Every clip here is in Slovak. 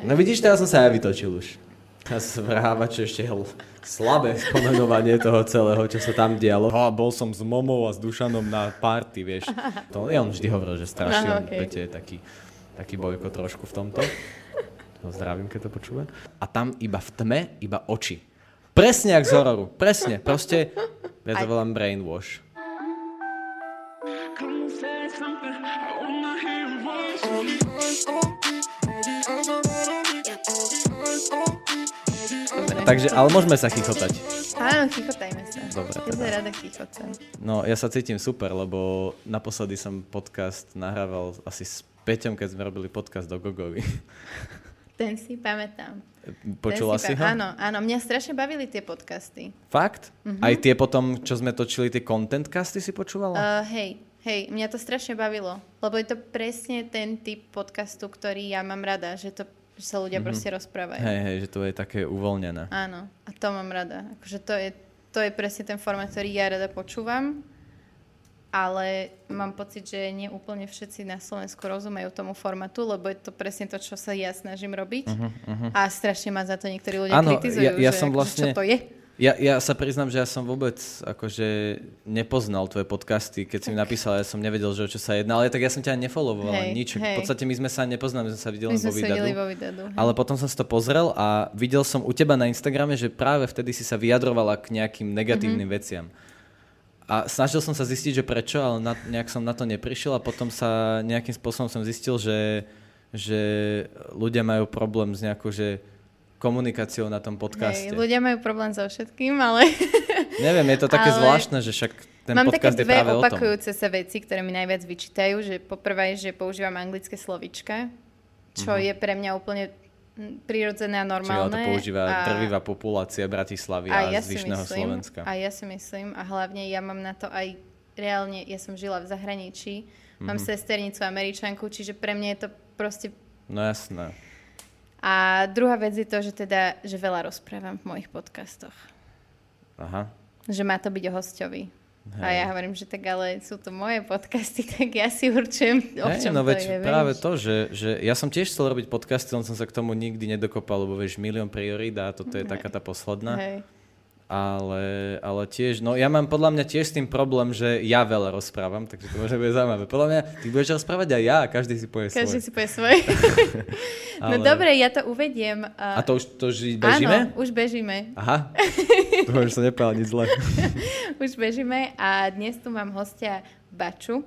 No vidíš, teraz som sa aj vytočil už. A svráva, čo ešte slabé spomenovanie toho celého, čo sa tam dialo. A bol som s Momou a s Dušanom na party, vieš. To, ja on vždy hovoril, že strašne, on okej. Peťo je taký, taký bojko trošku v tomto. No, zdravím, keď to počúva. A tam iba v tme, iba oči. Presne jak z hororu. Presne. Proste, ja to volám brainwash. Takže, ale môžeme sa chichotať. Áno, chichotajme sa. Dobre, Ja teda. rada chichocem. No, ja sa cítim super, lebo naposledy som podcast nahrával asi s Peťom, keď sme robili podcast do Gogovi. Ten si pamätám. Počula Ten si ho? Áno, áno. Mňa strašne bavili tie podcasty. Fakt? Mhm. Aj tie potom, čo sme točili, tie content casty si počúvala? Uh, hej, hej, mňa to strašne bavilo. Lebo je to presne ten typ podcastu, ktorý ja mám rada. Že, to, že sa ľudia proste rozprávajú. Hej, hej, že to je také uvoľnené. Áno, a to mám rada. Akože to je, to je presne ten formát, ktorý ja rada počúvam, ale mám pocit, že nie úplne všetci na Slovensku rozumejú tomu formátu, lebo je to presne to, čo sa ja snažím robiť. Mhm, A strašne ma za to niektorí ľudia Áno, kritizujú, ja- ja že som akože vlastne- čo to je. Ja, ja sa priznám, že ja som vôbec akože nepoznal tvoje podcasty, keď si mi napísala, ja som nevedel, že o čo sa jedná, ale tak ja som ťa nefollowoval Hej, nič. hej. V podstate my sme sa nepoznali, my sme sa videli My len vo videu. vo videu. Ale potom som si to pozrel a videl som u teba na Instagrame, že práve vtedy si sa vyjadrovala k nejakým negatívnym Mhm. veciam. A snažil som sa zistiť, že prečo, ale na, nejak som na to neprišiel a potom sa nejakým spôsobom som zistil, že, že ľudia majú problém s nejakou že komunikáciou na tom podcaste. Hej, ľudia majú problém so všetkým, ale Neviem, je to také Ale- zvláštne, že však ten mám také podcast je dve práve opakujúce sa veci, ktoré mi najviac vyčítajú, že poprvé, že používam anglické slovička, čo je pre mňa úplne mm, prirodzené a Čiže normálne. to používa a- drvivá populácia Bratislavy a, A ja zvyšného myslím, Slovenska. a ja si myslím, a hlavne ja mám na to aj reálne, ja som žila v zahraničí, mám Mhm. sesternicu američanku, čiže pre mňa je to proste... No jasné. A druhá vec je to, že teda, že veľa rozprávam v mojich podcastoch. Aha. Že má to byť o hostovi. A Hej. ja hovorím, že tak ale sú to moje podcasty, tak ja si určujem, o Hej, čom no to veď je. práve vieš. to, že, že ja som tiež chcel robiť podcasty, len som sa k tomu nikdy nedokopal, lebo vieš, milión priorít a toto je Hej. taká tá posledná. Hej. Ale, ale tiež, no ja mám podľa mňa tiež s tým problém, že ja veľa rozprávam, takže to možno bude zaujímavé. Podľa mňa ty budeš rozprávať aj ja a každý si povie Každý svoj. si povie svoje. Ale- no dobre, ja to uvediem. A to už, to už bežíme? Áno, už bežíme. Aha, to už som nepovedal nič zle. Už bežíme a dnes tu mám hostia Baču.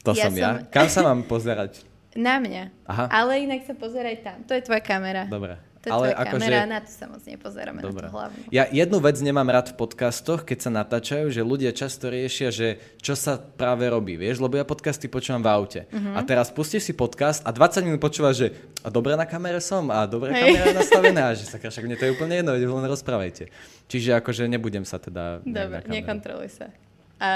To Ja som ja. som- Kam sa mám pozerať? Na mňa. Aha. Ale inak sa pozeraj tam. To je tvoja kamera. Dobre. To je Ale tvoja akože- kamera, na to sa moc nepozeráme, Dobre. na to hlavne. Ja jednu vec nemám rád v podcastoch, keď sa natáčajú, že ľudia často riešia, že čo sa práve robí, vieš, lebo ja podcasty počúvam v aute. Mhm. A teraz pustíš si podcast a 20 minút počúvaš, že a dobre na kamere som a dobre Hej. kamera je nastavená že sa však mne to je úplne jedno, len rozprávajte. Čiže akože nebudem sa teda... Dobre, nekontroluj sa. A,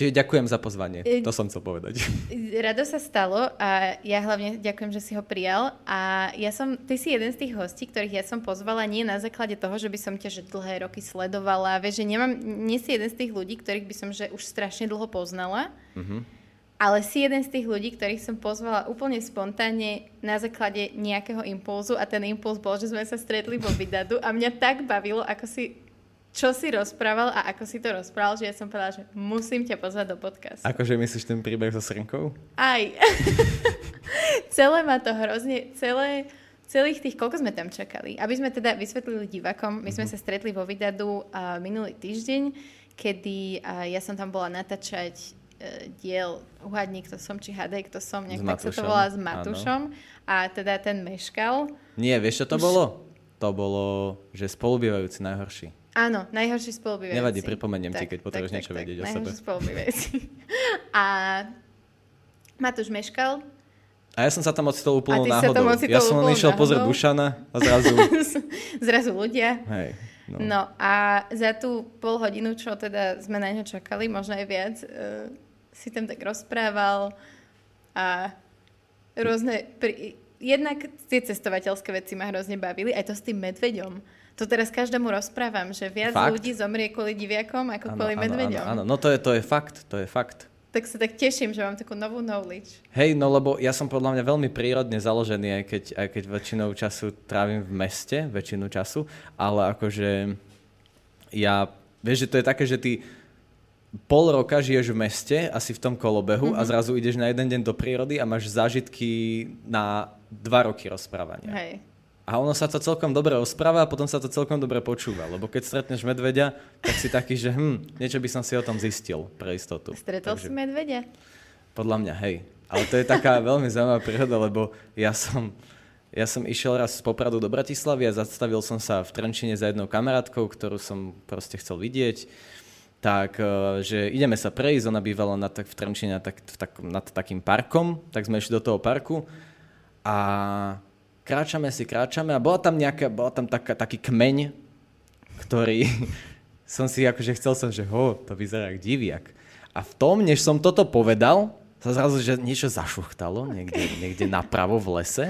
Čiže ďakujem za pozvanie, E- to som chcel povedať. rado sa stalo a ja hlavne ďakujem, že si ho prijal. A ja som, ty si jeden z tých hostí, ktorých ja som pozvala nie na základe toho, že by som ťa že dlhé roky sledovala. Vieš, že nemám, nie si jeden z tých ľudí, ktorých by som že už strašne dlho poznala. Mhm. Ale si jeden z tých ľudí, ktorých som pozvala úplne spontánne na základe nejakého impulzu a ten impuls bol, že sme sa stretli vo Vidadu a mňa tak bavilo, ako si, čo si rozprával a ako si to rozprával, že ja som povedala, že musím ťa pozvať do podcastu. Akože myslíš ten príbeh so srnkou? Aj. celé ma to hrozne, celé, celých tých, koľko sme tam čakali. Aby sme teda vysvetlili divakom, my sme sa stretli vo Vidadu uh, minulý týždeň, kedy uh, ja som tam bola natáčať uh, diel Uhadník, kto som, či Hadej, kto som, nejak tak sa to volá s áno. Matúšom. A teda ten meškal. Nie, vieš čo to Už- bolo? To bolo, že spolubývajúci najhorší. Áno, najhorší spolubývajúci. Nevadí, pripomeniem ti, keď potrebuješ niečo vedieť o sebe. spolubývajúci. A Matúš meškal, A ja som sa tam ocitol úplnou tam náhodou. ocitol Ja som len išiel pozrieť? Dušana a zrazu... zrazu ľudia. hej, no. No a za tú pol hodinu, čo teda sme na ňo čakali, možno aj viac, uh, si tam tak rozprával a rôzne... Pri... Jednak tie cestovateľské veci ma hrozne bavili, aj to s tým medveďom. To teraz každému rozprávam, že viac Fakt? ľudí zomrie kvôli diviakom ako Áno, kvôli medveďom. Áno, áno, no to je, to je fakt, to je fakt. Tak sa tak teším, že mám takú novú knowledge. Hej, no lebo ja som podľa mňa veľmi prírodne založený, aj keď, aj keď väčšinou času trávim v meste, väčšinu času, ale akože ja, vieš, že to je také, že ty pol roka žiješ v meste, asi v tom kolobehu mm-hmm. a zrazu ideš na jeden deň do prírody a máš zážitky na dva roky rozprávania. Hej. A ono sa to celkom dobre rozpráva a potom sa to celkom dobre počúva. Lebo keď stretneš medveďa, tak si taký, že hm, niečo by som si o tom zistil pre istotu. Stretol Takže si medvedia? Podľa mňa, hej. Ale to je taká veľmi zaujímavá príhoda, lebo ja som, ja som išiel raz z Popradu do Bratislavy a zastavil som sa v Trenčine za jednou kamarátkou, ktorú som proste chcel vidieť. Tak, eh, že ideme sa prejsť, ona bývala na, tak, v Trenčine na tak, v tak, nad takým parkom, tak sme išli do toho parku a kráčame si, kráčame a bola tam nejaká, bola tam taká, taký kmeň, ktorý som si akože chcel som, že ho, to vyzerá jak diviak. A v tom, než som toto povedal, sa zrazu, že niečo zašuchtalo niekde, niekde napravo v lese.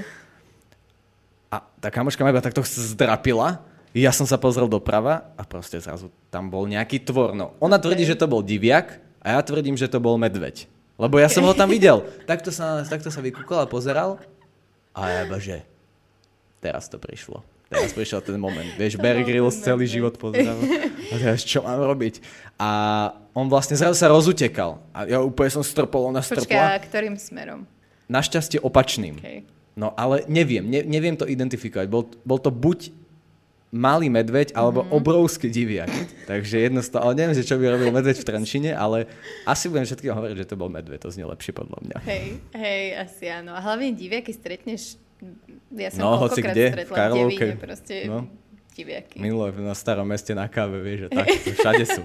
A tá kamoška ma iba takto zdrapila. Ja som sa pozrel doprava a proste zrazu tam bol nejaký tvor. No, ona tvrdí, že to bol diviak a ja tvrdím, že to bol medveď. Lebo ja som ho tam videl. Takto sa, takto sa vykúkol a pozeral a ja iba, že teraz to prišlo. Teraz prišiel ten moment. Vieš, Bear Grylls celý život pozeral. A teraz čo mám robiť? A on vlastne zrazu sa rozutekal. A ja úplne som strpol, ona Počkaj, strpla. a ktorým smerom? Našťastie opačným. Okay. No ale neviem, ne, neviem to identifikovať. Bol, bol to buď malý medveď, alebo mm-hmm. obrovský diviak. Takže jedno z toho, ale neviem, že čo by robil medveď v Trenčine, ale asi budem všetkým hovoriť, že to bol medveď, to znie lepšie podľa mňa. Hej, hej, asi áno. A hlavne diviaky stretneš, ja som No, hoci kde, v stretla Karlovke. v Devíne, proste No. diviaky. Minule na starom meste na káve, vieš, že tak, to všade sú.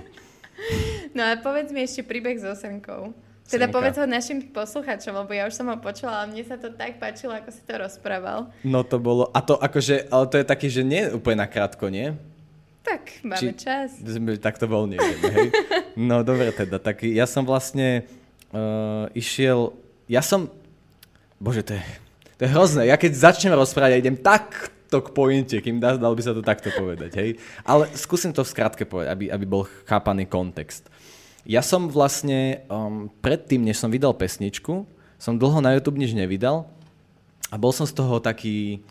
No a povedz mi ešte príbeh so Srnkou. Teda Srnka. povedz ho našim posluchačom, lebo ja už som ho počula, ale mne sa to tak páčilo, ako si to rozprával. No to bolo, a to akože, ale to je taký, že nie úplne nakrátko, nie? Tak, máme Či- čas. Sme takto voľne ideme, hej? No dobre teda, tak ja som vlastne uh, išiel, ja som, bože to je, to je hrozné, ja keď začnem rozprávať, ja idem takto k pointe, kým dá, dal by sa to takto povedať, hej? Ale skúsim to v skratke povedať, aby, aby bol chápaný kontext. Ja som vlastne um, predtým, než som vydal pesničku, som dlho na YouTube nič nevydal a bol som z toho taký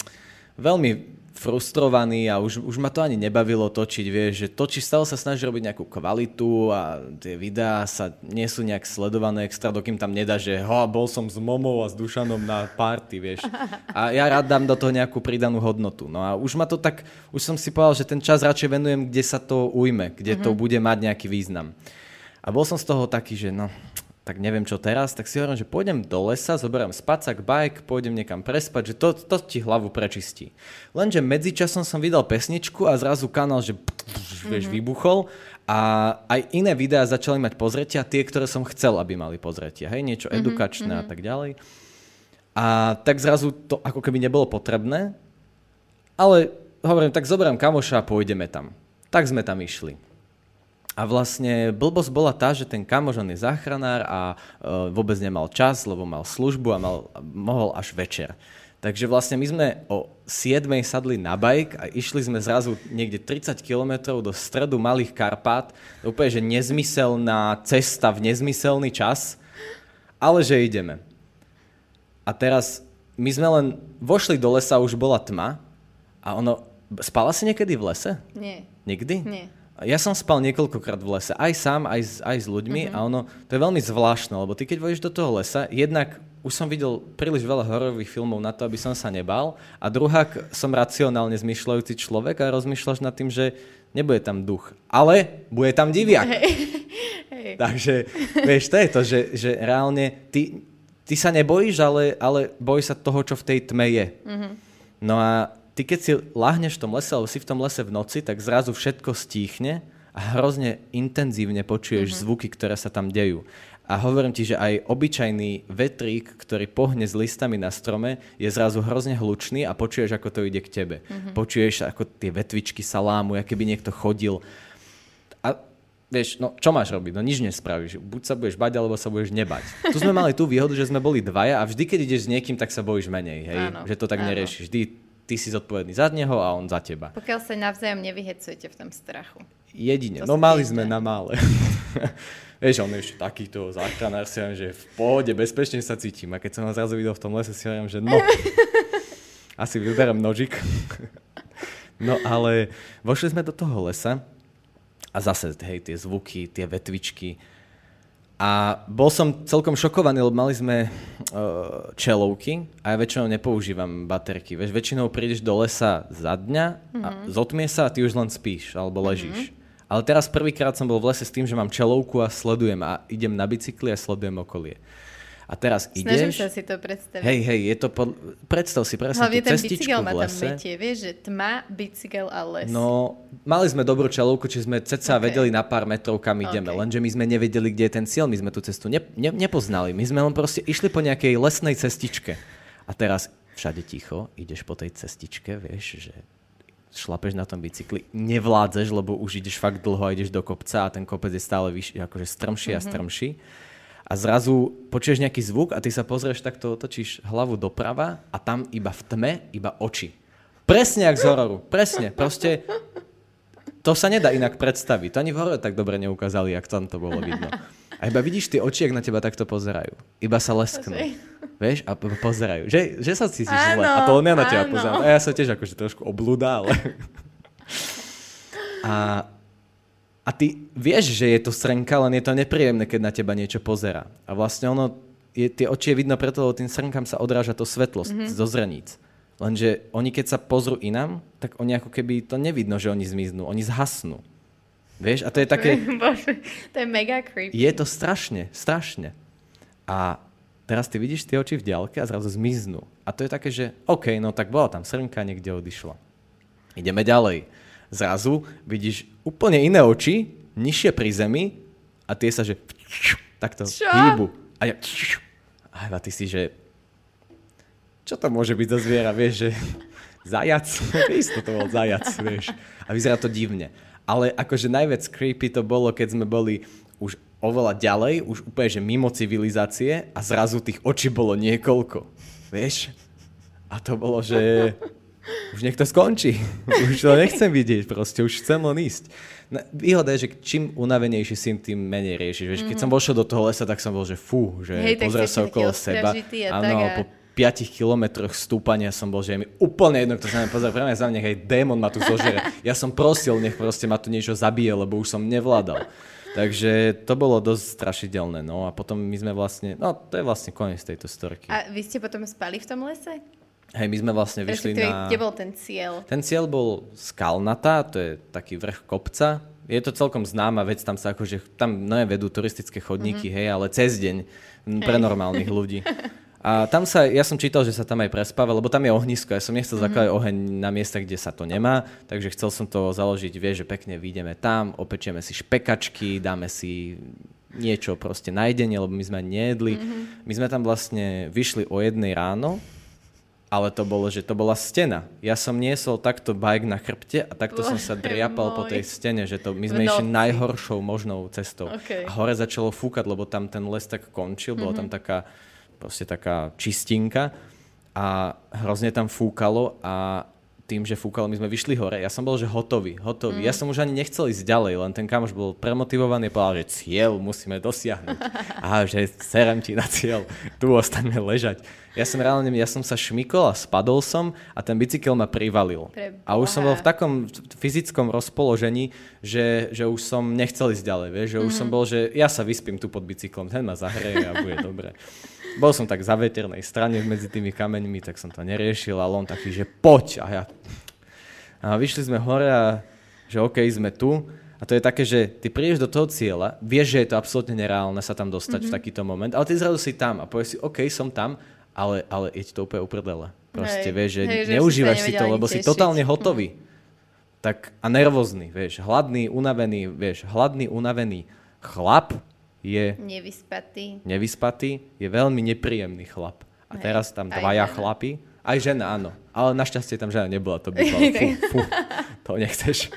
veľmi frustrovaný a už, už ma to ani nebavilo točiť, vieš, že točíš, stále sa snažíš robiť nejakú kvalitu a tie videá sa nie sú nejak sledované extra, dokým tam nedá, že ho, bol som s Momou a s Dušanom na party, vieš. A ja rád dám do toho nejakú pridanú hodnotu. No a už ma to tak, už som si povedal, že ten čas radšej venujem, kde sa to ujme, kde to bude mať nejaký význam. A bol som z toho taký, že no, tak neviem čo teraz, tak si hovorím, že pôjdem do lesa, zoberiem spacak, bike, pôjdem niekam prespať, že to, to ti hlavu prečistí. Lenže medzičasom som vydal pesničku a zrazu kanál, že vieš, vybuchol a aj iné videá začali mať pozretia, tie, ktoré som chcel, aby mali pozretia. Hej, niečo edukačné a tak ďalej. A tak zrazu to ako keby nebolo potrebné, ale hovorím, tak zoberiem kamoša a pôjdeme tam. Tak sme tam išli. A vlastne blbosť bola tá, že ten kamoš, on je záchranár a e, vôbec nemal čas, lebo mal službu a mal, mohol až večer. Takže vlastne my sme o 7 sadli na bajk a išli sme zrazu niekde 30 km do stredu Malých Karpát. Úplne, že nezmyselná cesta v nezmyselný čas, ale že ideme. A teraz my sme len vošli do lesa, už bola tma a ono... Spala si niekedy v lese? Nie, Nikdy? nie. Ja som spal niekoľkokrát v lese, aj sám, aj s, aj s ľuďmi uh-huh. a ono, to je veľmi zvláštne, lebo ty keď vojdeš do toho lesa, jednak už som videl príliš veľa hororových filmov na to, aby som sa nebal a druhák som racionálne zmyšľajúci človek a rozmýšľaš nad tým, že nebude tam duch, ale bude tam diviak. Hej. Takže, vieš, to je to, že, že reálne ty, ty sa nebojíš, ale, ale bojíš sa toho, čo v tej tme je. No a ty keď si láhneš v tom lese, alebo si v tom lese v noci, tak zrazu všetko stíchne a hrozne intenzívne počuješ zvuky, ktoré sa tam dejú. A hovorím ti, že aj obyčajný vetrík, ktorý pohne s listami na strome, je zrazu hrozne hlučný a počuješ, ako to ide k tebe. Počuješ, ako tie vetvičky sa lámu, ako keby niekto chodil. A vieš, no čo máš robiť? No nič nespravíš. Buď sa budeš bať, alebo sa budeš nebať. Tu sme mali tú výhodu, že sme boli dvaja a vždy, keď ideš s niekým, tak sa bojíš menej, hej? Áno, Že to tak áno. neriešiš. Vždy ty si zodpovedný za neho a on za teba. Pokiaľ sa navzájom nevyhecujete v tom strachu. jedine. To No mali sme na mále. Vieš, on je ešte takýto záchranár, si hovorím, že v pohode, bezpečne sa cítim. A keď som ho zrazu videl v tom lese, si hovorím, že no, asi vyberiem nožik. no ale vošli sme do toho lesa a zase, hej, tie zvuky, tie vetvičky. A bol som celkom šokovaný, lebo mali sme uh, čelovky a ja väčšinou nepoužívam baterky. Vieš, väčšinou prídeš do lesa za dňa a zotmie sa a ty už len spíš alebo ležíš. Ale teraz prvýkrát som bol v lese s tým, že mám čelovku a sledujem a idem na bicykli a sledujem okolie. A teraz Snažím ideš... sa si to predstaviť. Hej, hej, je to pod... Predstav si presne Hlavne tú ten cestičku bicykel v ma tam lese. metie, vieš, že tma, bicykel a les. No, mali sme dobrú čelovku, či sme ceca Ok. vedeli na pár metrov, kam ideme. Ok. Lenže my sme nevedeli, kde je ten cieľ. My sme tú cestu ne, ne, nepoznali. My sme len proste išli po nejakej lesnej cestičke. A teraz všade ticho, ideš po tej cestičke, vieš, že šlapeš na tom bicykli, nevládzeš, lebo už ideš fakt dlho a ideš do kopca a ten kopec je stále vyšší, akože strmší a strmší. A zrazu počuješ nejaký zvuk a ty sa pozrieš, takto otočíš hlavu doprava a tam iba v tme, iba oči. Presne jak z hororu. Presne. Proste to sa nedá inak predstaviť. To ani v horore tak dobre neukázali, jak tam to bolo vidno. A iba vidíš tie oči, jak na teba takto pozerajú. Iba sa lesknú. Vieš? A po- pozerajú. Že, že sa cítiš Áno, zle. A to len ja na teba pozerám. A ja sa tiež akože trošku oblúda, ale... A, a ty vieš, že je to srnka, len je to nepríjemné, keď na teba niečo pozera. A vlastne ono, je, tie oči je vidno preto, lebo tým srnkám sa odráža to svetlo mm-hmm. zo zreníc. Lenže oni keď sa pozrú inám, tak oni ako keby to nevidno, že oni zmiznú. Oni zhasnú. Vieš? A to je také... Bože, to je mega creepy. Je to strašne, strašne. A teraz ty vidíš tie oči v diaľke a zrazu zmiznú. A to je také, že OK, no tak bola tam srnka, niekde odišla. Ideme ďalej. Zrazu vidíš úplne iné oči, nižšie pri zemi a tie sa, že takto Čo? hýbu. A ja, a ty si, že čo to môže byť za zviera, vieš, že zajac, isto to bol zajac, vieš. A vyzerá to divne. Ale akože najviac creepy to bolo, keď sme boli už oveľa ďalej, už úplne, že mimo civilizácie a zrazu tých očí bolo niekoľko, vieš. A to bolo, že už nech to skončí. Už to nechcem vidieť, proste už chcem len ísť. Výhoda je, že čím unavenejší si, tým menej riešiš. Vieš, keď som vošiel do toho lesa, tak som bol, že fú, že Hej, pozrel sa okolo seba. Áno, po 5 kilometroch stúpania som bol, že je mi úplne jedno, kto sa na mňa pozrie. Pre mňa za mňa, hej, démon ma tu zožere. Ja som prosil, nech proste ma tu niečo zabije, lebo už som nevládal. Takže to bolo dosť strašidelné. No a potom my sme vlastne, no to je vlastne koniec tejto storky. A vy ste potom spali v tom lese? Hej, my sme vlastne vyšli Respektíve, na... Kde bol ten cieľ? Ten cieľ bol Skalnata, to je taký vrch kopca. Je to celkom známa vec, tam sa akože, tam no vedú turistické chodníky, mm-hmm. hej, ale cez deň pre normálnych ľudí. A tam sa, ja som čítal, že sa tam aj prespáva, lebo tam je ohnisko. Ja som nechcel mm-hmm. zakladať oheň na miestach, kde sa to nemá, takže chcel som to založiť, vieš, že pekne vyjdeme tam, opečieme si špekačky, dáme si niečo proste na jedenie, lebo my sme nejedli. Mm-hmm. My sme tam vlastne vyšli o jednej ráno, ale to bolo, že to bola stena. Ja som niesol takto bike na chrbte a takto som sa Bože driapal po môj. tej stene, že to, my sme išli noci. najhoršou možnou cestou. Ok. A hore začalo fúkať, lebo tam ten les tak končil, bola tam taká, proste taká čistinka a hrozne tam fúkalo a tým, že fúkalo, my sme vyšli hore. Ja som bol, že hotový, hotový. Ja som už ani nechcel ísť ďalej, len ten kamoš bol premotivovaný, povedal, že cieľ musíme dosiahnuť. A že serem ti na cieľ, tu ostaňme ležať. Ja som reálne, ja som sa šmykol a spadol som a ten bicykel ma privalil. Pre A už som bol v takom fyzickom rozpoložení, že, že už som nechcel ísť ďalej, vieš, že už som bol, že ja sa vyspím tu pod bicyklom, ten ma zahreje a bude dobre. Bol som tak za veternej strane medzi tými kameňmi, tak som to neriešil, ale on taký, že poď. A ja... A vyšli sme hore a že OK, sme tu. A to je také, že ty prídeš do toho cieľa, vieš, že je to absolútne nereálne sa tam dostať mm-hmm. v takýto moment, ale ty zrazu si tam a povieš si, OK, som tam, ale, ale je ti to úplne uprdele. Proste, Hej. vieš, že Hej, že si neužívaš sa si to, lebo ani si tešiť. totálne hotový. Tak a nervózny, vieš, hladný, unavený, vieš, hladný, unavený chlap je Nevyspatý. nevyspatý, je veľmi nepríjemný chlap. A Hej, teraz tam aj dvaja žena. chlapi, aj žena, áno. Ale našťastie tam žena nebola, to by bolo, fú, fú, to nechceš.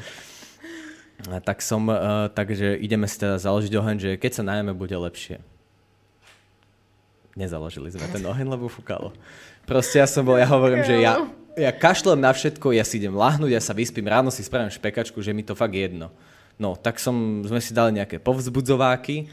A tak som, uh, takže ideme si teda založiť oheň, že keď sa najeme, bude lepšie. Nezaložili sme ten oheň, lebo fúkalo. Proste ja som bol, ja hovorím, že ja, ja kašlem na všetko, ja si idem lahnúť, ja sa vyspím, ráno si spravím špekačku, že mi to fakt jedno. No, tak som, sme si dali nejaké povzbudzováky,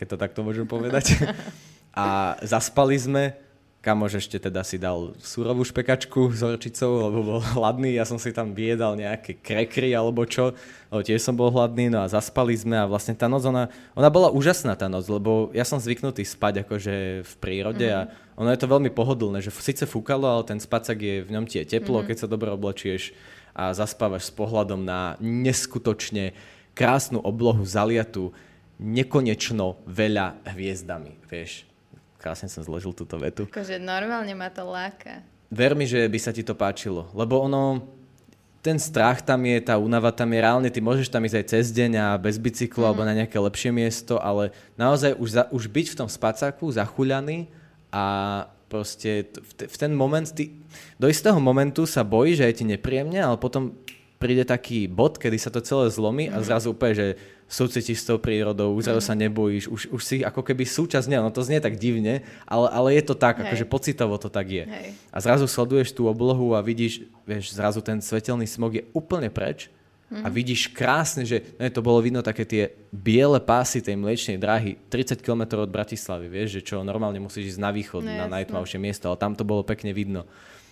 keď to takto môžem povedať. A zaspali sme, kamož ešte teda si dal surovú špekačku s horčicou, lebo bol hladný, ja som si tam vyjedal nejaké krekry alebo čo, lebo tiež som bol hladný, no a zaspali sme a vlastne tá noc, ona, ona bola úžasná tá noc, lebo ja som zvyknutý spať akože v prírode mm-hmm. a ono je to veľmi pohodlné, že síce fúkalo, ale ten spacak je, v ňom ti je teplo, mm-hmm. keď sa dobre oblečieš a zaspávaš s pohľadom na neskutočne krásnu oblohu zaliatu nekonečno veľa hviezdami, vieš Krásne som zložil túto vetu. Akože normálne ma to láka. Ver mi, že by sa ti to páčilo, lebo ono, ten strach tam je, tá únava tam je reálne, ty môžeš tam ísť aj cez deň a bez bicyklu mm. alebo na nejaké lepšie miesto, ale naozaj už, za, už byť v tom spacáku zachuľaný a proste v, te, v ten moment, ty do istého momentu sa bojíš, že je ti nepríjemne, ale potom príde taký bod, kedy sa to celé zlomí a mhm. zrazu úplne, že súcitíš s tou prírodou, už mm. sa nebojíš, už, už si ako keby súčasť, no to znie tak divne, ale, ale je to tak, Hej. akože pocitovo to tak je. Hej. A zrazu sleduješ tú oblohu a vidíš, vieš, zrazu ten svetelný smog je úplne preč mm. a mhm. vidíš krásne, že ne, to bolo vidno také tie biele pásy tej mliečnej dráhy 30 km od Bratislavy, vieš, že čo normálne musíš ísť na východ, no, na najtmavšie miesto, ale tam to bolo pekne vidno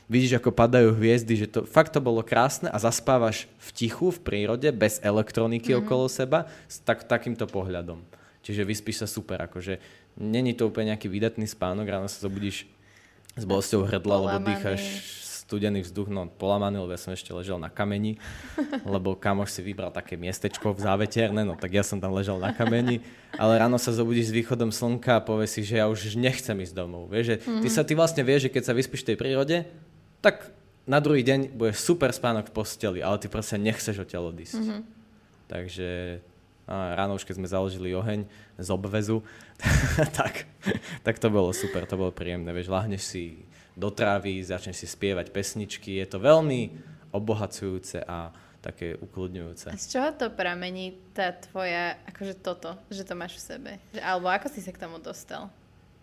vidíš, ako padajú hviezdy, že to fakt to bolo krásne a zaspávaš v tichu, v prírode, bez elektroniky mm-hmm. okolo seba, s tak, takýmto pohľadom. Čiže vyspíš sa super, akože není to úplne nejaký vydatný spánok, ráno sa zobudíš s bolestou hrdla, lebo dýcháš studený vzduch, no polamaný, lebo ja som ešte ležel na kameni, lebo kamoš si vybral také miestečko v záveterné, no tak ja som tam ležal na kameni, ale ráno sa zobudíš s východom slnka a povieš si, že ja už nechcem ísť domov. Vieš, že ty sa ty vlastne vieš, že keď sa vyspíš v tej prírode, tak na druhý deň bude super spánok v posteli, ale ty proste nechceš odtiaľ odísť. Mm-hmm. Takže ráno už keď sme založili oheň z obvezu, tak, tak to bolo super, to bolo príjemné. Vieš, lahneš si do trávy, začneš si spievať pesničky, je to veľmi obohacujúce a také ukludňujúce. A z čoho to pramení tá tvoja, akože toto, že to máš v sebe? Alebo ako si sa k tomu dostal?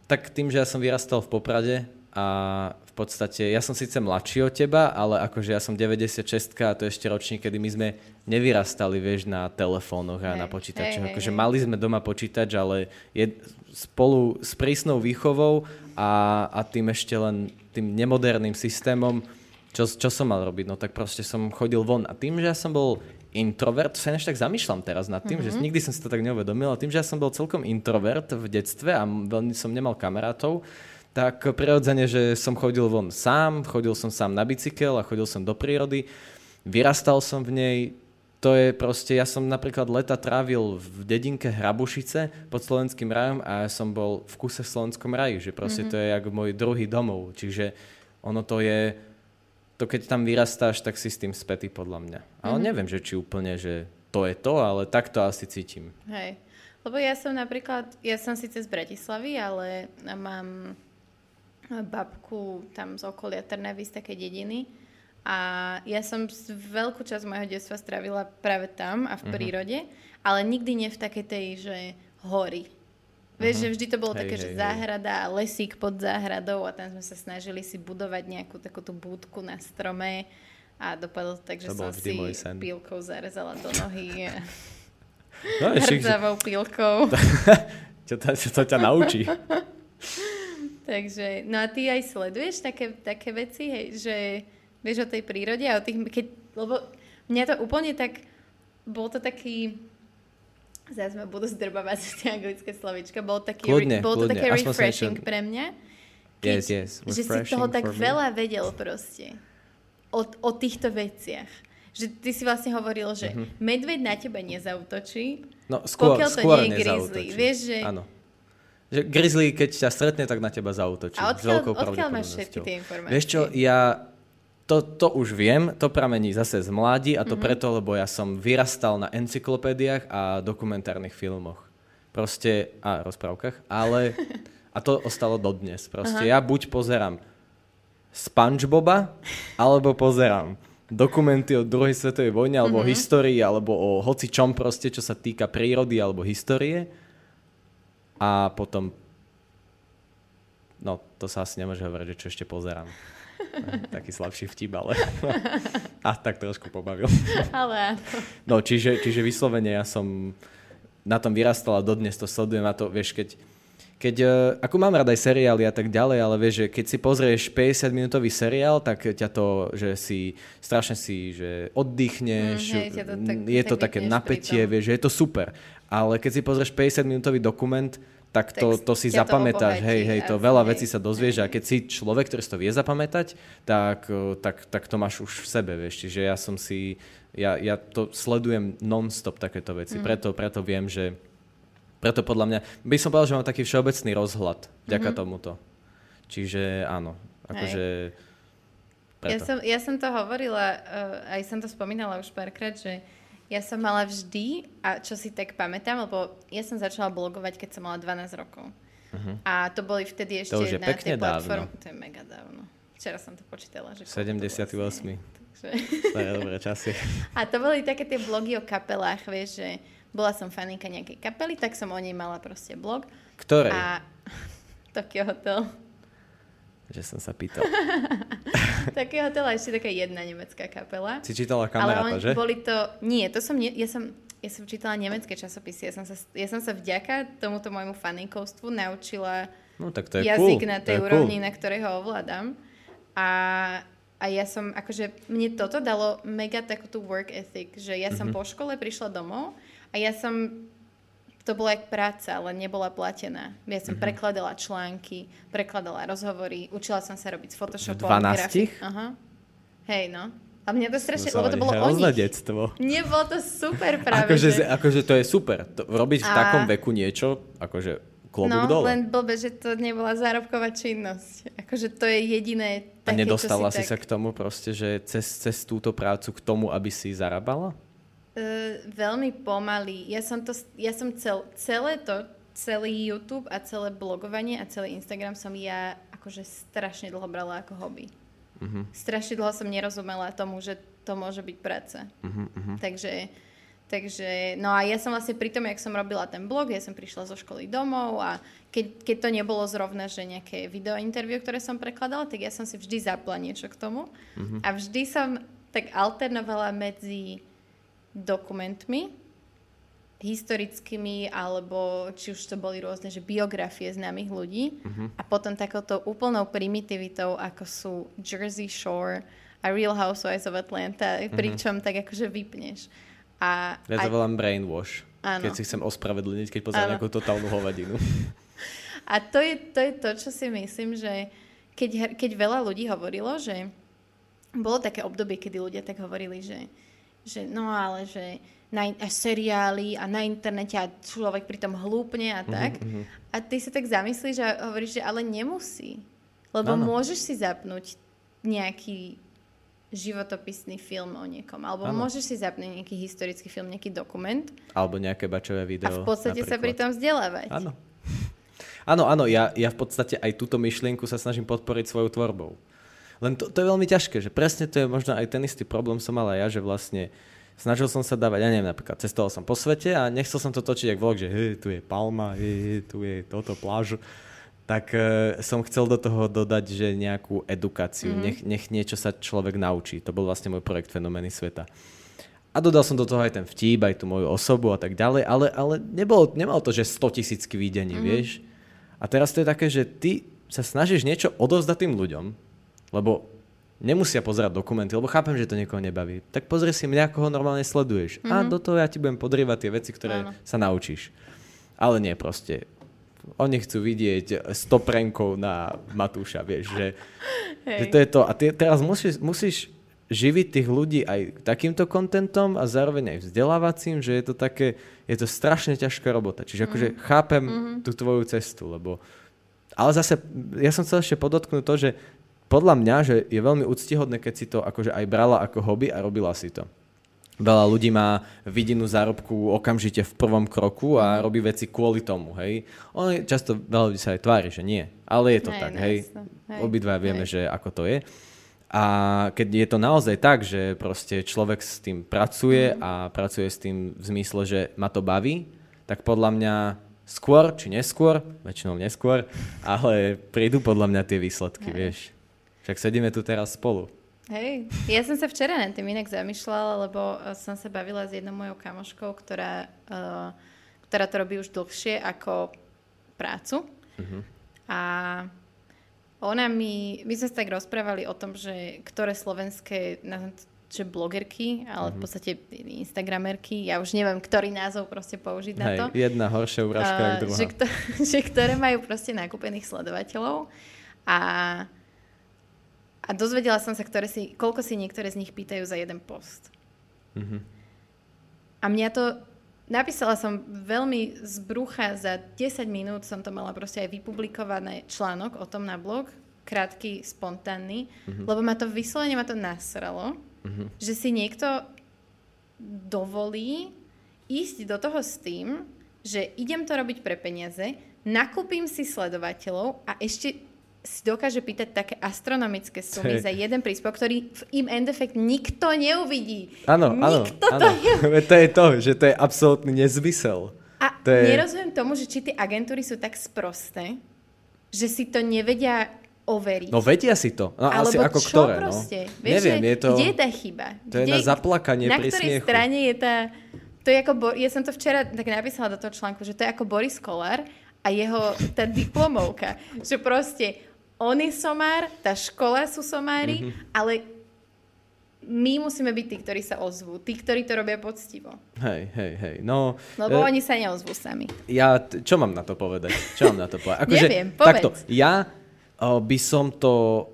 Tak tým, že ja som vyrastal v Poprade, a v podstate ja som síce mladší od teba, ale akože ja som 96 a to je ešte ročník, kedy my sme nevyrastali, vieš, na telefónoch a hey, na počítačoch. Hey, akože hey, mali sme doma počítač, ale je spolu s prísnou výchovou a, a tým ešte len tým nemoderným systémom, čo, čo som mal robiť? No tak proste som chodil von a tým, že ja som bol introvert, sa než tak zamýšľam teraz nad tým, mm-hmm. že mhm. nikdy som si to tak neuvedomil, ale tým, že ja som bol celkom introvert v detstve a veľmi som nemal kamarátov, tak prirodzene, že som chodil von sám, chodil som sám na bicykel a chodil som do prírody, vyrastal som v nej, to je proste, ja som napríklad leta trávil v dedinke Hrabušice pod Slovenským rajom a ja som bol v kuse v Slovenskom raji, že proste mm-hmm. to je ako môj druhý domov, čiže ono to je, to keď tam vyrastáš, tak si s tým spätý podľa mňa. Ale mm-hmm. neviem, že či úplne, že to je to, ale tak to asi cítim. Hej. Lebo ja som napríklad, ja som síce z Bratislavy, ale mám babku tam z okolia Trnavy, z také dediny. A ja som veľkú časť môjho detstva stravila práve tam a v uh-huh. prírode, ale nikdy nie v takej tej, že hory. Vieš, uh-huh. že vždy to bolo hej, také, hej, že záhrada a lesík pod záhradou a tam sme sa snažili si budovať nejakú takúto búdku na strome a dopadlo to tak, že to som si pílkou zarezala do nohy. no, Hrdzavou pílkou. to, čo to ťa naučí? Takže, no a ty aj sleduješ také, také veci, hej, že vieš o tej prírode a o tých, keď, lebo mňa to úplne tak, bol to taký, zase ma budú zdrbávať tie anglické slovička, bol, taký, kľudne, bol to kľudne. také refreshing pre mňa. Keď, yes, yes. Že si toho tak veľa vedel proste o, o týchto veciach. Že ty si vlastne hovoril, že mm-hmm. medveď na teba nezautočí, no, skôr, pokiaľ to skôr nie je grizzly. Vieš, že Áno že grizzly, keď ťa stretne, tak na teba zautočí. A odkiaľ, odkiaľ máš všetky tie informácie? Vieš čo, ja to, to už viem, to pramení zase z mladí a to mm-hmm. preto, lebo ja som vyrastal na encyklopédiách a dokumentárnych filmoch. Proste, a rozprávkach, ale a to ostalo dodnes. Proste Aha. ja buď pozerám Spongeboba, alebo pozerám dokumenty o druhej svetovej vojne, alebo mm-hmm. histórii, alebo o hoci čom proste, čo sa týka prírody alebo histórie a potom no to sa asi nemôže hovoriť, že čo ešte pozerám. Taký slabší vtip, ale... A tak trošku pobavil. Ale áno. No, čiže, čiže vyslovene ja som na tom vyrastal a dodnes to sledujem a to, vieš, keď, keď, eh, ako mám rád aj seriály a tak ďalej, ale vieš, že keď si pozrieš 50-minútový seriál, tak ťa to, že si strašne si, že oddychneš, Mm, hej, to tak- je to tak také napätie, vieš, že je to super. Ale keď si pozrieš 50-minútový dokument, tak to, to si zapamätáš, hej, hej, to veľa hej. vecí sa dozvieš a keď si človek, ktorý si to vie zapamätať, tak, eh, tak, tak to máš už v sebe, vieš, čiže ja som si, ja, ja to sledujem non-stop takéto veci, Mm. preto, preto viem, že preto podľa mňa, by som povedal, že mám taký všeobecný rozhľad vďaka Mhm. tomuto. Čiže áno, akože. Ja som, ja som to hovorila, uh, aj som to spomínala už párkrát, že ja som mala vždy, a čo si tak pamätám, lebo ja som začala blogovať, keď som mala 12 rokov. A to boli vtedy ešte Mhm. už je na pekne tej platforme. dávno. To je mega dávno. Včera som to počítala. Že koľko to 78. vlastne. Takže... To je dobré časy. A to boli také tie blogy o kapelách, vieš, že bola som faninka nejakej kapely, tak som o nej mala proste blog. Ktorej? A Tokyo Hotel. Že som sa pýtal. Tokyo Hotel a ešte taká jedna nemecká kapela. Si čítala Ale kamaráta, oni že? boli to... Nie, to som... Ja som ja som čítala nemecké časopisy. Ja som sa, ja som sa vďaka tomuto môjmu faninkovstvu naučila No tak to je jazyk cool. na tej úrovni, cool. na ktorej ho ovládam. A, a ja som, akože, mne toto dalo mega takú tú work ethic, že ja Mhm. som po škole prišla domov a ja som, to bola jak práca, ale nebola platená. Ja som prekladala články, prekladala rozhovory, učila som sa robiť s Photoshopom. 12? grafik- Aha. Hej, no. A mňa to strašne, Musela lebo to bolo o nich. detstvo. Nie, bolo to super práve. Akože, že... akože to je super. To, robiť v A- takom veku niečo, akože klobúk No, dole. len blbe, že to nebola zárobková činnosť. Akože to je jediné A také, nedostala čo si tak... sa k tomu proste, že cez, cez túto prácu k tomu, aby si zarábala? Uh, veľmi pomaly. Ja som, to, ja som cel, celé to, celý YouTube a celé blogovanie a celý Instagram som ja akože strašne dlho brala ako hobby. Mhm. Strašne dlho som nerozumela tomu, že to môže byť práca. Mhm. Takže, takže, no a ja som vlastne pri tom, jak som robila ten blog, ja som prišla zo školy domov a keď, keď to nebolo zrovna, že nejaké videointerview, ktoré som prekladala, tak ja som si vždy zapla niečo k tomu. Mhm. A vždy som tak alternovala medzi dokumentmi, historickými, alebo či už to boli rôzne, že biografie známych ľudí Mhm. a potom takouto úplnou primitivitou, ako sú Jersey Shore a Real Housewives of Atlanta, pričom tak akože vypneš. A, Ja to volám brainwash. Áno. Keď si chcem ospravedlniť, keď pozerám nejakú totálnu hovadinu. a to, je, to je to, čo si myslím, že keď, keď veľa ľudí hovorilo, že bolo také obdobie, kedy ľudia tak hovorili, že, že no ale že na, a seriály a na internete a človek pritom hlúpne a tak. mhm. A ty sa tak zamyslíš a hovoríš, že ale nemusí. Lebo Áno. môžeš si zapnúť nejaký životopisný film o niekom. Alebo Áno. môžeš si zapnúť nejaký historický film, nejaký dokument Alebo nejaké bačové a video. v podstate sa pri napríklad. tom vzdelávať. Áno. Áno, áno, ja, ja v podstate aj túto myšlienku sa snažím podporiť svojou tvorbou. Len to, to je veľmi ťažké, že presne to je možno aj ten istý problém som mal aj ja, že vlastne snažil som sa dávať, ja neviem, napríklad cestoval som po svete a nechcel som to točiť jak vlog, že hej, tu je palma, hej, tu je toto plážu. Tak e, som chcel do toho dodať, že nejakú edukáciu, mm-hmm. nech, nech niečo sa človek naučí. To bol vlastne môj projekt Fenomény sveta. A dodal som do toho aj ten vtip, aj tú moju osobu a tak ďalej, ale, ale nebolo, nemalo to, že 100 tisícky videní, mm-hmm. vieš. A teraz to je také, že ty sa snažíš niečo odovzdať tým ľuďom, lebo nemusia pozerať dokumenty, lebo chápem, že to niekoho nebaví. Tak pozri si mňa, koho normálne sleduješ. Mm-hmm. A do toho ja ti budem podrývať tie veci, ktoré Áno. sa naučíš. Ale nie, proste. Oni chcú vidieť 100 prenkov na Matúša, vieš, že, Hej. že to je to. A ty teraz musíš, musíš živiť tých ľudí aj takýmto kontentom a zároveň aj vzdelávacím, že je to také, je to strašne ťažká robota. Čiže akože Mhm. chápem tú tvoju cestu, lebo... Ale zase, ja som chcel ešte podotknúť to, že podľa mňa, že je veľmi úctihodné, keď si to akože aj brala ako hobby a robila si to. Veľa ľudí má vidinu zárobku okamžite v prvom kroku a robí veci kvôli tomu, hej. Oni často veľa ľudí sa aj tvári, že nie, ale je to Hej, tak, hej. Hej, Obidva vieme, hej. že ako to je. A keď je to naozaj tak, že proste človek s tým pracuje Mhm. a pracuje s tým v zmysle, že ma to baví, tak podľa mňa skôr či neskôr, väčšinou neskôr, ale prídu podľa mňa tie výsledky, Hej. vieš. Však sedíme tu teraz spolu. Hej, ja som sa včera na tým inak zamýšľala, lebo eh, som sa bavila s jednou mojou kamoškou, ktorá, uh, ktorá to robí už dlhšie ako prácu. Uh-huh. A ona mi, my sme sa tak rozprávali o tom, že ktoré slovenské že blogerky, ale v podstate instagramerky, ja už neviem, ktorý názov proste použiť na Hej, to. jedna horšia urážka, uh, druhá. Že, kto, že ktoré majú proste nakúpených sledovateľov a, a dozvedela som sa, ktoré si, koľko si niektoré z nich pýtajú za jeden post. Mhm. A mňa to, napísala som veľmi z brucha, za 10 minút som to mala proste aj vypublikované článok o tom na blog, krátky, spontánny, Mhm. lebo ma to vyslovene ma to nasralo, Mhm. že si niekto dovolí ísť do toho s tým, že idem to robiť pre peniaze, nakúpim si sledovateľov a ešte si dokáže pýtať také astronomické sumy Hej. za jeden príspevok, ktorý v im end effect nikto neuvidí. Áno, áno, Nikto to neuvidí. To je to, že to je absolútny nezmysel. A To je- nerozumiem tomu, že či tie agentúry sú tak sprosté, že si to nevedia overiť. No vedia si to. No asi Alebo ako čo ktoré, proste? no. Vieš, Neviem, je to... Kde je tá chyba? to je na zaplakanie na ktorej smiechu. strane je tá... To je ako... Bo- ja som to včera tak napísala do toho článku, že to je ako Boris Kolár a jeho tá diplomovka. že proste on je somár, tá škola sú somári, Mhm. ale my musíme byť tí, ktorí sa ozvú. Tí, ktorí to robia poctivo. Hej, hej, hej. No, Lebo e, oni sa neozvú sami. ja, t- čo mám na to povedať? Čo mám na to povedať? Akože, Neviem, povedz. takto, ja o, by som to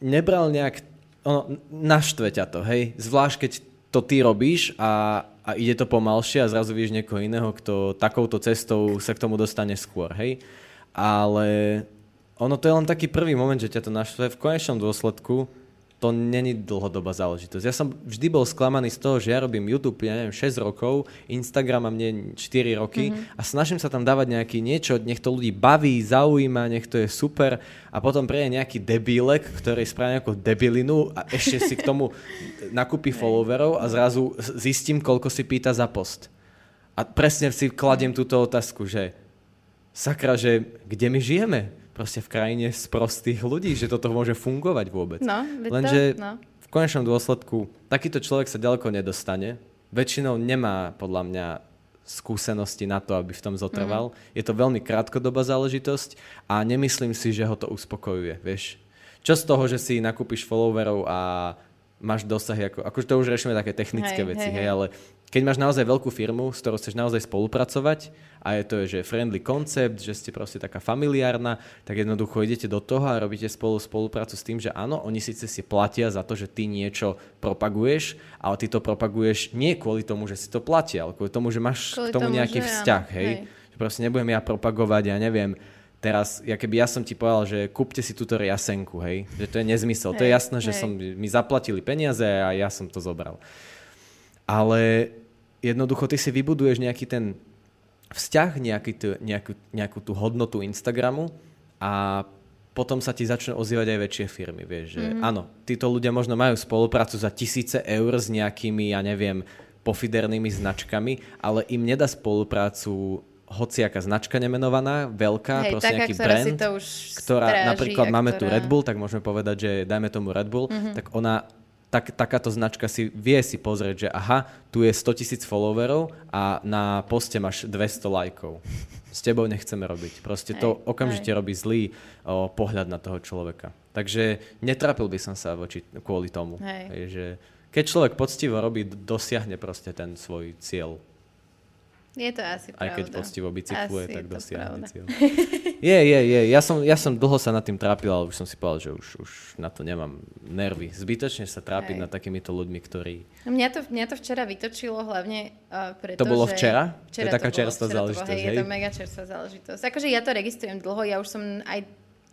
nebral nejak, ono, naštve ťa to, hej? Zvlášť, keď to ty robíš a, a ide to pomalšie a zrazu vieš niekoho iného, kto takouto cestou sa k tomu dostane skôr, hej? Ale ono to je len taký prvý moment, že ťa to naštve. V konečnom dôsledku to není dlhodobá záležitosť. Ja som vždy bol sklamaný z toho, že ja robím YouTube, ja neviem, 6 rokov, Instagram mám mne 4 roky mm-hmm. a snažím sa tam dávať nejaký niečo, nech to ľudí baví, zaujíma, nech to je super a potom príde nejaký debílek, ktorý spraví nejakú debilinu a ešte si k tomu nakúpi followerov a zrazu zistím, koľko si pýta za post. A presne si kladiem túto otázku, že sakra, že kde my žijeme? Proste v krajine z prostých ľudí, že toto môže fungovať vôbec. No, to- Lenže no. v konečnom dôsledku takýto človek sa ďaleko nedostane. Väčšinou nemá podľa mňa skúsenosti na to, aby v tom zotrval. Mhm. Je to veľmi krátkodobá záležitosť a nemyslím si, že ho to uspokojuje, vieš. Čo z toho, že si nakúpiš followerov a máš dosahy, ako, akože to už riešime také technické Hej, veci, hej, hej. ale keď máš naozaj veľkú firmu, s ktorou chceš naozaj spolupracovať a je to, že friendly koncept, že ste proste taká familiárna, tak jednoducho idete do toho a robíte spolu spoluprácu s tým, že áno, oni síce si platia za to, že ty niečo propaguješ, ale ty to propaguješ nie kvôli tomu, že si to platia, ale kvôli tomu, že máš Kvôli k tomu tomu, nejaký že vzťah, hej? hej. Že proste nebudem ja propagovať, ja neviem, teraz, ja keby ja som ti povedal, že kúpte si túto riasenku, hej, že to je nezmysel. to je Hej, jasné, že hej. som, mi zaplatili peniaze a ja som to zobral. Ale jednoducho ty si vybuduješ nejaký ten vzťah, nejaký tu, nejakú, nejakú tú hodnotu Instagramu a potom sa ti začnú ozývať aj väčšie firmy, vieš, že mm. áno, títo ľudia možno majú spoluprácu za tisíce eur s nejakými, ja neviem, pofidernými značkami, ale im nedá spoluprácu hociaká značka nemenovaná, veľká, Hej, proste taká, nejaký ktorá brand, si to už ktorá, stráži napríklad máme tu ktorá- Red Bull, tak môžeme povedať, že dajme tomu Red Bull, mm-hmm. tak ona tak, takáto značka si vie si pozrieť, že aha, tu je 100 tisíc followerov a na poste máš 200 lajkov. S tebou nechceme robiť. Proste to Hej, okamžite hej. robí zlý o, pohľad na toho človeka. Takže netrapil by som sa voči, kvôli tomu. Hej. Hej, že keď človek poctivo robí, dosiahne proste ten svoj cieľ. Je to asi Aj pravda. keď poctivo bicykluje, Asi tak dosiahne cieľ. Je, je, je. Ja som, ja som dlho sa nad tým trápil, ale už som si povedal, že už, už na to nemám nervy. Zbytočne sa trápiť Hej. nad takýmito ľuďmi, ktorí... Mňa to, mňa to včera vytočilo hlavne uh, preto, To bolo že... včera? To je Včera taká čerstvá včera to bolo, záležitosť, hej, Je to mega čerstvá záležitosť. Akože ja to registrujem dlho, ja už som aj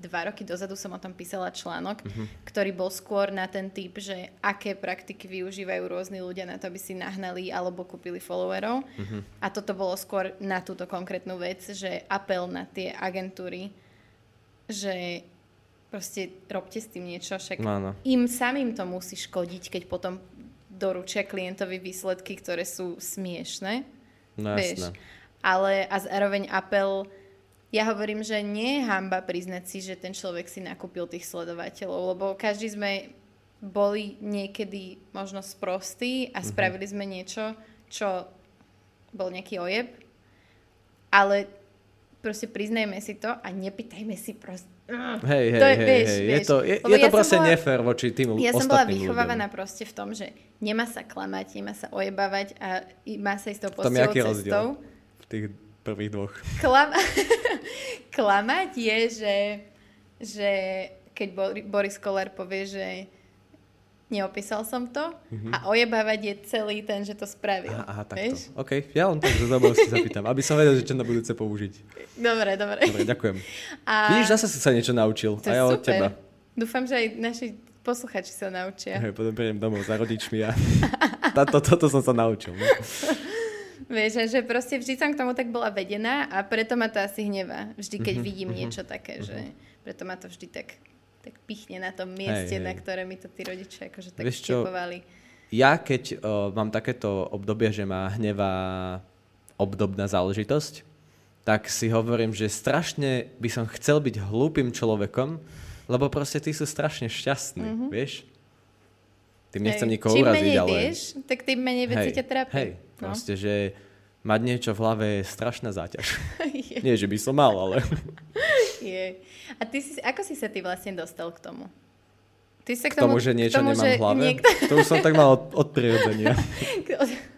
dva roky dozadu som o tom písala článok, Mhm. ktorý bol skôr na ten typ, že aké praktiky využívajú rôzni ľudia na to, aby si nahnali alebo kúpili followerov. Mhm. A toto bolo skôr na túto konkrétnu vec, že apel na tie agentúry, že proste robte s tým niečo, však No, áno. im samým to musí škodiť, keď potom doručia klientovi výsledky, ktoré sú smiešné. No Vieš. jasné. Ale a zároveň apel ja hovorím, že nie je hamba priznať si, že ten človek si nakúpil tých sledovateľov, lebo každý sme boli niekedy možno sprostí a spravili sme niečo, čo bol nejaký ojeb, ale proste priznajme si to a nepýtajme si proste... Hej, hej, To je- hej, vieš, hej. Je vieš. to, je, Lebo je to ja proste bola- nefér voči tým Ja som bola vychovávaná ľuďom. proste v tom, že nemá sa klamať, nemá sa ojebávať a má sa ísť tou je postelou cestou. V tých prvých dvoch. Klam... Klamať je, že, že keď Bor- Boris Koller povie, že neopísal som to a ojebávať je celý ten, že to spravil. Aha, aha takto. Vieš? OK, ja len tak zo zaujímavosti sa pýtam, aby som vedel, že čo na budúce použiť. Dobre, dobre. Dobre, ďakujem. A Vidíš, zase si sa niečo naučil. to A ja od super. teba. Dúfam, že aj naši posluchači sa naučia. Hej, potom prídem domov za rodičmi a táto, toto som sa naučil. No. Vieš, že proste vždy som k tomu tak bola vedená a preto ma to asi hnevá. Vždy, keď Mhm, vidím niečo také, že preto ma to vždy tak, tak pichne na tom mieste, hej. na ktoré mi to tí rodičia akože tak Vieš čo? štipovali. Ja keď o, mám takéto obdobie, že ma hnevá obdobná záležitosť, tak si hovorím, že strašne by som chcel byť hlúpým človekom, lebo proste tí sú strašne šťastní, mm-hmm. vieš? Tým nechcem Hej. nikoho Čím uraziť, menej ale... vieš, tak tým menej veci ťa trápi. hej, no. proste, že mať niečo v hlave je strašná záťaž. je, Nie, že by som mal, ale... je. A ty si, ako si sa ty vlastne dostal k tomu? Ty sa K tomu, že niečo k tomu, nemám že v hlave? Niekto, To už som tak mal od, od prirodzenia.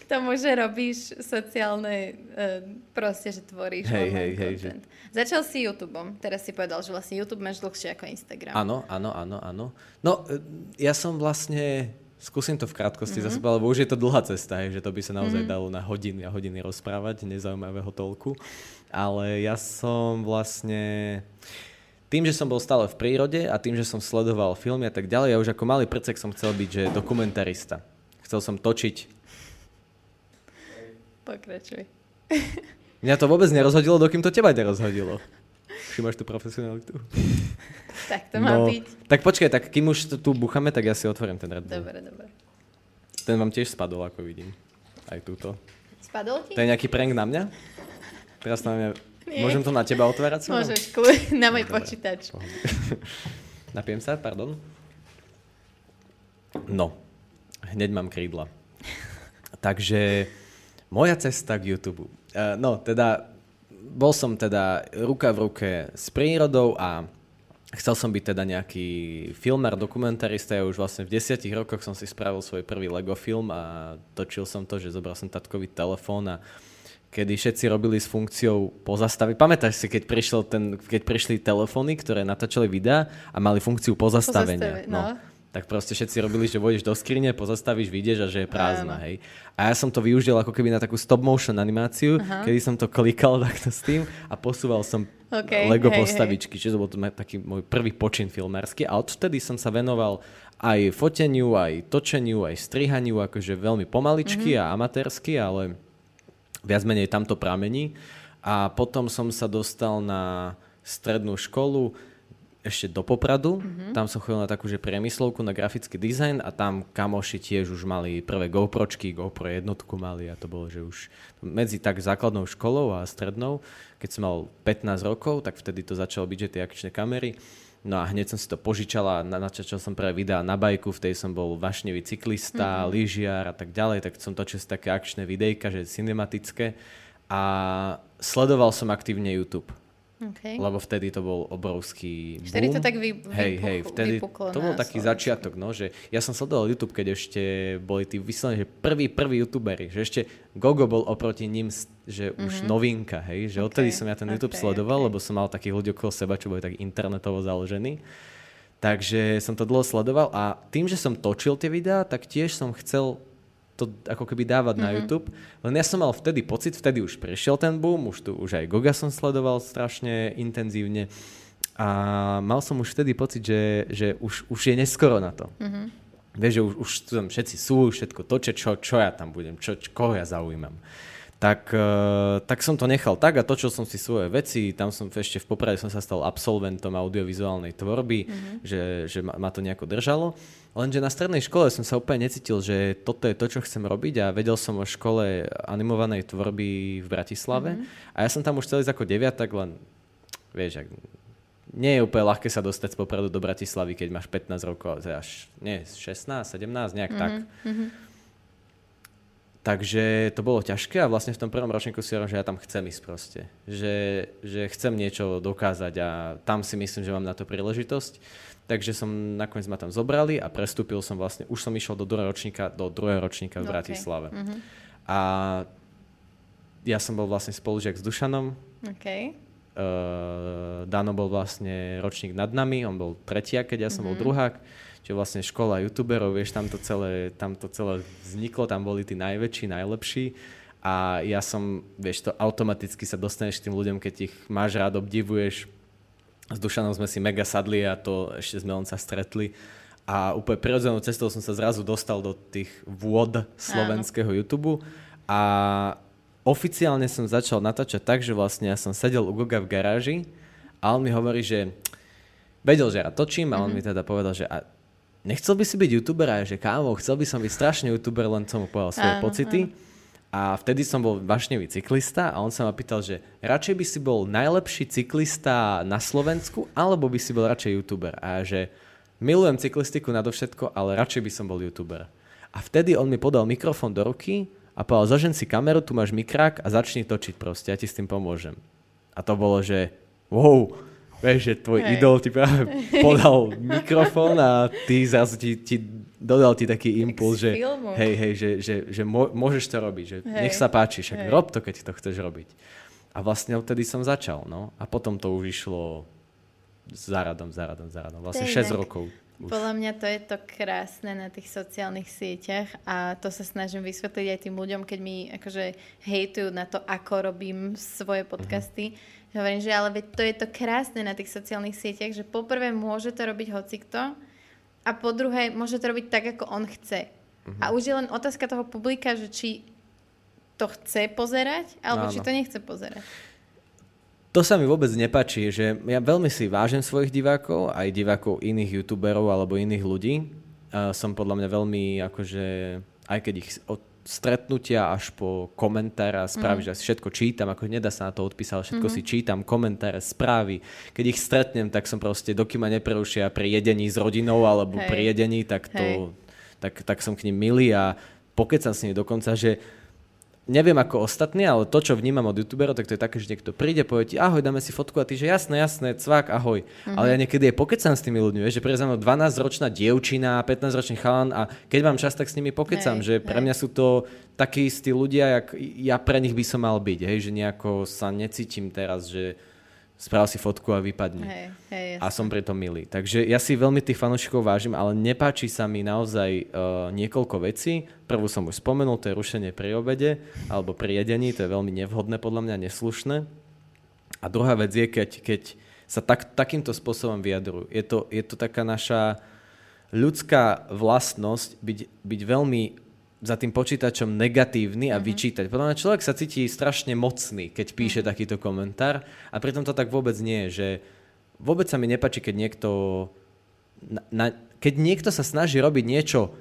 k tomu, že robíš sociálne, uh, proste, že tvoríš Hej, hej, hej, že-. Začal si YouTubeom, teraz si povedal, že vlastne YouTube máš dlhšie ako Instagram. Áno, áno, áno, áno. No, e, ja som vlastne, skúsim to v krátkosti mm-hmm. zase, lebo už je to dlhá cesta, hej, že to by sa naozaj mm-hmm. dalo na hodiny a hodiny rozprávať, nezaujímavého toľku. Ale ja som vlastne, tým, že som bol stále v prírode a tým, že som sledoval filmy a tak ďalej, ja už ako malý prcek som chcel byť, že dokumentarista. Chcel som točiť. Pokračuj. Mňa to vôbec nerozhodilo, dokým to teba nerozhodilo. Všimáš tú profesionalitu? Tak to má byť. Tak počkaj, tak kým už tu- buchame, tak ja si otvorím ten Red Bull. Dobre, dobre. Ten vám tiež spadol, ako vidím. Aj túto. Spadol ti? To je nejaký prank na mňa? Teraz na mňa... Nie. Môžem to na teba otvárať? celé? Môžeš, kľud, na môj Dobre. počítač. Napijem sa, pardon. No, hneď mám krídla. Takže moja cesta k YouTube. Uh, no, teda bol som teda ruka v ruke s prírodou a chcel som byť teda nejaký filmár, dokumentarista. Ja už vlastne v desiatich rokoch som si spravil svoj prvý Lego film a točil som to, že zobral som tatkový telefón a kedy všetci robili s funkciou pozastaviť. Pamätáš si, keď, prišiel ten, keď prišli telefóny, ktoré natáčali videá a mali funkciu pozastavenia? Pozastavi- no. Tak proste všetci robili, že vôjdeš do skrine, pozastavíš, vidieš a že je prázdna, hej. A ja som to využil ako keby na takú stop motion animáciu, Aha. kedy som to klikal takto s tým a posúval som OK, Lego hej, postavičky, čiže to bol to taký môj prvý počin filmársky a odvtedy som sa venoval aj foteniu, aj točeniu, aj strihaniu, akože veľmi pomaličky Mhm. a amatérsky, ale viac menej tamto pramení. A potom som sa dostal na strednú školu ešte do Popradu. Mm-hmm. Tam som chodil na takú, že priemyslovku na grafický dizajn a tam kamoši tiež už mali prvé GoPročky, GoPro jednotku mali a to bolo, že už medzi tak základnou školou a strednou, keď som mal 15 rokov, tak vtedy to začalo byť, že tie akčné kamery. No a hneď som si to požičal a na- natáčal som prvé videá na bajku, v tej som bol vášnevý cyklista, mm-hmm. lyžiar a tak ďalej, tak som točil si také akčné videjka, že cinematické a sledoval som aktívne YouTube. Okay. Lebo vtedy to bol obrovský boom. Vtedy to tak vy, Hej, vypuch- hej, vtedy vypuklo to bol taký Slovensku. začiatok, no, že ja som sledoval YouTube, keď ešte boli tí vyslovene, že prví, prví youtuberi, že ešte Gogo bol oproti ním, že už novinka, hej, že odtedy Mhm. Ok, som ja ten YouTube ok, sledoval, ok. lebo som mal takých ľudí okolo seba, čo boli tak internetovo založení. Takže som to dlho sledoval a tým, že som točil tie videá, tak tiež som chcel to ako keby dávať mm-hmm. na YouTube. Len ja som mal vtedy pocit, vtedy už prešiel ten boom, už tu už aj Goga som sledoval strašne intenzívne a mal som už vtedy pocit, že, že už, už je neskoro na to. Mm-hmm. Vieš, že už, už tam všetci sú, všetko točia, čo, čo ja tam budem, čo, čo, koho ja zaujímam. Tak, uh, tak som to nechal tak a točil som si svoje veci. Tam som ešte v Poprade som sa stal absolventom audiovizuálnej tvorby, mm-hmm. že, že ma, ma to nejako držalo. Lenže na strednej škole som sa úplne necítil, že toto je to, čo chcem robiť a vedel som o škole animovanej tvorby v Bratislave. Mm-hmm. A ja som tam už celý ako deviatak, len vieš, ak, nie je úplne ľahké sa dostať z Popradu do Bratislavy, keď máš 15 rokov, až nie, 16, 17, nejak mm-hmm. tak. Mm-hmm. Takže to bolo ťažké a vlastne v tom prvom ročníku si hovorím, že ja tam chcem ísť proste. Že, že chcem niečo dokázať a tam si myslím, že mám na to príležitosť. Takže som nakoniec ma tam zobrali a prestúpil som vlastne, už som išiel do druhého ročníka, do druhého ročníka v okay. Bratislave. Mm-hmm. A ja som bol vlastne spolužiak s Dušanom. Okay. Uh, Dano bol vlastne ročník nad nami, on bol tretiak, keď ja som mm-hmm. bol mhm. druhák čiže vlastne škola youtuberov, vieš, tam to, celé, tam to celé vzniklo, tam boli tí najväčší, najlepší a ja som, vieš, to automaticky sa dostaneš k tým ľuďom, keď ich máš rád, obdivuješ. S Dušanom sme si mega sadli a to ešte sme len sa stretli a úplne prirodzenou cestou som sa zrazu dostal do tých vôd slovenského Áno. YouTube a oficiálne som začal natáčať tak, že vlastne ja som sedel u Goga v garáži a on mi hovorí, že vedel, že ja točím a on mm-hmm. mi teda povedal, že a nechcel by si byť youtuber a že kámo, chcel by som byť strašne youtuber, len som mu povedal svoje áno, pocity. Áno. A vtedy som bol vášnevý cyklista a on sa ma pýtal, že radšej by si bol najlepší cyklista na Slovensku, alebo by si bol radšej youtuber. A že milujem cyklistiku nadovšetko, ale radšej by som bol youtuber. A vtedy on mi podal mikrofón do ruky a povedal, zažen si kameru, tu máš mikrák a začni točiť proste, ja ti s tým pomôžem. A to bolo, že wow, Vieš, že tvoj Hej. idol ti práve podal mikrofón a ty zase ti, ti dodal ti taký impuls, že hej, hej, že, že, že môžeš to robiť, že hej. nech sa páči, však hej. rob to, keď to chceš robiť. A vlastne odtedy som začal, no. A potom to už išlo za radom, za radom, za radom. Vlastne 6 rokov. Už. Podľa mňa to je to krásne na tých sociálnych sieťach a to sa snažím vysvetliť aj tým ľuďom, keď mi akože hejtujú na to, ako robím svoje podcasty, mm-hmm Hovorím, že ale to je to krásne na tých sociálnych sieťach, že poprvé môže to robiť hocikto a po druhé môže to robiť tak, ako on chce. Uh-huh. A už je len otázka toho publika, že či to chce pozerať, alebo no, či to nechce pozerať. To sa mi vôbec nepačí, že ja veľmi si vážim svojich divákov, aj divákov iných youtuberov alebo iných ľudí. Uh, som podľa mňa veľmi akože, aj keď ich od stretnutia až po komentáre a správy, mm. že si všetko čítam, ako nedá sa na to odpísať, všetko mm-hmm. si čítam, komentáre, správy. Keď ich stretnem, tak som proste, dokým ma neprerušia pri jedení s rodinou alebo Hej. pri jedení, tak, to, tak, tak som k ním milý a pokecam s nimi dokonca, že neviem ako ostatní, ale to, čo vnímam od youtuberov, tak to je také, že niekto príde, povie ti, ahoj, dáme si fotku a ty, že jasné, jasné, cvak, ahoj. Mm-hmm. Ale ja niekedy je pokecam s tými ľuďmi, že pre 12-ročná dievčina, 15-ročný chalan a keď mám čas, tak s nimi pokecam, hej, že pre mňa sú to takí istí ľudia, jak ja pre nich by som mal byť, hej, že nejako sa necítim teraz, že sprav si fotku a vypadne. Hej, hej, a som preto milý. Takže ja si veľmi tých fanúšikov vážim, ale nepáči sa mi naozaj uh, niekoľko vecí. Prvú som už spomenul, to je rušenie pri obede alebo pri jedení, to je veľmi nevhodné podľa mňa, neslušné. A druhá vec je, keď, keď sa tak, takýmto spôsobom vyjadrujú. Je to, je to taká naša ľudská vlastnosť byť, byť veľmi za tým počítačom negatívny a mm-hmm. vyčítať. Podľa mňa človek sa cíti strašne mocný, keď píše mm-hmm. takýto komentár a pritom to tak vôbec nie je, že vôbec sa mi nepačí, keď niekto na, na, keď niekto sa snaží robiť niečo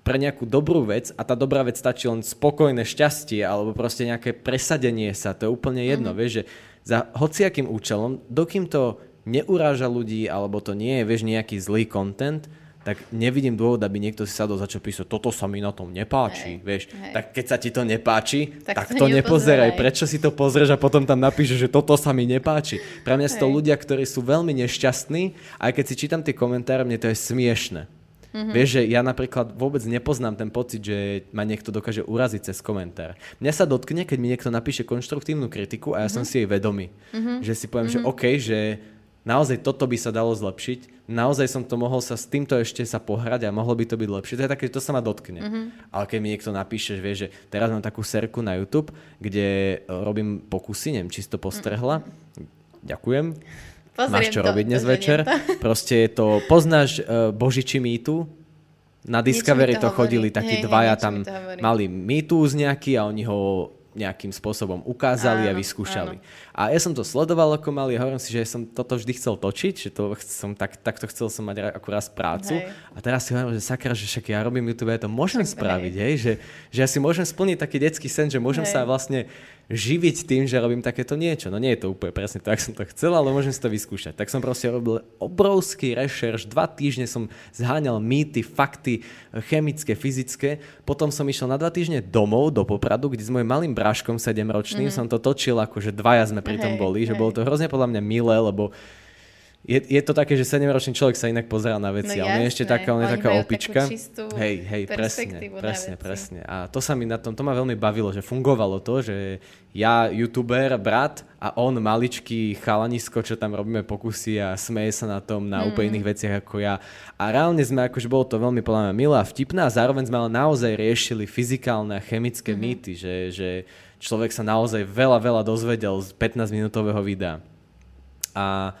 pre nejakú dobrú vec a tá dobrá vec stačí len spokojné šťastie alebo proste nejaké presadenie sa, to je úplne jedno, mm-hmm. vieš, že za hociakým účelom, dokým to neuráža ľudí alebo to nie je, vieš, nejaký zlý content, tak nevidím dôvod, aby niekto si sadol začal písať, toto sa mi na tom nepáči, hej, vieš. Hej. Tak keď sa ti to nepáči, tak, tak to nepozeraj. Prečo si to pozrieš a potom tam napíšeš, že toto sa mi nepáči. Pre mňa sú to ľudia, ktorí sú veľmi nešťastní a aj keď si čítam tie komentáre, mne to je smiešne. Mm-hmm. Vieš, že ja napríklad vôbec nepoznám ten pocit, že ma niekto dokáže uraziť cez komentár. Mňa sa dotkne, keď mi niekto napíše konštruktívnu kritiku a ja mm-hmm. som si jej vedomý. Mm-hmm. Že si poviem, mm-hmm. že OK, že naozaj toto by sa dalo zlepšiť, naozaj som to mohol sa s týmto ešte sa pohrať a mohlo by to byť lepšie. To je také, že to sa ma dotkne. Mm-hmm. Ale keď mi niekto napíše, že vie, že teraz mám takú serku na YouTube, kde e, robím pokusy, neviem, či si to postrehla. Mm-hmm. Ďakujem. Pozriem Máš čo to, robiť dnes večer. To. Proste je to, poznáš uh, Božiči mýtu? Na Discovery to, to chodili takí hej, dvaja, hej, tam mali mýtus nejaký a oni ho nejakým spôsobom ukázali a Áno, vyskúšali. A ja som to sledoval ako malý a hovorím si, že som toto vždy chcel točiť, že to som tak, takto chcel som mať ako raz prácu. Hej. A teraz si hovorím, že sakra, že však ja robím YouTube, ja to môžem Však spraviť, hej. hej, že, že ja si môžem splniť taký detský sen, že môžem Hej. sa vlastne živiť tým, že robím takéto niečo. No nie je to úplne presne tak, som to chcel, ale môžem si to vyskúšať. Tak som proste robil obrovský rešerš, dva týždne som zháňal mýty, fakty, chemické, fyzické. Potom som išiel na dva týždne domov do Popradu, kde s mojim malým bráškom 7-ročným som to točil, akože dvaja sme pri tom Mhm. Hej, boli, že hej. bolo to hrozne podľa mňa milé, lebo je, je to také, že 7-ročný človek sa inak pozerá na veci. No a on je ešte taká, on je taká opička. Hej, hej, presne, presne, presne. A to sa mi na tom, to ma veľmi bavilo, že fungovalo to, že ja, youtuber, brat a on, maličký chalanisko, čo tam robíme pokusy a smeje sa na tom na Mm. úplne iných veciach ako ja. A reálne sme, akože bolo to veľmi podľa mňa milé a vtipné a zároveň sme ale naozaj riešili fyzikálne a chemické Mhm. mýty, že, že človek sa naozaj veľa, veľa dozvedel z 15-minútového videa. A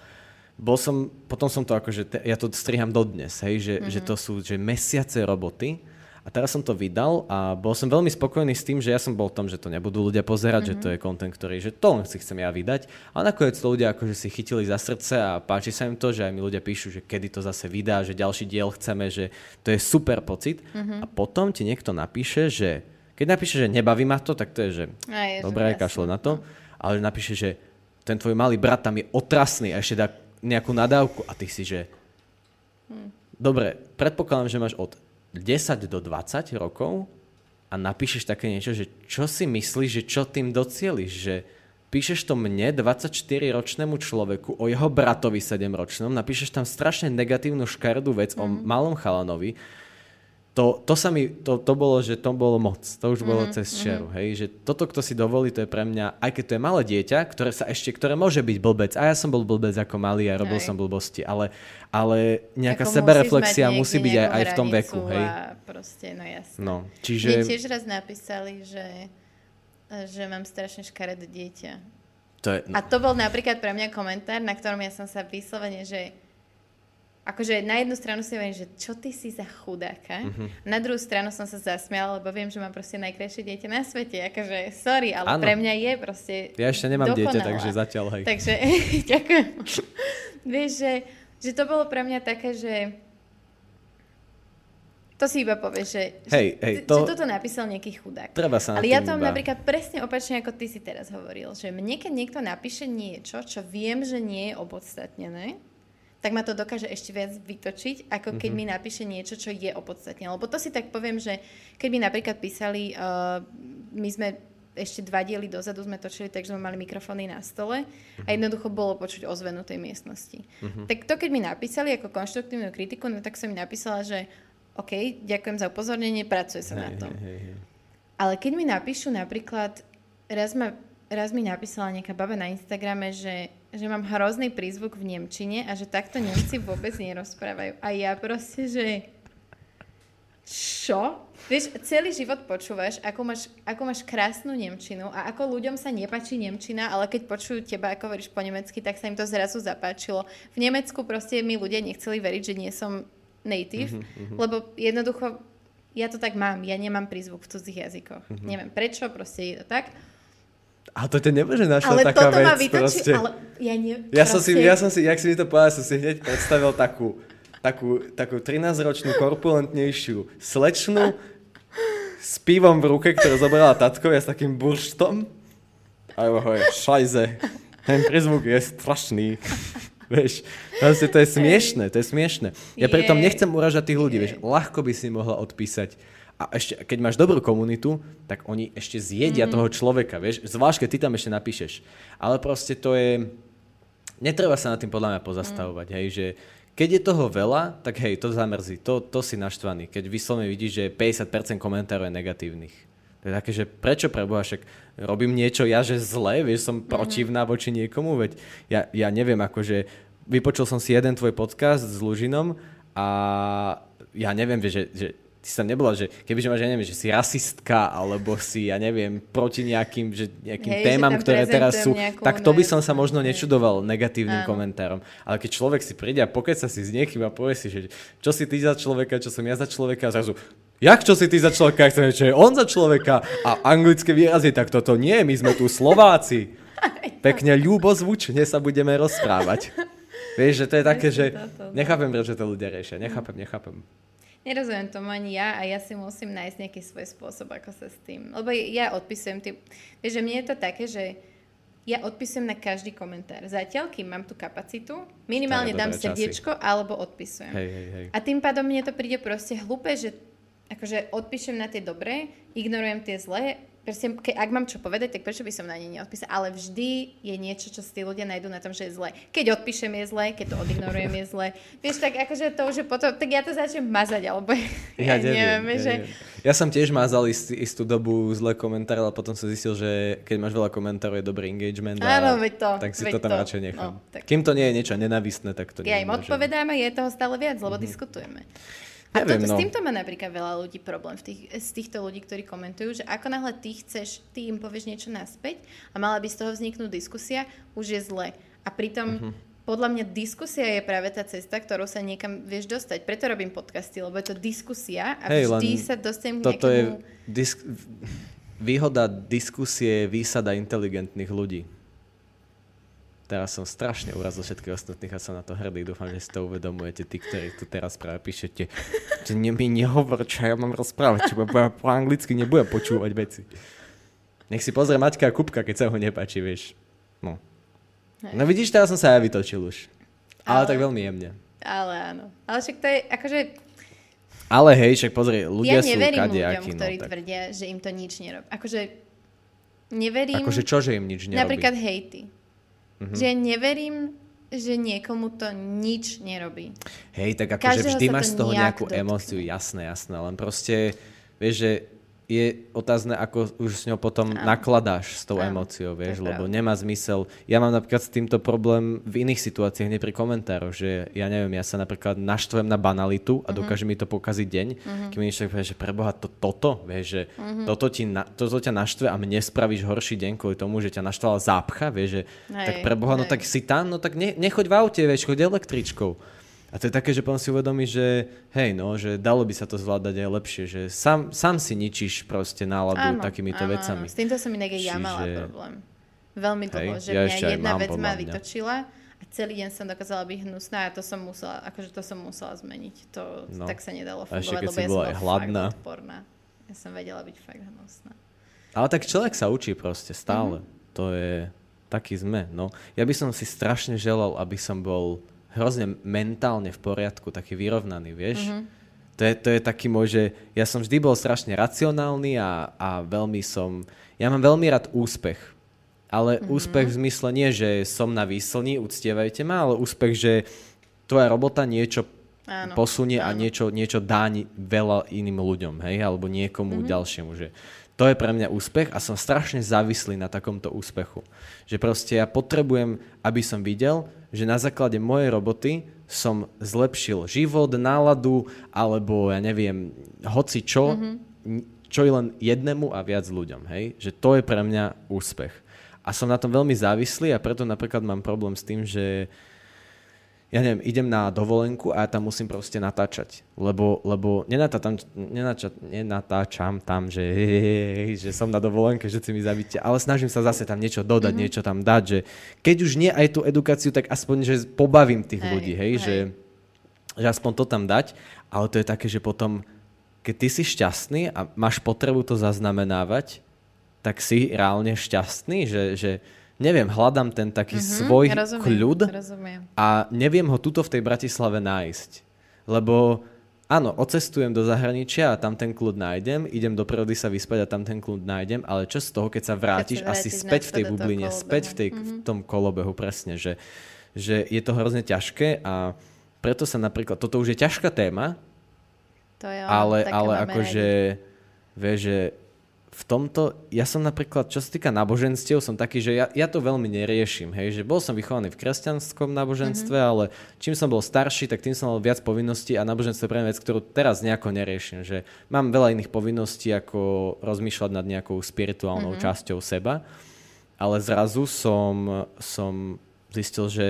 bol som, potom som to akože, te, ja to striham dodnes, hej, že, mm-hmm. že to sú že mesiace roboty a teraz som to vydal a bol som veľmi spokojný s tým, že ja som bol v tom, že to nebudú ľudia pozerať, mm-hmm. že to je content, ktorý, že to len si chcem ja vydať a nakoniec to ľudia akože si chytili za srdce a páči sa im to, že aj mi ľudia píšu, že kedy to zase vydá, že ďalší diel chceme, že to je super pocit mm-hmm. a potom ti niekto napíše, že keď napíše, že nebaví ma to, tak to je, že jasné. kašle na to. Ale napíše, že ten tvoj malý brat tam je otrasný a ešte dá nejakú nadávku a ty si, že... Dobre, predpokladám, že máš od 10 do 20 rokov a napíšeš také niečo, že čo si myslíš, že čo tým docieliš, že píšeš to mne, 24-ročnému človeku, o jeho bratovi 7-ročnom, napíšeš tam strašne negatívnu škardú vec mm. o malom chalanovi, to, to sa mi, to, to bolo, že to bolo moc. To už bolo mm-hmm, cez čiaru, hej. Že toto, kto si dovolí, to je pre mňa, aj keď to je malé dieťa, ktoré sa ešte, ktoré môže byť blbec. A ja som bol blbec ako malý a robil Hej. som blbosti, ale, ale nejaká Ako sebereflexia musí niekde byť aj, aj v tom veku, hej. Proste, no jasné. No, Mne čiže... tiež raz napísali, že, že mám strašne škaredé dieťa. To je, no, A to bol napríklad pre mňa komentár, na ktorom ja som sa vyslovene, že akože na jednu stranu si hovorím, že čo ty si za chudáka, Mhm. mm-hmm. na druhú stranu som sa zasmiala, lebo viem, že mám proste najkrajšie dieťa na svete, akože sorry, ale Áno. pre mňa je proste ja ešte nemám dieťa, dokonalá. takže zatiaľ, hej. Takže ďakujem. Vieš, že, že to bolo pre mňa také, že to si iba povieš, že, Hej, že, hej, že to- toto napísal nejaký chudák. Treba sa Ale ja to mám napríklad presne opačne, ako ty si teraz hovoril, že mne keď niekto napíše niečo, čo viem, že nie je opodstatnené, tak ma to dokáže ešte viac vytočiť, ako keď Mhm. mi napíše niečo, čo je opodstatnené. Lebo to si tak poviem, že keď mi napríklad písali, uh, my sme ešte dva diely dozadu sme točili, takže sme mali mikrofóny na stole Mhm. a jednoducho bolo počuť ozvenu tej miestnosti. Tak to, keď mi napísali ako konštruktívnu kritiku, no tak som mi napísala, že OK, ďakujem za upozornenie, pracuje sa na Hej, tom. hej, hej, hej. Ale keď mi napíšu napríklad, raz, ma, raz mi napísala nejaká baba na Instagrame, že, že mám hrozný prízvuk v Nemčine a že takto Nemci vôbec nerozprávajú. A ja proste, že čo? Vieš, celý život počúvaš, ako máš, ako máš krásnu Nemčinu a ako ľuďom sa nepáči Nemčina, ale keď počujú teba, ako veríš po nemecky, tak sa im to zrazu zapáčilo. V Nemecku proste mi ľudia nechceli veriť, že nie som native, mm-hmm. lebo jednoducho ja to tak mám, ja nemám prízvuk v cudzích jazykoch. Mm-hmm. Neviem prečo, proste je to tak. A to ťa nemôže našla Ale taká toto vec ma vytočí, proste. ale ja nie... Ja som si, proste- ja som si, jak si mi to povedal, som si hneď predstavil takú, takú, takú 13-ročnú korpulentnejšiu slečnu s pivom v ruke, ktorú zobrala tatkovia s takým burštom. A jeho hovorí, šajze, ten prizvuk je strašný. Vieš, proste to je smiešné, to je smiešné. Ja preto Je. nechcem uražať tých ľudí, vieš, ľahko by si mohla odpísať. A ešte, keď máš dobrú komunitu, tak oni ešte zjedia mm. toho človeka, vieš, zvlášť, keď ty tam ešte napíšeš. Ale proste to je, netreba sa nad tým podľa mňa pozastavovať, hej, že keď je toho veľa, tak hej, to zamrzí, to, to si naštvaný, keď vyslovene vidíš, že 50% komentárov je negatívnych. To je také, že prečo preboha, však robím niečo ja, že zle, vieš, som protivná voči niekomu, veď ja, ja neviem, akože vypočul som si jeden tvoj podcast s Lužinom a ja neviem, vieš, že, že ty si tam nebola, že kebyže máš, ja neviem, že si rasistka, alebo si, ja neviem, proti nejakým, že, nejakým Hej, že témam, tam ktoré teraz sú, nejakú tak to by som sa možno nečudoval negatívnym Áno. komentárom. Ale keď človek si príde a pokeca si s niekým a povie si, že čo si ty za človeka, čo som ja za človeka, a zrazu Jak čo si ty za človeka? Chcem, čo je on za človeka? A anglické výrazy, tak toto nie, my sme tu Slováci. Pekne ľubozvučne sa budeme rozprávať. Vieš, že to je také, že no. nechápem, prečo to ľudia riešia. Nechápem, nechápem. Nerozumiem tomu ani ja a ja si musím nájsť nejaký svoj spôsob, ako sa s tým... Lebo ja odpisujem tým... Vieš, že mne je to také, že ja odpisujem na každý komentár. Zatiaľ, kým mám tú kapacitu, minimálne dám srdiečko alebo odpisujem. Hej, hej, hej. A tým pádom mne to príde proste hlúpe, že akože odpíšem na tie dobré, ignorujem tie zlé. Proste, ke, ak mám čo povedať, tak prečo by som na ne neodpísala? Ale vždy je niečo, čo si tí ľudia nájdú na tom, že je zlé. Keď odpíšem je zlé, keď to odignorujem je zlé. Vieš, tak akože to už je potom, tak ja to začnem mazať, alebo ja, ja neviem, ja, že... neviem. ja som tiež mázal ist, istú dobu zlé komentáre, ale potom som zistil, že keď máš veľa komentárov, je dobrý engagement. A, Áno, veď to, tak si to tam to. radšej nechám. No, tak- Kým to nie je niečo nenavistné, tak to Ja im odpovedám a je toho stále viac, lebo diskutujeme. Neviem, s no. týmto má napríklad veľa ľudí problém, v tých, z týchto ľudí, ktorí komentujú, že ako náhle ty chceš, ty im povieš niečo naspäť a mala by z toho vzniknúť diskusia, už je zle. A pritom podľa mňa diskusia je práve tá cesta, ktorou sa niekam vieš dostať. Preto robím podcasty, lebo je to diskusia a Hej, vždy sa dostanem k Toto je nejakému... disk... výhoda diskusie je výsada inteligentných ľudí. Teraz som strašne urazil všetkých ostatných a som na to hrdý. Dúfam, že si to uvedomujete, tí, ktorí tu teraz práve píšete, že ne, mi nehovor, čo ja mám rozprávať, čo po, po anglicky nebudem počúvať veci. Nech si pozrie Maťka a Kupka, keď sa ho nepáči, vieš. No. Hej. No vidíš, teraz som sa aj vytočil už. Ale, Ale- tak veľmi jemne. Ale áno. Ale však to je, akože, Ale hej, však pozri, ľudia ja sú neverím ľuďom, kadejakí. ktorí no, tak. tvrdia, že im to nič nerobí. Akože, neverím... Akože čo, že im nič nerobí? Napríklad hejty. Mhm. Že ja neverím, že niekomu to nič nerobí. Hej, tak akože vždy máš z toho nejak nejakú dotkne. emóciu, jasné, jasné, len proste, vieš, že je otázne, ako už s ňou potom Áno. nakladáš s tou Áno, emóciou, vieš, lebo pravda. nemá zmysel. Ja mám napríklad s týmto problém v iných situáciách, nie pri komentároch, že ja neviem, ja sa napríklad naštvem na banalitu a dokáže mi to pokaziť deň, keď mi niekto povie, že preboha, to, toto, vieš, že Mhm. toto, ti na, toto ťa naštve a mne spravíš horší deň kvôli tomu, že ťa naštvala zápcha, vieš, že Hej, tak preboha, no hej. tak si tam, no tak ne, nechoď v aute, vieš, choď električkou. A to je také, že potom si uvedomí, že hej, no, že dalo by sa to zvládať aj lepšie, že sám, sám si ničíš proste náladu takýmito áno, vecami. Áno. S týmto som inak aj ja mala Čiže- problém. Veľmi dlho, Hej, že ja mňa ešte jedna vec ma vytočila a celý deň som dokázala byť hnusná a to som musela, akože to som musela zmeniť. To No. tak sa nedalo ešte fungovať, keď lebo ja bola som hladná. fakt odporná. Ja som vedela byť fakt hnusná. Ale tak človek sa učí proste stále. Mhm. To je, taký sme, no. Ja by som si strašne želal, aby som bol hrozne mentálne v poriadku, taký vyrovnaný, vieš? Mhm. To je, to je taký môj, že ja som vždy bol strašne racionálny a, a veľmi som... Ja mám veľmi rád úspech. Ale Mhm. úspech v zmysle nie, že som na výslni, uctievajte ma, ale úspech, že tvoja robota niečo Áno, posunie a áno. niečo, niečo dá ni- veľa iným ľuďom, hej, alebo niekomu Mhm. mm-hmm. ďalšiemu, že to je pre mňa úspech a som strašne závislý na takomto úspechu. Že proste ja potrebujem, aby som videl, že na základe mojej roboty som zlepšil život, náladu, alebo ja neviem, hoci čo, mm-hmm. čo je len jednému a viac ľuďom, hej, že to je pre mňa úspech. A som na tom veľmi závislý a preto napríklad mám problém s tým, že ja neviem, idem na dovolenku a ja tam musím proste natáčať. Lebo, lebo nenatáčam, nenača, nenatáčam tam, že, že som na dovolenke, že si mi zavíte, ale snažím sa zase tam niečo dodať, mm-hmm. niečo tam dať, že keď už nie aj tú edukáciu, tak aspoň, že pobavím tých Hej, ľudí, hej, hej. Že, že aspoň to tam dať, ale to je také, že potom, keď ty si šťastný a máš potrebu to zaznamenávať, tak si reálne šťastný, že, že neviem, hľadám ten taký mm-hmm, svoj Mhm, rozumiem, kľud Rozumiem. a neviem ho tuto v tej Bratislave nájsť. Lebo áno, ocestujem do zahraničia a tam ten kľud nájdem, idem do prírody sa vyspať a tam ten kľud nájdem, ale čo z toho, keď sa vrátiš sa asi vrátiš späť v tej bubline, späť v, tej, v tom kolobehu, presne, že, že je to hrozne ťažké a preto sa napríklad, toto už je ťažká téma, To je ono, ale, ale akože, vieš, že v tomto, ja som napríklad, čo sa týka náboženstiev, som taký, že ja, ja to veľmi neriešim, hej, že bol som vychovaný v kresťanskom náboženstve, mm-hmm. ale čím som bol starší, tak tým som mal viac povinností a náboženstvo je pre vec, ktorú teraz nejako neriešim, že mám veľa iných povinností, ako rozmýšľať nad nejakou spirituálnou mm-hmm. časťou seba, ale zrazu som, som zistil, že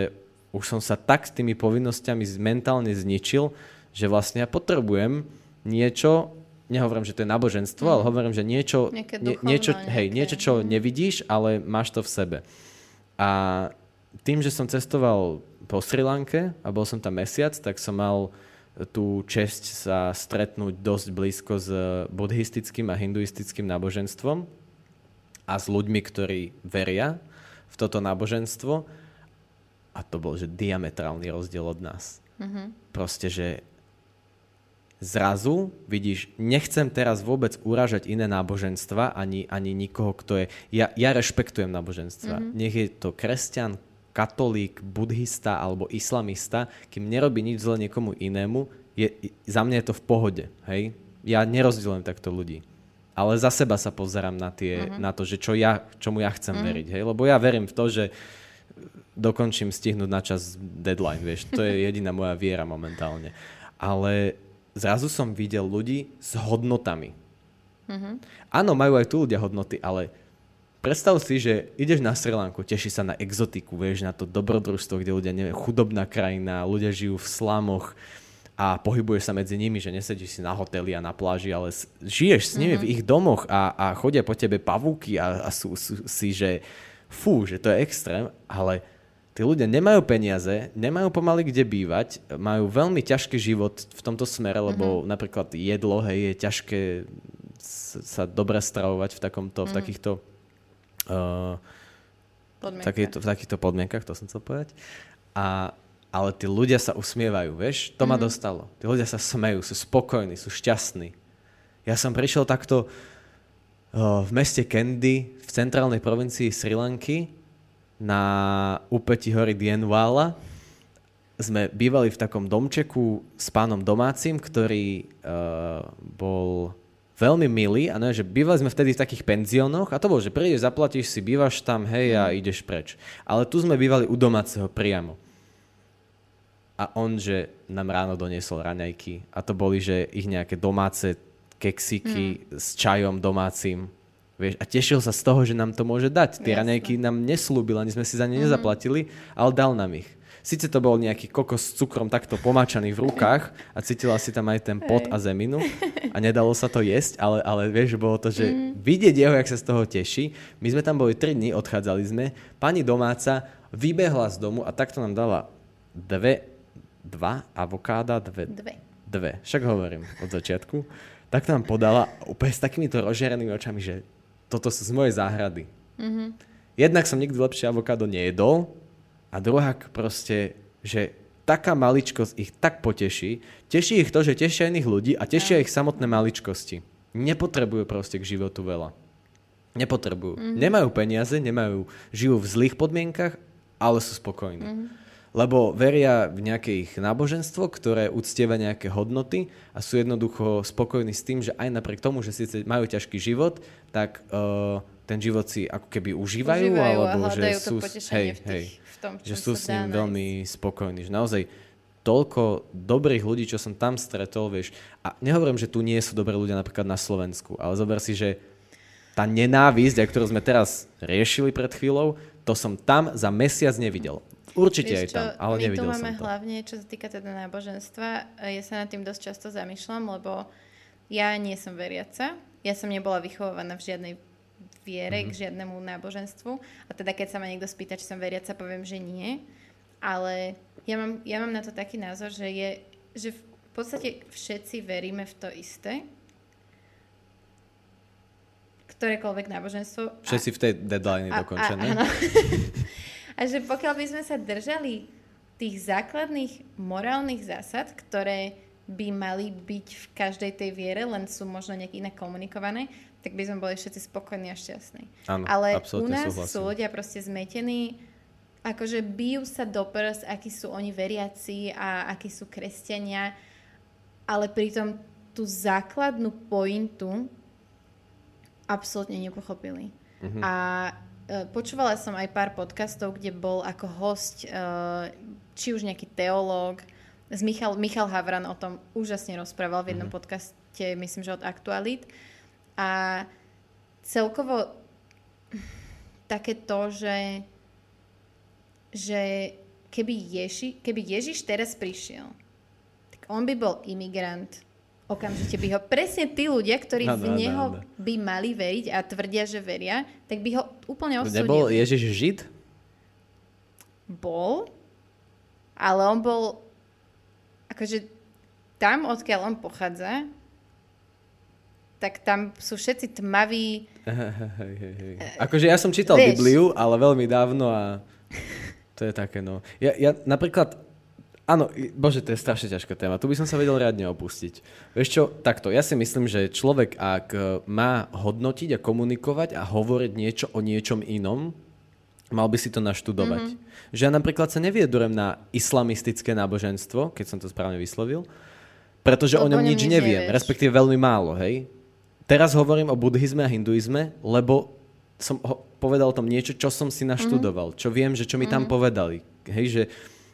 už som sa tak s tými povinnosťami mentálne zničil, že vlastne ja potrebujem niečo, nehovorím, že to je náboženstvo, mm. ale hovorím, že niečo, nie, duchovno, niečo, nejaké- hej, niečo, čo nevidíš, ale máš to v sebe. A tým, že som cestoval po Sri Lanke a bol som tam mesiac, tak som mal tú česť sa stretnúť dosť blízko s buddhistickým a hinduistickým náboženstvom a s ľuďmi, ktorí veria v toto náboženstvo. A to bol, že diametrálny rozdiel od nás. Proste, že zrazu vidíš, nechcem teraz vôbec uražať iné náboženstva, ani, ani nikoho, kto je... Ja, ja rešpektujem náboženstva. Mm-hmm. Nech je to kresťan, katolík, buddhista alebo islamista, kým nerobí nič zle niekomu inému, je, za mňa je to v pohode. Hej? Ja nerozdielujem takto ľudí. Ale za seba sa pozerám na, tie, mm-hmm. na to, že čo ja, čomu ja chcem mm-hmm. veriť. Hej? Lebo ja verím v to, že dokončím stihnúť na čas deadline, vieš. To je jediná moja viera momentálne. Ale zrazu som videl ľudí s hodnotami. Mm-hmm. Áno, majú aj tu ľudia hodnoty, ale predstav si, že ideš na Sri Lanku, teší sa na exotiku, vieš, na to dobrodružstvo, kde ľudia, neviem, chudobná krajina, ľudia žijú v slamoch a pohybuješ sa medzi nimi, že nesedíš si na hoteli a na pláži, ale žiješ s nimi mm-hmm. v ich domoch a, a chodia po tebe pavúky a, a sú, sú si, že fú, že to je extrém, ale tí ľudia nemajú peniaze, nemajú pomaly kde bývať, majú veľmi ťažký život v tomto smere, lebo mm-hmm. napríklad jedlo, hej, je ťažké sa dobre stravovať v, takomto, v takýchto uh, Podmienka. takýchto, v takýchto podmienkach, to som chcel povedať. A, ale tí ľudia sa usmievajú, vieš, to ma dostalo. Tí ľudia sa smejú, sú spokojní, sú šťastní. Ja som prišiel takto uh, v meste Kandy, v centrálnej provincii Sri Lanky, na úpeti hory Dienwala. Sme bývali v takom domčeku s pánom domácim, ktorý uh, bol veľmi milý a ne, že bývali sme vtedy v takých penziónoch a to bolo, že prídeš, zaplatíš si, bývaš tam, hej a ideš preč. Ale tu sme bývali u domáceho priamo. A on, že nám ráno doniesol raňajky a to boli, že ich nejaké domáce keksiky mm. s čajom domácim. Vieš, a tešil sa z toho, že nám to môže dať. Tie raňajky nám neslúbil, ani sme si za ne nezaplatili, ale dal nám ich. Sice to bol nejaký kokos s cukrom takto pomáčaný v rukách a cítila si tam aj ten pot a zeminu a nedalo sa to jesť, ale, ale vieš, bolo to, že vidieť jeho, jak sa z toho teší. My sme tam boli 3 dní, odchádzali sme. Pani domáca vybehla z domu a takto nám dala dve, dva avokáda, dve, Dve. dve. Však hovorím od začiatku. Tak nám podala úplne s takýmito rozžerenými očami, že toto sú z mojej záhrady. Mm-hmm. Jednak som nikdy lepšie avokádo nejedol a druhá proste, že taká maličkosť ich tak poteší. Teší ich to, že tešia iných ľudí a tešia ich samotné maličkosti. Nepotrebujú proste k životu veľa. Nepotrebujú. Mm-hmm. Nemajú peniaze, nemajú, žijú v zlých podmienkach, ale sú spokojní. Mm-hmm. Lebo veria v nejaké ich náboženstvo, ktoré uctieva nejaké hodnoty a sú jednoducho spokojní s tým, že aj napriek tomu, že síce majú ťažký život, tak uh, ten život si ako keby užívajú, Užívajú alebo že sú, hej, v tých- hej, v tom, že sú s ním veľmi spokojní. Že naozaj toľko dobrých ľudí, čo som tam stretol, vieš. A nehovorím, že tu nie sú dobrí ľudia napríklad na Slovensku, ale zober si, že tá nenávisť, ktorú sme teraz riešili pred chvíľou, to som tam za mesiac nevidel. Určite aj Vieš čo, tam, ale my tu nevidel máme som to. hlavne, čo sa týka teda náboženstva, e, ja sa nad tým dosť často zamýšľam, lebo ja nie som veriaca. Ja som nebola vychovávaná v žiadnej viere, Mhm. mm-hmm. k žiadnemu náboženstvu. A teda keď sa ma niekto spýta, či som veriaca, poviem, že nie. Ale ja mám, ja mám na to taký názor, že je, že v podstate všetci veríme v to isté. Ktorékoľvek náboženstvo. A- Všetci v tej deadline dokončené. áno. A že pokiaľ by sme sa držali tých základných morálnych zásad, ktoré by mali byť v každej tej viere, len sú možno nejak inak komunikované, tak by sme boli všetci spokojní a šťastní. Áno, Ale u nás súhlasím. sú ľudia proste zmetení, akože bijú sa do prs, akí sú oni veriaci a akí sú kresťania, ale pritom tú základnú pointu absolútne nepochopili. Mhm. A počúvala som aj pár podcastov, kde bol ako host e, či už nejaký teológ, z Michal, Michal Havran o tom úžasne rozprával v jednom podcaste, myslím, že od Aktualit. A celkovo také to, že, že keby, Ježi, keby Ježiš teraz prišiel, tak on by bol imigrant, okamžite by ho presne tí ľudia, ktorí Áno, v neho áno. by mali veriť a tvrdia, že veria, tak by ho úplne osudili. Nebol Ježiš Žid? Bol, ale on bol akože tam, odkiaľ on pochádza, tak tam sú všetci tmaví. Hej, hej, hej. Akože ja som čítal Vieš. Bibliu, ale veľmi dávno a to je také, no. Ja, ja napríklad, áno, bože, to je strašne ťažká téma. Tu by som sa vedel riadne opustiť. Vieš čo, takto, ja si myslím, že človek, ak e, má hodnotiť a komunikovať a hovoriť niečo o niečom inom, mal by si to naštudovať. Mm-hmm. Že ja napríklad sa neviedurem na islamistické náboženstvo, keď som to správne vyslovil, pretože o Lebo o ňom nič neviem, nevieš. respektíve veľmi málo, hej. Teraz hovorím o buddhizme a hinduizme, lebo som ho, povedal o tom niečo, čo som si naštudoval, čo viem, že čo mi tam povedali. Hej, že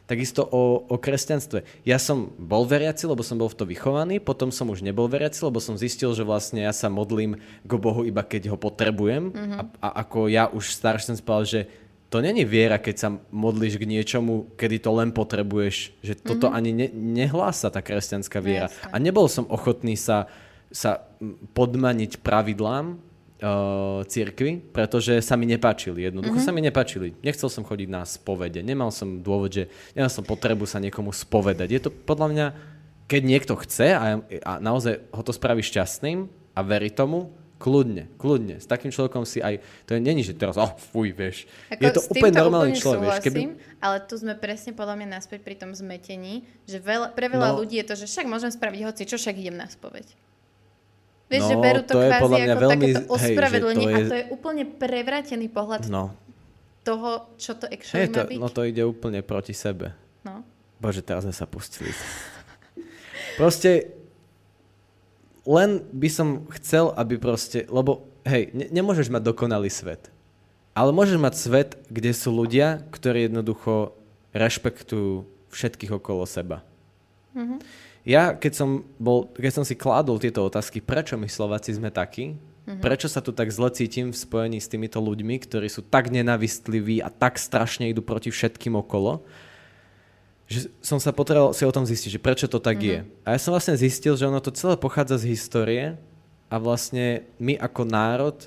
takisto o, o kresťanstve. Ja som bol veriaci, lebo som bol v to vychovaný, potom som už nebol veriaci, lebo som zistil, že vlastne ja sa modlím k Bohu iba keď ho potrebujem. A, a ako ja už starší som spal, že to není viera, keď sa modlíš k niečomu, kedy to len potrebuješ. Že toto ani ne, nehlása tá kresťanská viera. Jasné. A nebol som ochotný sa, sa podmaniť pravidlám uh, církvy, pretože sa mi nepáčili. Jednoducho mm-hmm. sa mi nepáčili. Nechcel som chodiť na spovede. Nemal som dôvod, že nemal som potrebu sa niekomu spovedať. Je to podľa mňa, keď niekto chce a, a naozaj ho to spraví šťastným a verí tomu, kľudne, kľudne. S takým človekom si aj, to je není, že teraz, oh, fuj, vieš. Ako je to úplne normálny človek. Súhlasím, ale tu sme presne podľa mňa naspäť pri tom zmetení, že veľa, pre veľa No. ľudí je to, že však môžem spraviť hoci, čo však idem na spoveď. Vieš, No, že berú to, to kvázi ako veľmi- takéto hej, ospravedlenie to a je- to je úplne prevrátený pohľad No, toho, čo to actually hej, to, má byť. no to ide úplne proti sebe. No. Bože, teraz sme sa pustili. Proste len by som chcel, aby proste, lebo hej, ne, nemôžeš mať dokonalý svet. Ale môžeš mať svet, kde sú ľudia, ktorí jednoducho rešpektujú všetkých okolo seba. Mhm. Ja, keď som, bol, keď som si kládol tieto otázky, prečo my Slováci sme takí, prečo sa tu tak zle cítim v spojení s týmito ľuďmi, ktorí sú tak nenavistliví a tak strašne idú proti všetkým okolo, že som sa potreboval si o tom zistiť, že prečo to tak je. A ja som vlastne zistil, že ono to celé pochádza z histórie a vlastne my ako národ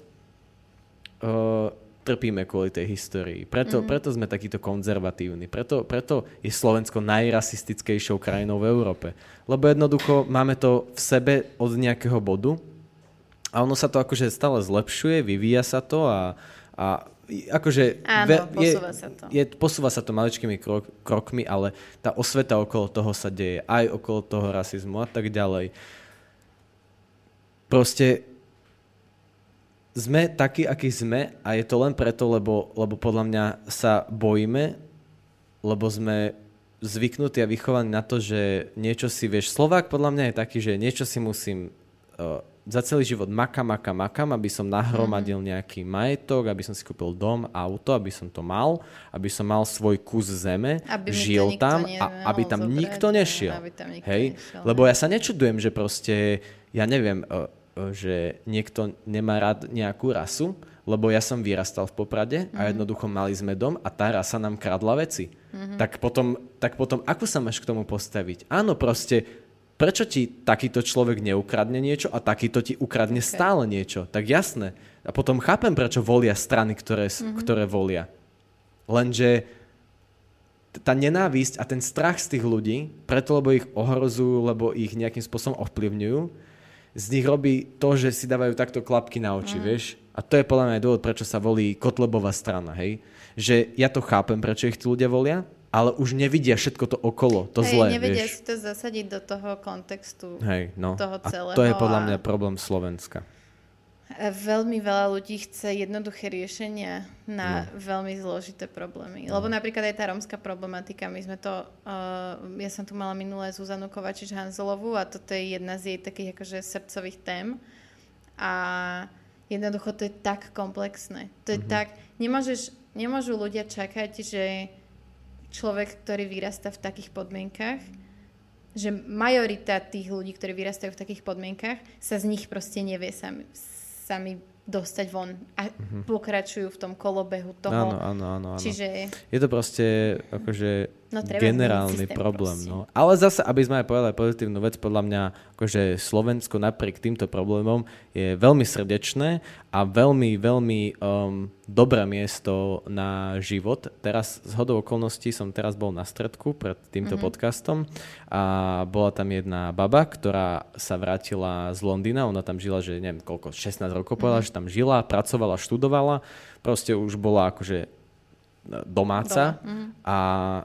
uh, trpíme kvôli tej histórii. Preto, mm-hmm. preto sme takíto konzervatívni. Preto, preto je Slovensko najrasistickejšou krajinou v Európe. Lebo jednoducho máme to v sebe od nejakého bodu a ono sa to akože stále zlepšuje, vyvíja sa to a, a akože... Áno, je, posúva sa to. Je, posúva sa to maličkými krok, krokmi, ale tá osveta okolo toho sa deje. Aj okolo toho rasizmu a tak ďalej. Proste sme takí, akí sme a je to len preto, lebo, lebo podľa mňa sa bojíme, lebo sme zvyknutí a vychovaní na to, že niečo si, vieš, Slovák podľa mňa je taký, že niečo si musím uh, za celý život makam, makam, makam, aby som nahromadil Mhm. nejaký majetok, aby som si kúpil dom, auto, aby som to mal, aby som mal svoj kus zeme, Aby žil tam a aby tam zobrať, nikto nešiel. aby tam nikto Hej? nešiel, Lebo ja sa nečudujem, že proste, ja neviem, uh, že niekto nemá rád nejakú rasu, lebo ja som vyrastal v Poprade Mhm. a jednoducho mali sme dom a tá rasa nám kradla veci. Tak, potom, tak potom, ako sa máš k tomu postaviť? Áno, proste, prečo ti takýto človek neukradne niečo a takýto ti ukradne Ok. stále niečo? Tak jasné. A potom chápem, prečo volia strany, ktoré, Mhm. ktoré volia. Lenže tá nenávisť a ten strach z tých ľudí, preto lebo ich ohrozujú, lebo ich nejakým spôsobom ovplyvňujú, z nich robí to, že si dávajú takto klapky na oči, mm. vieš? A to je podľa mňa aj dôvod, prečo sa volí Kotlebová strana, hej? Že ja to chápem, prečo ich tí ľudia volia, ale už nevidia všetko to okolo, to Hej, zlé, nevedia vieš? si to zasadiť do toho kontextu. Hej, no. toho a celého to je podľa a- mňa problém Slovenska. Veľmi veľa ľudí chce jednoduché riešenia na No. veľmi zložité problémy. Lebo napríklad aj tá rómska problematika, my sme to, uh, ja som tu mala minulé Zuzanu Kovačič Hanzelovú a toto je jedna z jej takých akože srdcových tém. A jednoducho to je tak komplexné. To je tak, nemôžeš, nemôžu ľudia čakať, že človek, ktorý vyrastá v takých podmienkach, že majorita tých ľudí, ktorí vyrastajú v takých podmienkach, sa z nich proste nevie sami, sami dostať von a pokračujú v tom kolobehu toho. Áno, áno, áno. áno. Čiže Je to proste, akože, No, treba generálny problém. proste. No. Ale zase, aby sme aj povedali pozitívnu vec, podľa mňa akože Slovensko napriek týmto problémom je veľmi srdečné a veľmi, veľmi um, dobré miesto na život. Teraz z hodou okolností som teraz bol na stredku pred týmto mm-hmm. podcastom a bola tam jedna baba, ktorá sa vrátila z Londýna, ona tam žila, že neviem koľko, 16 rokov povedala, mm-hmm. že tam žila, pracovala, študovala, proste už bola akože domáca Doma, a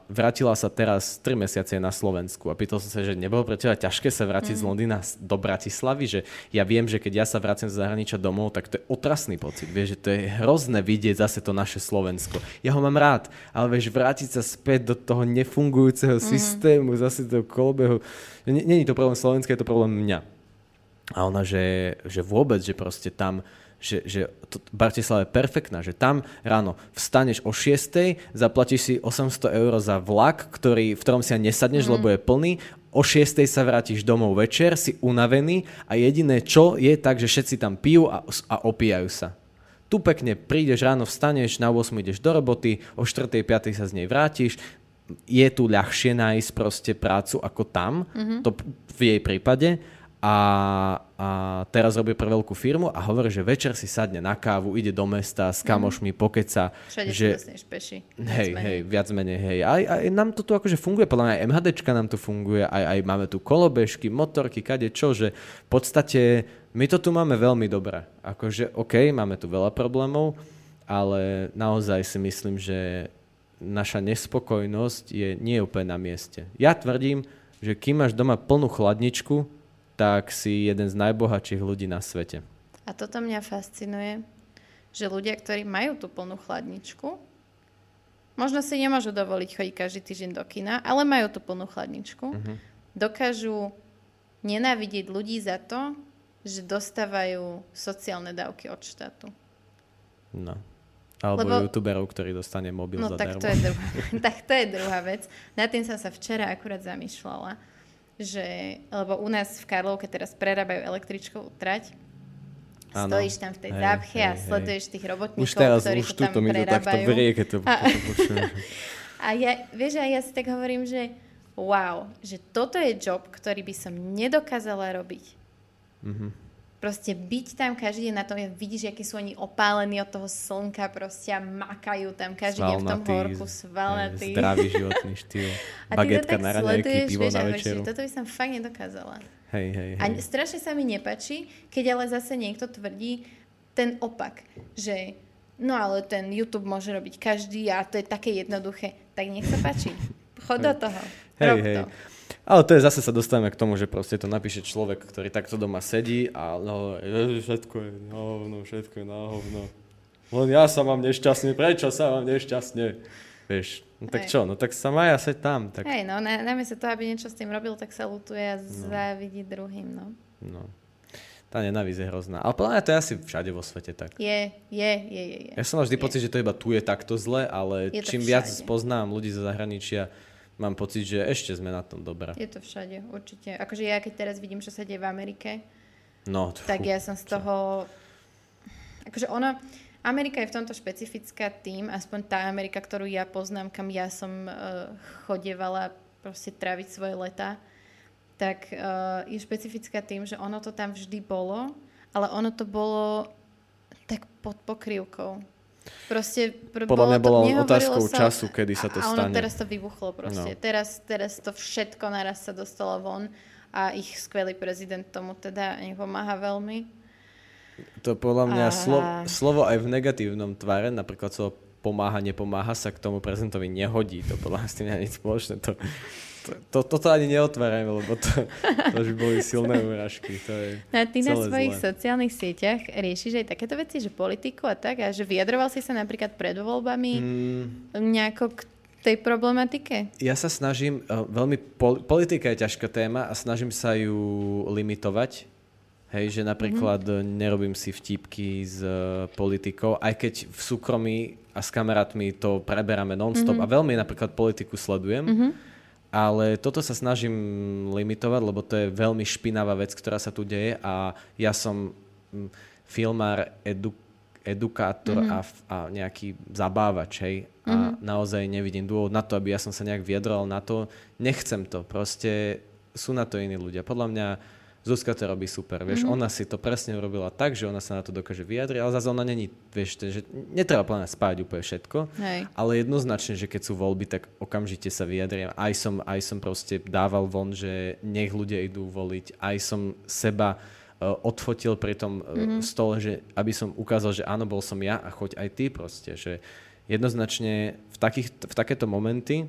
vrátila sa teraz 3 mesiace na Slovensku. A pýtal som sa, že nebolo pre teba ťažké sa vrátiť z Londýna s- do Bratislavy, že ja viem, že keď ja sa vrátim z zahraničia domov, tak to je otrasný pocit, vieš, že to je hrozné vidieť zase to naše Slovensko. Ja ho mám rád, ale vieš, vrátiť sa späť do toho nefungujúceho systému, zase do kolbehu, není to problém Slovenska, je to problém mňa. A ona, že, že vôbec, že proste tam, že, že to, Bratislava je perfektná, že tam ráno vstaneš o 6, zaplatíš si 800 eur za vlak, ktorý, v ktorom si nesadneš, mm. lebo je plný, o 6 sa vrátiš domov večer, si unavený a jediné čo je tak, že všetci tam pijú a, a opíjajú sa. Tu pekne prídeš ráno, vstaneš, na 8 ideš do roboty, o 4. 5. sa z nej vrátiš, je tu ľahšie nájsť proste prácu ako tam, mm-hmm. to v jej prípade. A, a teraz robí pre veľkú firmu a hovorí, že večer si sadne na kávu, ide do mesta s kamošmi, pokeca. Všade že, dostaneš peši. Hej, hej, viac menej, hej. Aj, aj nám to tu akože funguje, podľa mňa aj MHDčka nám tu funguje, aj, aj máme tu kolobežky, motorky, kade čo, že v podstate my to tu máme veľmi dobré. Akože, OK, máme tu veľa problémov, ale naozaj si myslím, že naša nespokojnosť je nie úplne na mieste. Ja tvrdím, že kým máš doma plnú chladničku, tak si jeden z najbohatších ľudí na svete. A toto mňa fascinuje, že ľudia, ktorí majú tú plnú chladničku, možno si nemôžu dovoliť chodiť každý týždeň do kina, ale majú tú plnú chladničku, Mhm. dokážu nenávidieť ľudí za to, že dostávajú sociálne dávky od štátu. No. Alebo Lebo- youtuberov, ktorý dostane mobil No zadarmo. tak to, je druhá, tak to je druhá vec. Nad tým som sa včera akurát zamýšľala, že, lebo u nás v Karlovke teraz prerábajú električkovú trať, Áno. stojíš tam v tej Hej, zápche a hej, hej. sleduješ tých robotníkov, Už teraz, ktorí už to tam mi to takto vrie, keď to, A- to počujem. A ja, vieš, a ja si tak hovorím, že wow, že toto je job, ktorý by som nedokázala robiť. Mhm. Proste byť tam každý deň na tom, ja vidíš, akí sú oni opálení od toho slnka, proste a makajú tam každý deň v tom horku, svalnatý. Zdravý životný štýl. A ty to Bagetka tak na sleduješ, pivo vieš, na a večeru. že toto by som fakt nedokázala. Hej, hej, A hej. strašne sa mi nepačí, keď ale zase niekto tvrdí ten opak, že no ale ten YouTube môže robiť každý a to je také jednoduché. Tak nech sa páči. Chod do toho. Hej, Rob hej. to. Ale to je zase sa dostávame k tomu, že proste to napíše človek, ktorý takto doma sedí a no, všetko je na hovno, všetko je na hovno. Len ja sa mám nešťastne, prečo sa mám nešťastne? Vieš, no tak Hej. čo, no tak sa maja seď tam, tak Hej, no, na, namiesto toho, aby niečo s tým robil, tak sa lutuje a závidí druhým, no. no. Tá nenávisť je hrozná. Ale podľa mňa to je asi všade vo svete tak. Je, je, je, je, je. Ja som mal vždy Je. pocit, že to iba tu je takto zle, ale Je čím viac všade. spoznám ľudí zo zahraničia, mám pocit, že ešte sme na tom dobré. Je to všade, určite. Akože ja keď teraz vidím, čo sa deje v Amerike, No, tak ja som z toho... Akože ona... Amerika je v tomto špecifická tým, aspoň tá Amerika, ktorú ja poznám, kam ja som uh, chodievala proste tráviť svoje leta, tak uh, je špecifická tým, že ono to tam vždy bolo, ale ono to bolo tak pod pokrývkou. Proste pr- Podľa mňa to- bolo otázkou času, kedy sa to a ono stane. teraz to vybuchlo proste. No. Teraz, teraz to všetko naraz sa dostalo von a ich skvelý prezident tomu teda nepomáha veľmi. To podľa mňa A- slo, slovo aj v negatívnom tvare, napríklad slovo pomáha, nepomáha sa k tomu prezentovi nehodí. To podľa mňa s tým nič spoločné. To, to, to, toto ani neotvárajme, lebo to, to už boli silné úražky. To je No a ty na svojich zlé. sociálnych sieťach riešiš aj takéto veci, že politiku a tak, a že vyjadroval si sa napríklad pred voľbami Mm, nejako k tej problematike? ja sa snažím, uh, veľmi, pol, politika je ťažká téma a snažím sa ju limitovať. Hej, že napríklad mm-hmm. nerobím si vtipky s uh, politikou, aj keď v súkromí a s kamarátmi to preberáme non-stop mm-hmm. a veľmi napríklad politiku sledujem, mm-hmm. Ale toto sa snažím limitovať, lebo to je veľmi špinavá vec, ktorá sa tu deje a ja som mm, filmár, edu, edukátor Mhm. mm-hmm. a, a nejaký zabávač, hej. A Mhm. naozaj nevidím dôvod na to, aby ja som sa nejak viedral na to. Nechcem to, proste sú na to iní ľudia. Podľa mňa Zuzka to robí super, vieš, mm-hmm. ona si to presne urobila tak, že ona sa na to dokáže vyjadriť, ale zase ona není, vieš, že netreba plne spáť úplne všetko, Hej. ale jednoznačne, že keď sú voľby, tak okamžite sa vyjadriem. Aj som, aj som proste dával von, že nech ľudia idú voliť, aj som seba uh, odfotil pri tom uh, Mhm. stole, že aby som ukázal, že áno, bol som ja a choď aj ty proste, že jednoznačne v, takých, v takéto momenty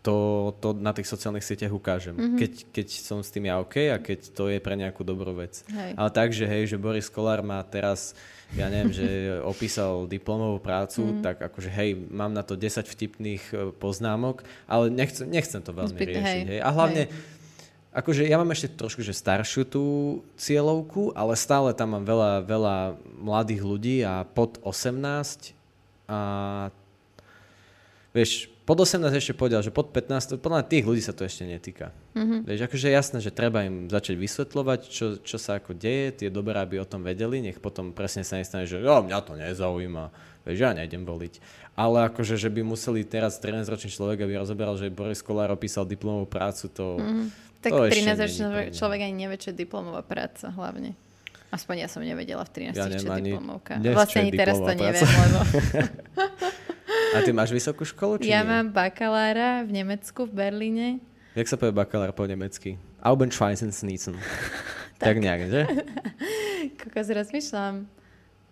to, to na tých sociálnych sieťach ukážem. Mhm. Mm-hmm. Keď, keď som s tým ja OK a keď to je pre nejakú dobrú vec. Hej. Ale tak, že hej, že Boris Kolár má teraz, ja neviem, že opísal diplomovú prácu, Mhm. mm. tak akože hej, mám na to 10 vtipných e, poznámok, ale nechcem, nechcem to veľmi Zbyt- riešiť. hej, Hej. A hlavne, hej. akože ja mám ešte trošku že staršiu tú cieľovku, ale stále tam mám veľa, veľa mladých ľudí a pod 18 a vieš, pod 18 ešte povedal, že pod 15, podľa tých ľudí sa to ešte netýka. Mm-hmm. Vieš, akože je jasné, že treba im začať vysvetľovať, čo, čo sa ako deje, tie dobré, aby o tom vedeli, nech potom presne sa nestane, že jo, mňa to nezaujíma, vieš, ja nejdem voliť. Ale akože, že by museli teraz 13-ročný človek, aby rozoberal, že Boris Kolár opísal diplomovú prácu, to... Mm-hmm. Tak to ešte 13 není ročný pre človek, mňa. človek ani nevie, čo je diplomová práca hlavne. Aspoň ja som nevedela v 13, Ja čo je diplomovka. dnes, Vlastne ani teraz to neviem, lebo A ty máš vysokú školu, či ja nie? mám bakalára v Nemecku, v Berlíne. Jak sa povie bakalár po nemecky? Aubenschweisen tak nejak, že? Kokos rozmýšľam.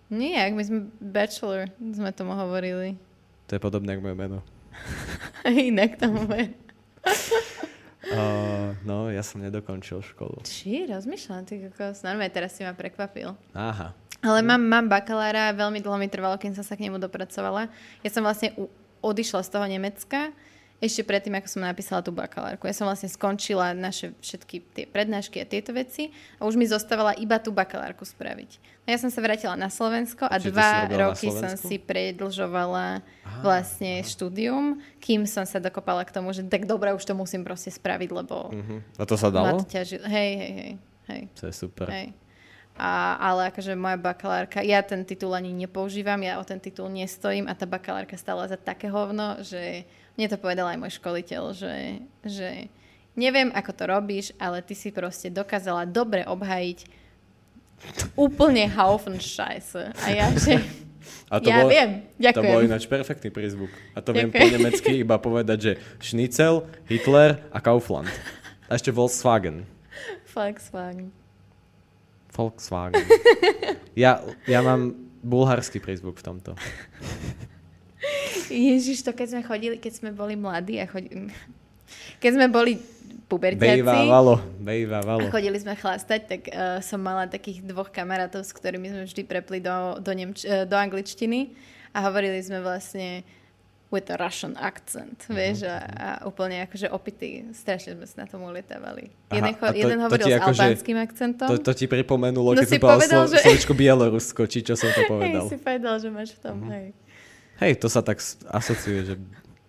Nijak, my sme bachelor, sme tomu hovorili. To je podobné ako moje meno. Inak tomu je. Uh, no, ja som nedokončil školu. Či, rozmýšľam, ty kokos. Normálne, teraz si ma prekvapil. Aha. Ale mám, mám bakalára, veľmi dlho mi trvalo, kým som sa k nemu dopracovala. Ja som vlastne u, odišla z toho Nemecka ešte predtým, ako som napísala tú bakalárku. Ja som vlastne skončila naše všetky tie prednášky a tieto veci a už mi zostávala iba tú bakalárku spraviť. No ja som sa vrátila na Slovensko a Čiže dva roky som si predlžovala vlastne štúdium, kým som sa dokopala k tomu, že tak dobre, už to musím proste spraviť, lebo Uh-huh. A to sa dalo? Hej, hej, hej. hej. To je super. Hej. A, ale akože moja bakalárka, ja ten titul ani nepoužívam, ja o ten titul nestojím a tá bakalárka stála za také hovno, že mne to povedal aj môj školiteľ, že, že neviem, ako to robíš, ale ty si proste dokázala dobre obhajiť úplne Haufen Scheiße. A ja, že A ja bol, viem, To ďakujem. bol ináč perfektný prízvuk. A to viem po Ďakujem. nemecky iba povedať, že Schnitzel, Hitler a Kaufland. A ešte Volkswagen. Volkswagen. Volkswagen. Ja, ja mám bulharský prízvuk v tomto. Ježiš, to keď sme chodili, keď sme boli mladí a chodili... Keď sme boli pubertiaci... Bejvávalo, bejvávalo. A chodili sme chlastať, tak uh, som mala takých dvoch kamarátov, s ktorými sme vždy prepli do, do, Nemč- uh, do angličtiny a hovorili sme vlastne with a Russian accent, Mhm, vieš, a, a úplne akože opitý, strašne sme sa na tom ulietávali. Aha, Jeden, cho- to- jeden to hovoril ti s akože- albánskym akcentom. To, to ti pripomenulo, No keď si povedal slo- že- slovičko Bielorusko, či čo som to povedal. Hej, si povedal, že máš v tom, Mhm. hej. Hej, to sa tak asociuje, že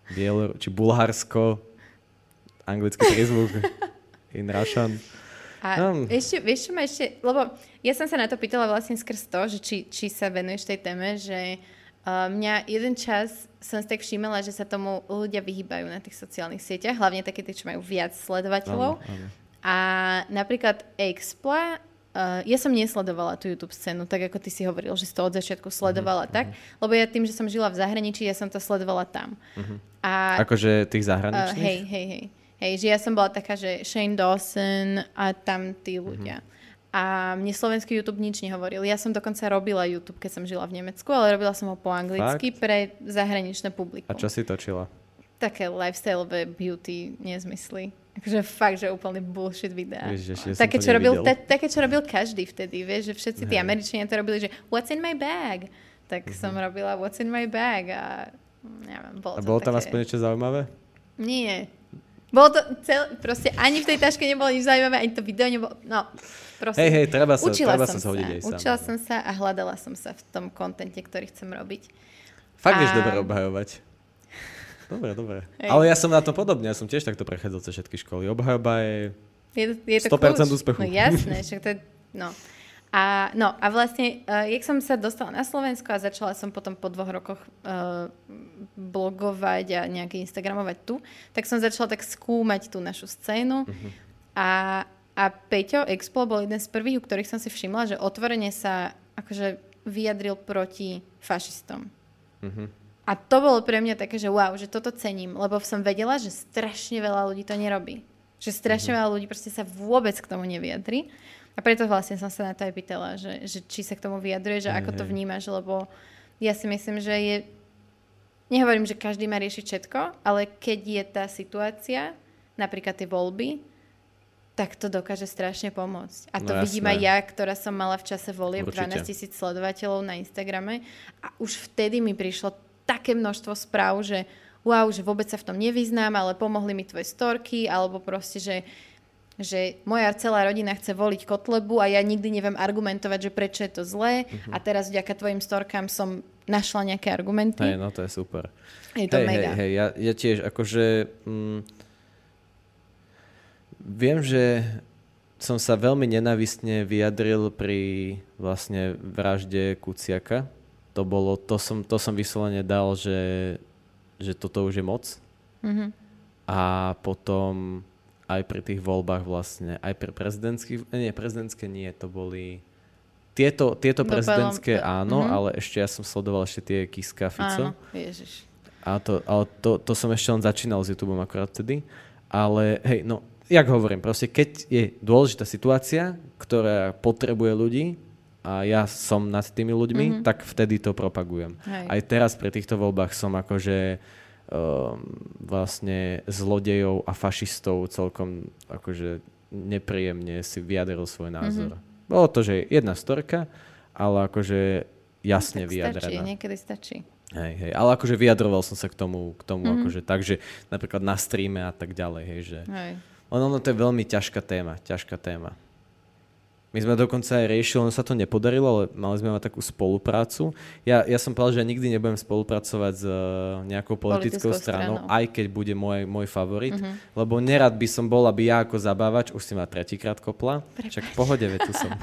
Bielor, či Bulharsko, anglický prízvuk, in Russian. A Um. ešte, vieš čo ma ešte, lebo ja som sa na to pýtala vlastne skrz to, že či, či sa venuješ tej téme, že uh, mňa jeden čas som si tak všímala, že sa tomu ľudia vyhýbajú na tých sociálnych sieťach, hlavne také tie, čo majú viac sledovateľov. Áno, áno. A napríklad Expla, uh, ja som nesledovala tú YouTube scénu, tak ako ty si hovoril, že si to od začiatku sledovala Mhm, tak, lebo ja tým, že som žila v zahraničí, ja som to sledovala tam. A Akože tých Uh, zahraničných? hej, hej, hej. Hej, že ja som bola taká, že Shane Dawson a tam tí ľudia. A mne slovenský YouTube nič nehovoril. Ja som dokonca robila YouTube, keď som žila v Nemecku, ale robila som ho po anglicky pre zahraničné publikum. A čo si točila? Také lifestyleové beauty nezmysly. Akože fakt, že úplne bullshit videá. Ježiš, ja také, čo robil, ta, také, čo robil každý vtedy, vieš, že všetci tí Hej. Američania to robili, že what's in my bag? Tak Mhm. som robila what's in my bag a neviem, bolo A to bolo tam také... aspoň niečo zaujímavé? Nie. Bolo to cel, proste ani v tej taške nebolo nič zaujímavé, ani to video nebolo, no, proste. Hej, hej, treba sa, učila treba som sa zhodiť aj sám. Učila som sa a hľadala som sa v tom kontente, ktorý chcem robiť. Fakt vieš A- dobre obhajovať. Dobre, dobre. Hej. Ale ja som na to podobne, ja som tiež takto prechádzal cez všetky školy. Obhajoba je... Je, je to 100% kľúč. úspechu. No jasné, však to je, no. A, no a vlastne, uh, jak som sa dostala na Slovensko a začala som potom po dvoch rokoch uh, blogovať a nejaké Instagramovať tu, tak som začala tak skúmať tú našu scénu uh-huh. a, a Peťo Explo bol jeden z prvých, u ktorých som si všimla, že otvorene sa akože vyjadril proti fašistom. Uh-huh. A to bolo pre mňa také, že wow, že toto cením, lebo som vedela, že strašne veľa ľudí to nerobí. Že strašne uh-huh. veľa ľudí proste sa vôbec k tomu nevyjadri. A preto vlastne som sa na to aj pýtala, že, že či sa k tomu vyjadruje, že ako to vnímaš, lebo ja si myslím, že je... Nehovorím, že každý má riešiť všetko, ale keď je tá situácia, napríklad tie voľby, tak to dokáže strašne pomôcť. A to no, vidím aj ja, ktorá som mala v čase volie 12 tisíc sledovateľov na Instagrame a už vtedy mi prišlo také množstvo správ, že wow, že vôbec sa v tom nevyznám, ale pomohli mi tvoje storky, alebo proste, že že moja celá rodina chce voliť Kotlebu a ja nikdy neviem argumentovať, že prečo je to zlé uh-huh. a teraz vďaka tvojim storkám som našla nejaké argumenty. Hej, no to je super. Je to hej, mega. Hej, hej, ja, ja tiež akože... Mm, viem, že som sa veľmi nenavistne vyjadril pri vlastne vražde Kuciaka. To bolo, to som, to som vyslovene dal, že, že toto už je moc. Uh-huh. A potom aj pri tých voľbách vlastne, aj pri prezidentských, nie, prezidentské nie, to boli tieto, tieto prezidentské áno, mm-hmm. ale ešte ja som sledoval ešte tie Kiska Fico. Áno, ježiš. A to, ale to, to som ešte len začínal s YouTubeom akorát vtedy. Ale hej, no, jak hovorím, proste keď je dôležitá situácia, ktorá potrebuje ľudí a ja som nad tými ľuďmi, mm-hmm. tak vtedy to propagujem. Hej. Aj teraz pri týchto voľbách som akože vlastne zlodejov a fašistov celkom akože nepríjemne si vyjadril svoj názor. Mm-hmm. Bolo to, že jedna storka, ale akože jasne no, vyjadrená. Stačí, niekedy stačí. Hej, hej, ale akože vyjadroval som sa k tomu, k tomu mm-hmm. akože tak, že napríklad na streame a tak ďalej, hej, že... Hej. Ono, ono to je veľmi ťažká téma, ťažká téma. My sme dokonca aj riešili, ono sa to nepodarilo, ale mali sme mať takú spoluprácu. Ja, ja som povedal, že ja nikdy nebudem spolupracovať s uh, nejakou politickou, politickou stranou, stranou, aj keď bude môj, môj favorit, uh-huh. lebo nerad by som bol, aby ja ako zabávač, už si ma tretíkrát kopla, Prepač. však v pohode, veď tu som.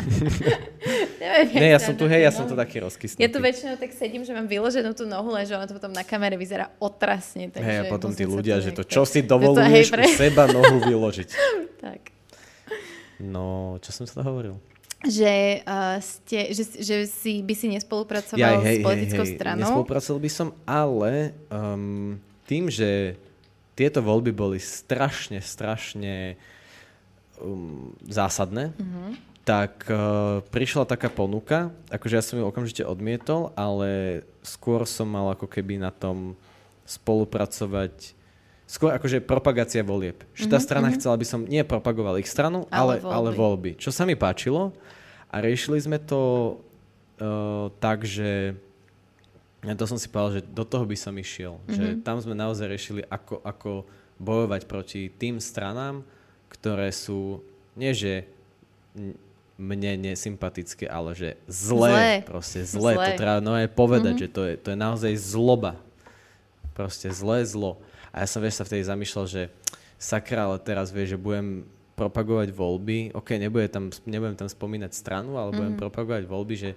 Nie, ja som tu, hej, ja som tu taký rozkysnutý. Ja tu väčšinou tak sedím, že mám vyloženú tú nohu, len že ono to potom na kamere vyzerá otrasne. Hej, a potom tí ľudia, že to čo si dovoluješ u seba nohu vyložiť. tak. No, čo som sa to hovoril? Že, uh, ste, že, že si, by si nespolupracoval ja, hej, s politickou hej, hej, stranou? Nespolupracoval by som, ale um, tým, že tieto voľby boli strašne, strašne um, zásadné, uh-huh. tak uh, prišla taká ponuka, akože ja som ju okamžite odmietol, ale skôr som mal ako keby na tom spolupracovať skôr akože propagácia volieb. Že tá mhm, strana mm-hmm. chcela, aby som nie propagoval ich stranu, ale, ale, voľby. ale voľby. Čo sa mi páčilo a riešili sme to uh, tak, že ja to som si povedal, že do toho by som išiel. Mm-hmm. Že mhm. tam sme naozaj riešili, ako, ako bojovať proti tým stranám, ktoré sú, nie že mne nesympatické, ale že zlé, zlé. proste zlé. zlé. To treba no aj povedať, mm-hmm. že to je, to je naozaj zloba. Proste zlé zlo. A ja som, vieš, sa vtedy zamýšľal, že sakra, ale teraz, vieš, že budem propagovať voľby, ok, nebude tam, nebudem tam spomínať stranu, ale budem mm-hmm. propagovať voľby, že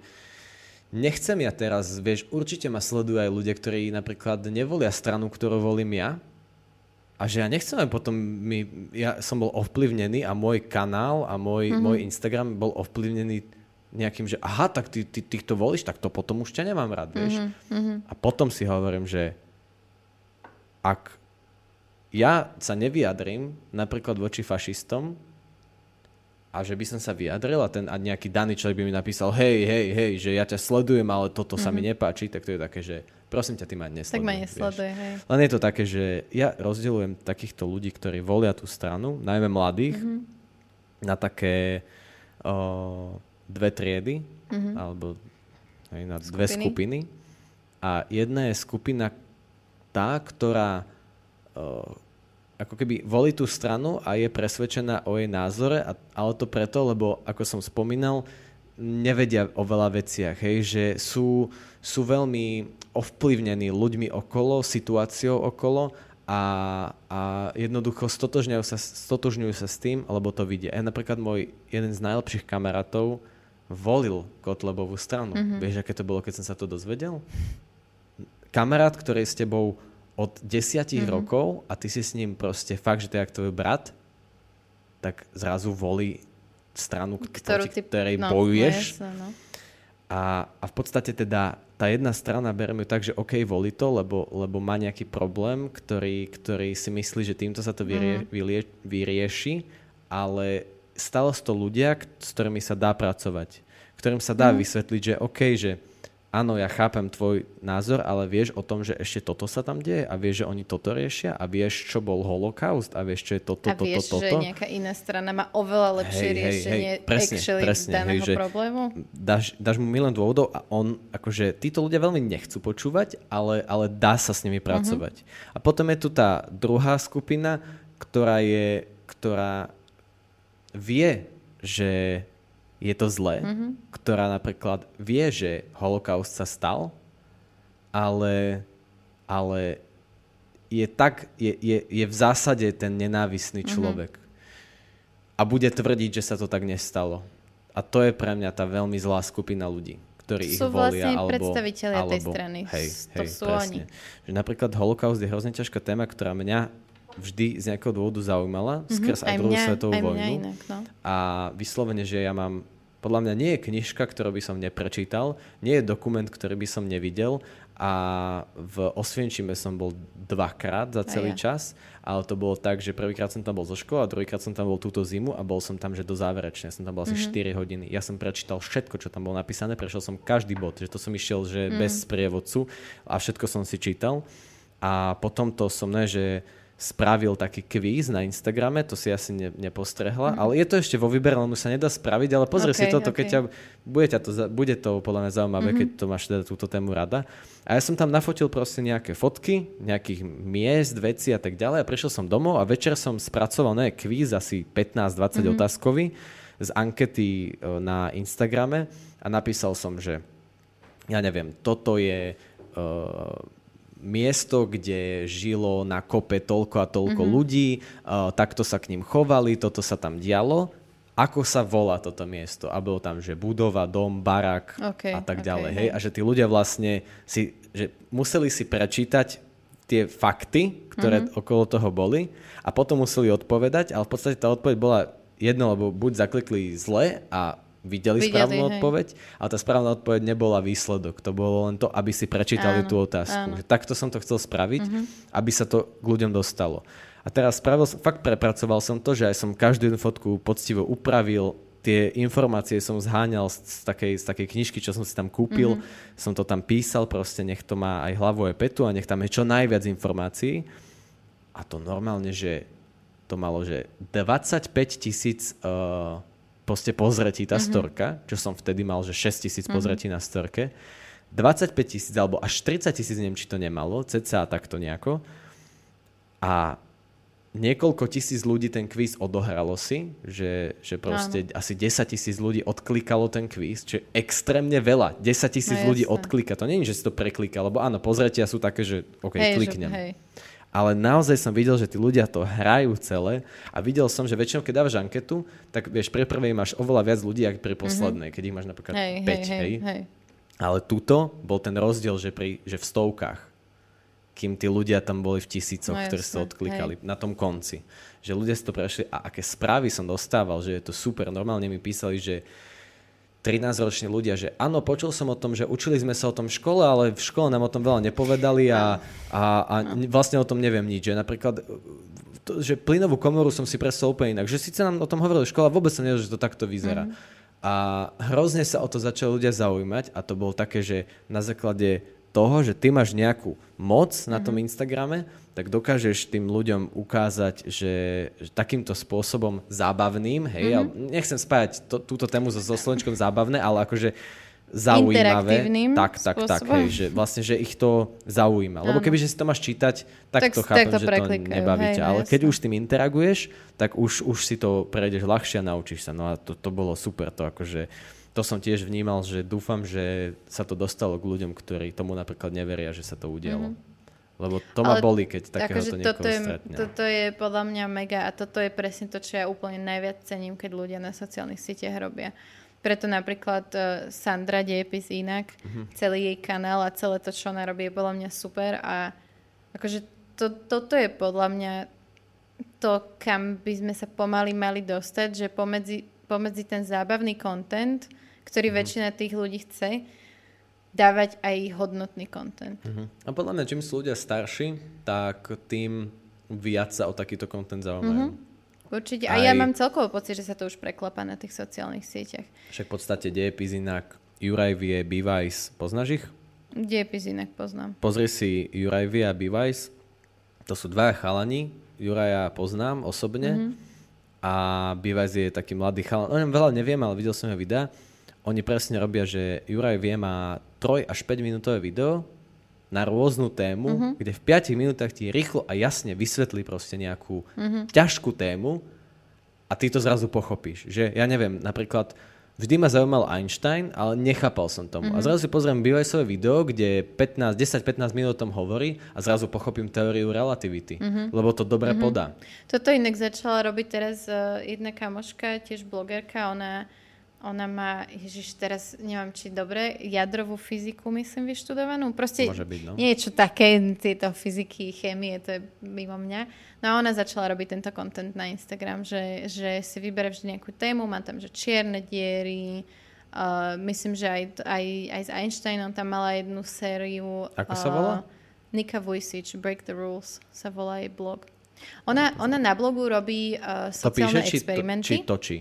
nechcem ja teraz, vieš, určite ma sledujú aj ľudia, ktorí napríklad nevolia stranu, ktorú volím ja, a že ja nechcem, aby potom mi, ja som bol ovplyvnený a môj kanál a môj, mm-hmm. môj Instagram bol ovplyvnený nejakým, že aha, tak ty, ty, ty to volíš, tak to potom už ťa nemám rád, vieš. Mm-hmm. A potom si hovorím, že ak ja sa nevyjadrím napríklad voči fašistom a že by som sa vyjadril a, ten, a nejaký daný človek by mi napísal hej, hej, hej, že ja ťa sledujem, ale toto mm-hmm. sa mi mhm. nepáči, tak to je také, že prosím ťa, ty ma nesleduj. Tak ma nesleduje, hej. Len je to také, že ja rozdeľujem takýchto ľudí, ktorí volia tú stranu, najmä mladých, mm-hmm. na také o, dve triedy, mm-hmm. alebo hej, na skupiny. dve skupiny. A jedna je skupina tá, ktorá ako keby volí tú stranu a je presvedčená o jej názore, a, ale to preto, lebo ako som spomínal, nevedia o veľa veciach, hej, že sú, sú veľmi ovplyvnení ľuďmi okolo, situáciou okolo a, a jednoducho stotožňujú sa, stotožňujú sa s tým, alebo to vidia. Ja napríklad môj jeden z najlepších kamarátov volil Kotlebovú stranu. Mm-hmm. Vieš, aké to bolo, keď som sa to dozvedel? Kamarát, ktorý s tebou od desiatich mm-hmm. rokov a ty si s ním proste fakt, že to je jak tvoj brat, tak zrazu volí stranu, Ktorú proti ty- ktorej no, bojuješ. no, no. A, a v podstate teda tá jedna strana bereme ju tak, že OK, volí to, lebo, lebo má nejaký problém, ktorý, ktorý si myslí, že týmto sa to vyrie, Mhm. vylie, vyrieši, ale stále sú to ľudia, s ktorými sa dá pracovať. Ktorým sa dá vysvetliť, že OK, že áno, ja chápem tvoj názor, ale vieš o tom, že ešte toto sa tam deje a vieš, že oni toto riešia a vieš, čo bol holokaust a vieš, čo je toto, A toto, vieš, toto. že nejaká iná strana má oveľa lepšie Hej, hej, riešenie hej, presne, actually presne, daného hej, problému. dáš, dáš mu milión dôvodov a on, akože títo ľudia veľmi nechcú počúvať, ale, ale dá sa s nimi pracovať. A potom je tu tá druhá skupina, ktorá je, ktorá vie, že je to zlé, ktorá napríklad vie, že holokaust sa stal, ale, ale je tak, je, je, je v zásade ten nenávisný človek. A bude tvrdiť, že sa to tak nestalo. A to je pre mňa tá veľmi zlá skupina ľudí, ktorí ich Sú volia. vlastne alebo, predstavitelia tej strany. Hej, To hej, sú presne. Že napríklad holokaust je hrozne ťažká téma, ktorá mňa vždy z nejakého dôvodu zaujímala, mm-hmm, skrz aj, aj druhú svetovú aj vojnu. inak, no. A vyslovene, že ja mám, podľa mňa nie je knižka, ktorú by som neprečítal, nie je dokument, ktorý by som nevidel a v Osvienčime som bol dvakrát za celý ja. čas, ale to bolo tak, že prvýkrát som tam bol zo školy a druhýkrát som tam bol túto zimu a bol som tam, že do záverečne, som tam bol asi Mhm. 4 hodiny. Ja som prečítal všetko, čo tam bolo napísané, prešiel som každý bod, že to som išiel, že Mhm. bez sprievodcu a všetko som si čítal. A potom to som ne, že spravil taký kvíz na Instagrame, to si asi ne, nepostrehla, ale je to ešte vo výbere, len už sa nedá spraviť, ale pozri si Mhm. Ok, toto, keď ok. ťa, bude, ťa to, bude to podľa mňa zaujímavé, keď to máš teda túto tému rada. A ja som tam nafotil proste nejaké fotky, nejakých miest, veci a tak ďalej a prišiel som domov a večer som spracoval ne, kvíz asi 15-20 otázkový z ankety e, na Instagrame a napísal som, že ja neviem, toto je uh, miesto, kde žilo na kope toľko a toľko mm-hmm. ľudí, uh, takto sa k ním chovali, toto sa tam dialo. Ako sa volá toto miesto? A bolo tam, že budova, dom, barak OK, a tak OK, ďalej. Hej? A že tí ľudia vlastne si, že museli si prečítať tie fakty, ktoré mm-hmm. okolo toho boli a potom museli odpovedať, ale v podstate tá odpoveď bola jedno, lebo buď zaklikli zle a videli, Videli, správnu hej. odpoveď, ale tá správna odpoveď nebola výsledok. To bolo len to, aby si prečítali Áno, tú otázku. áno. Že takto som to chcel spraviť, aby sa to k ľuďom dostalo. A teraz spravil fakt prepracoval som to, že aj som každú jednu fotku poctivo upravil, tie informácie som zháňal z, takej, z takej knižky, čo som si tam kúpil, som to tam písal, proste nech to má aj hlavu, aj petu a nech tam je čo najviac informácií. A to normálne, že to malo, že 25 tisíc uh, proste pozretí tá storka, čo som vtedy mal, že 6 tisíc pozretí na storke. 25 tisíc alebo až 30 tisíc, neviem, či to nemalo, cca takto nejako. A niekoľko tisíc ľudí ten kvíz odohralo si, že, že proste asi 10 tisíc ľudí odklikalo ten kvíz, čo je extrémne veľa. 10 tisíc No ľudí odklika. To nie je, že si to preklika, lebo áno, pozretia sú také, že OK, Hej, že- kliknem. hej. Ale naozaj som videl, že tí ľudia to hrajú celé a videl som, že väčšinou, keď dávaš anketu, tak vieš, pri prvej máš oveľa viac ľudí, ako pri poslednej, keď ich máš napríklad Mhm. Hej, 5, hej, hej, hej, hej. Ale tuto bol ten rozdiel, že, pri, že v stovkách, kým tí ľudia tam boli v tisícoch, No ktorí sa odklikali na tom konci. Že ľudia si to prešli a aké správy som dostával, že je to super. Normálne mi písali, že 13-roční ľudia, že áno, počul som o tom, že učili sme sa o tom v škole, ale v škole nám o tom veľa nepovedali a, a, a vlastne o tom neviem nič. Že napríklad, to, že plynovú komoru som si predstavil úplne inak. Že síce nám o tom hovorili v škole, vôbec som nevedel, že to takto vyzerá. A hrozne sa o to začali ľudia zaujímať a to bolo také, že na základe toho, že ty máš nejakú moc na tom Instagrame, tak dokážeš tým ľuďom ukázať, že, že takýmto spôsobom zábavným, hej, mm-hmm. nechcem spájať to, túto tému so, so slovenčkom zábavné, ale akože zaujímavé. Tak, tak, tak, hej, že vlastne, že ich to zaujíma. Lebo keby, že si to máš čítať, tak, Tak to chápem, tak to že to preklikajú, nebaví hej, no Ale keď už s tým interaguješ, tak už, už si to prejdeš ľahšie a naučíš sa. No a to, to bolo super. To akože, to som tiež vnímal, že dúfam, že sa to dostalo k ľuďom, ktorí tomu napríklad neveria, že sa to udialo. Lebo to ma Ale boli, keď takéhoto akože niekoho toto je, toto je podľa mňa mega a toto je presne to, čo ja úplne najviac cením, keď ľudia na sociálnych sieťach robia. Preto napríklad uh, Sandra Dejepis inak, Mhm. celý jej kanál a celé to, čo ona robí, je podľa mňa super a akože to, toto je podľa mňa to, kam by sme sa pomaly mali dostať, že pomedzi, pomedzi ten zábavný content, ktorý Mhm. väčšina tých ľudí chce, dávať aj hodnotný content. Mhm. A podľa mňa, čím sú ľudia starší, tak tým viac sa o takýto content zaujímajú. Mhm. Určite. A ja Aj- mám celkovo pocit, že sa to už preklapa na tých sociálnych sieťach. Však v podstate dejepis inak Juraj Vie, Bevice, poznáš ich? Dejepis inak poznám. Pozri si Juraj Vie a Bevice. To sú dva chalani. Juraja poznám osobne. Mhm. A Bevice je taký mladý chalan. O ňom veľa neviem, ale videl som jeho videa. Oni presne robia, že Juraj Vie má 3 až 5 minútové video na rôznu tému, Mhm. kde v 5 minútach ti rýchlo a jasne vysvetlí proste nejakú Mhm. ťažkú tému a ty to zrazu pochopíš. Že ja neviem, napríklad vždy ma zaujímal Einstein, ale nechápal som tomu. A zrazu si pozriem Beavisové video, kde 15, 10-15 minút o tom hovorí a zrazu pochopím teóriu relativity, lebo to dobre podá. Toto inak začala robiť teraz uh, jedna kamoška, tiež blogerka, ona, ona má, ježiš, teraz neviem, či dobre, jadrovú fyziku, myslím, vyštudovanú. Proste Môže byť, no. niečo také, tieto fyziky, chémie, to je mimo mňa. No a ona začala robiť tento content na Instagram, že, že si vybere vždy nejakú tému, má tam, že čierne diery, uh, myslím, že aj, aj, aj s Einsteinom tam mala jednu sériu. Ako sa volá? Nika Vujsic, Break the Rules sa volá jej blog. Ona, ona na blogu robí uh, To píše, sociálne či, to, experimenty. či točí?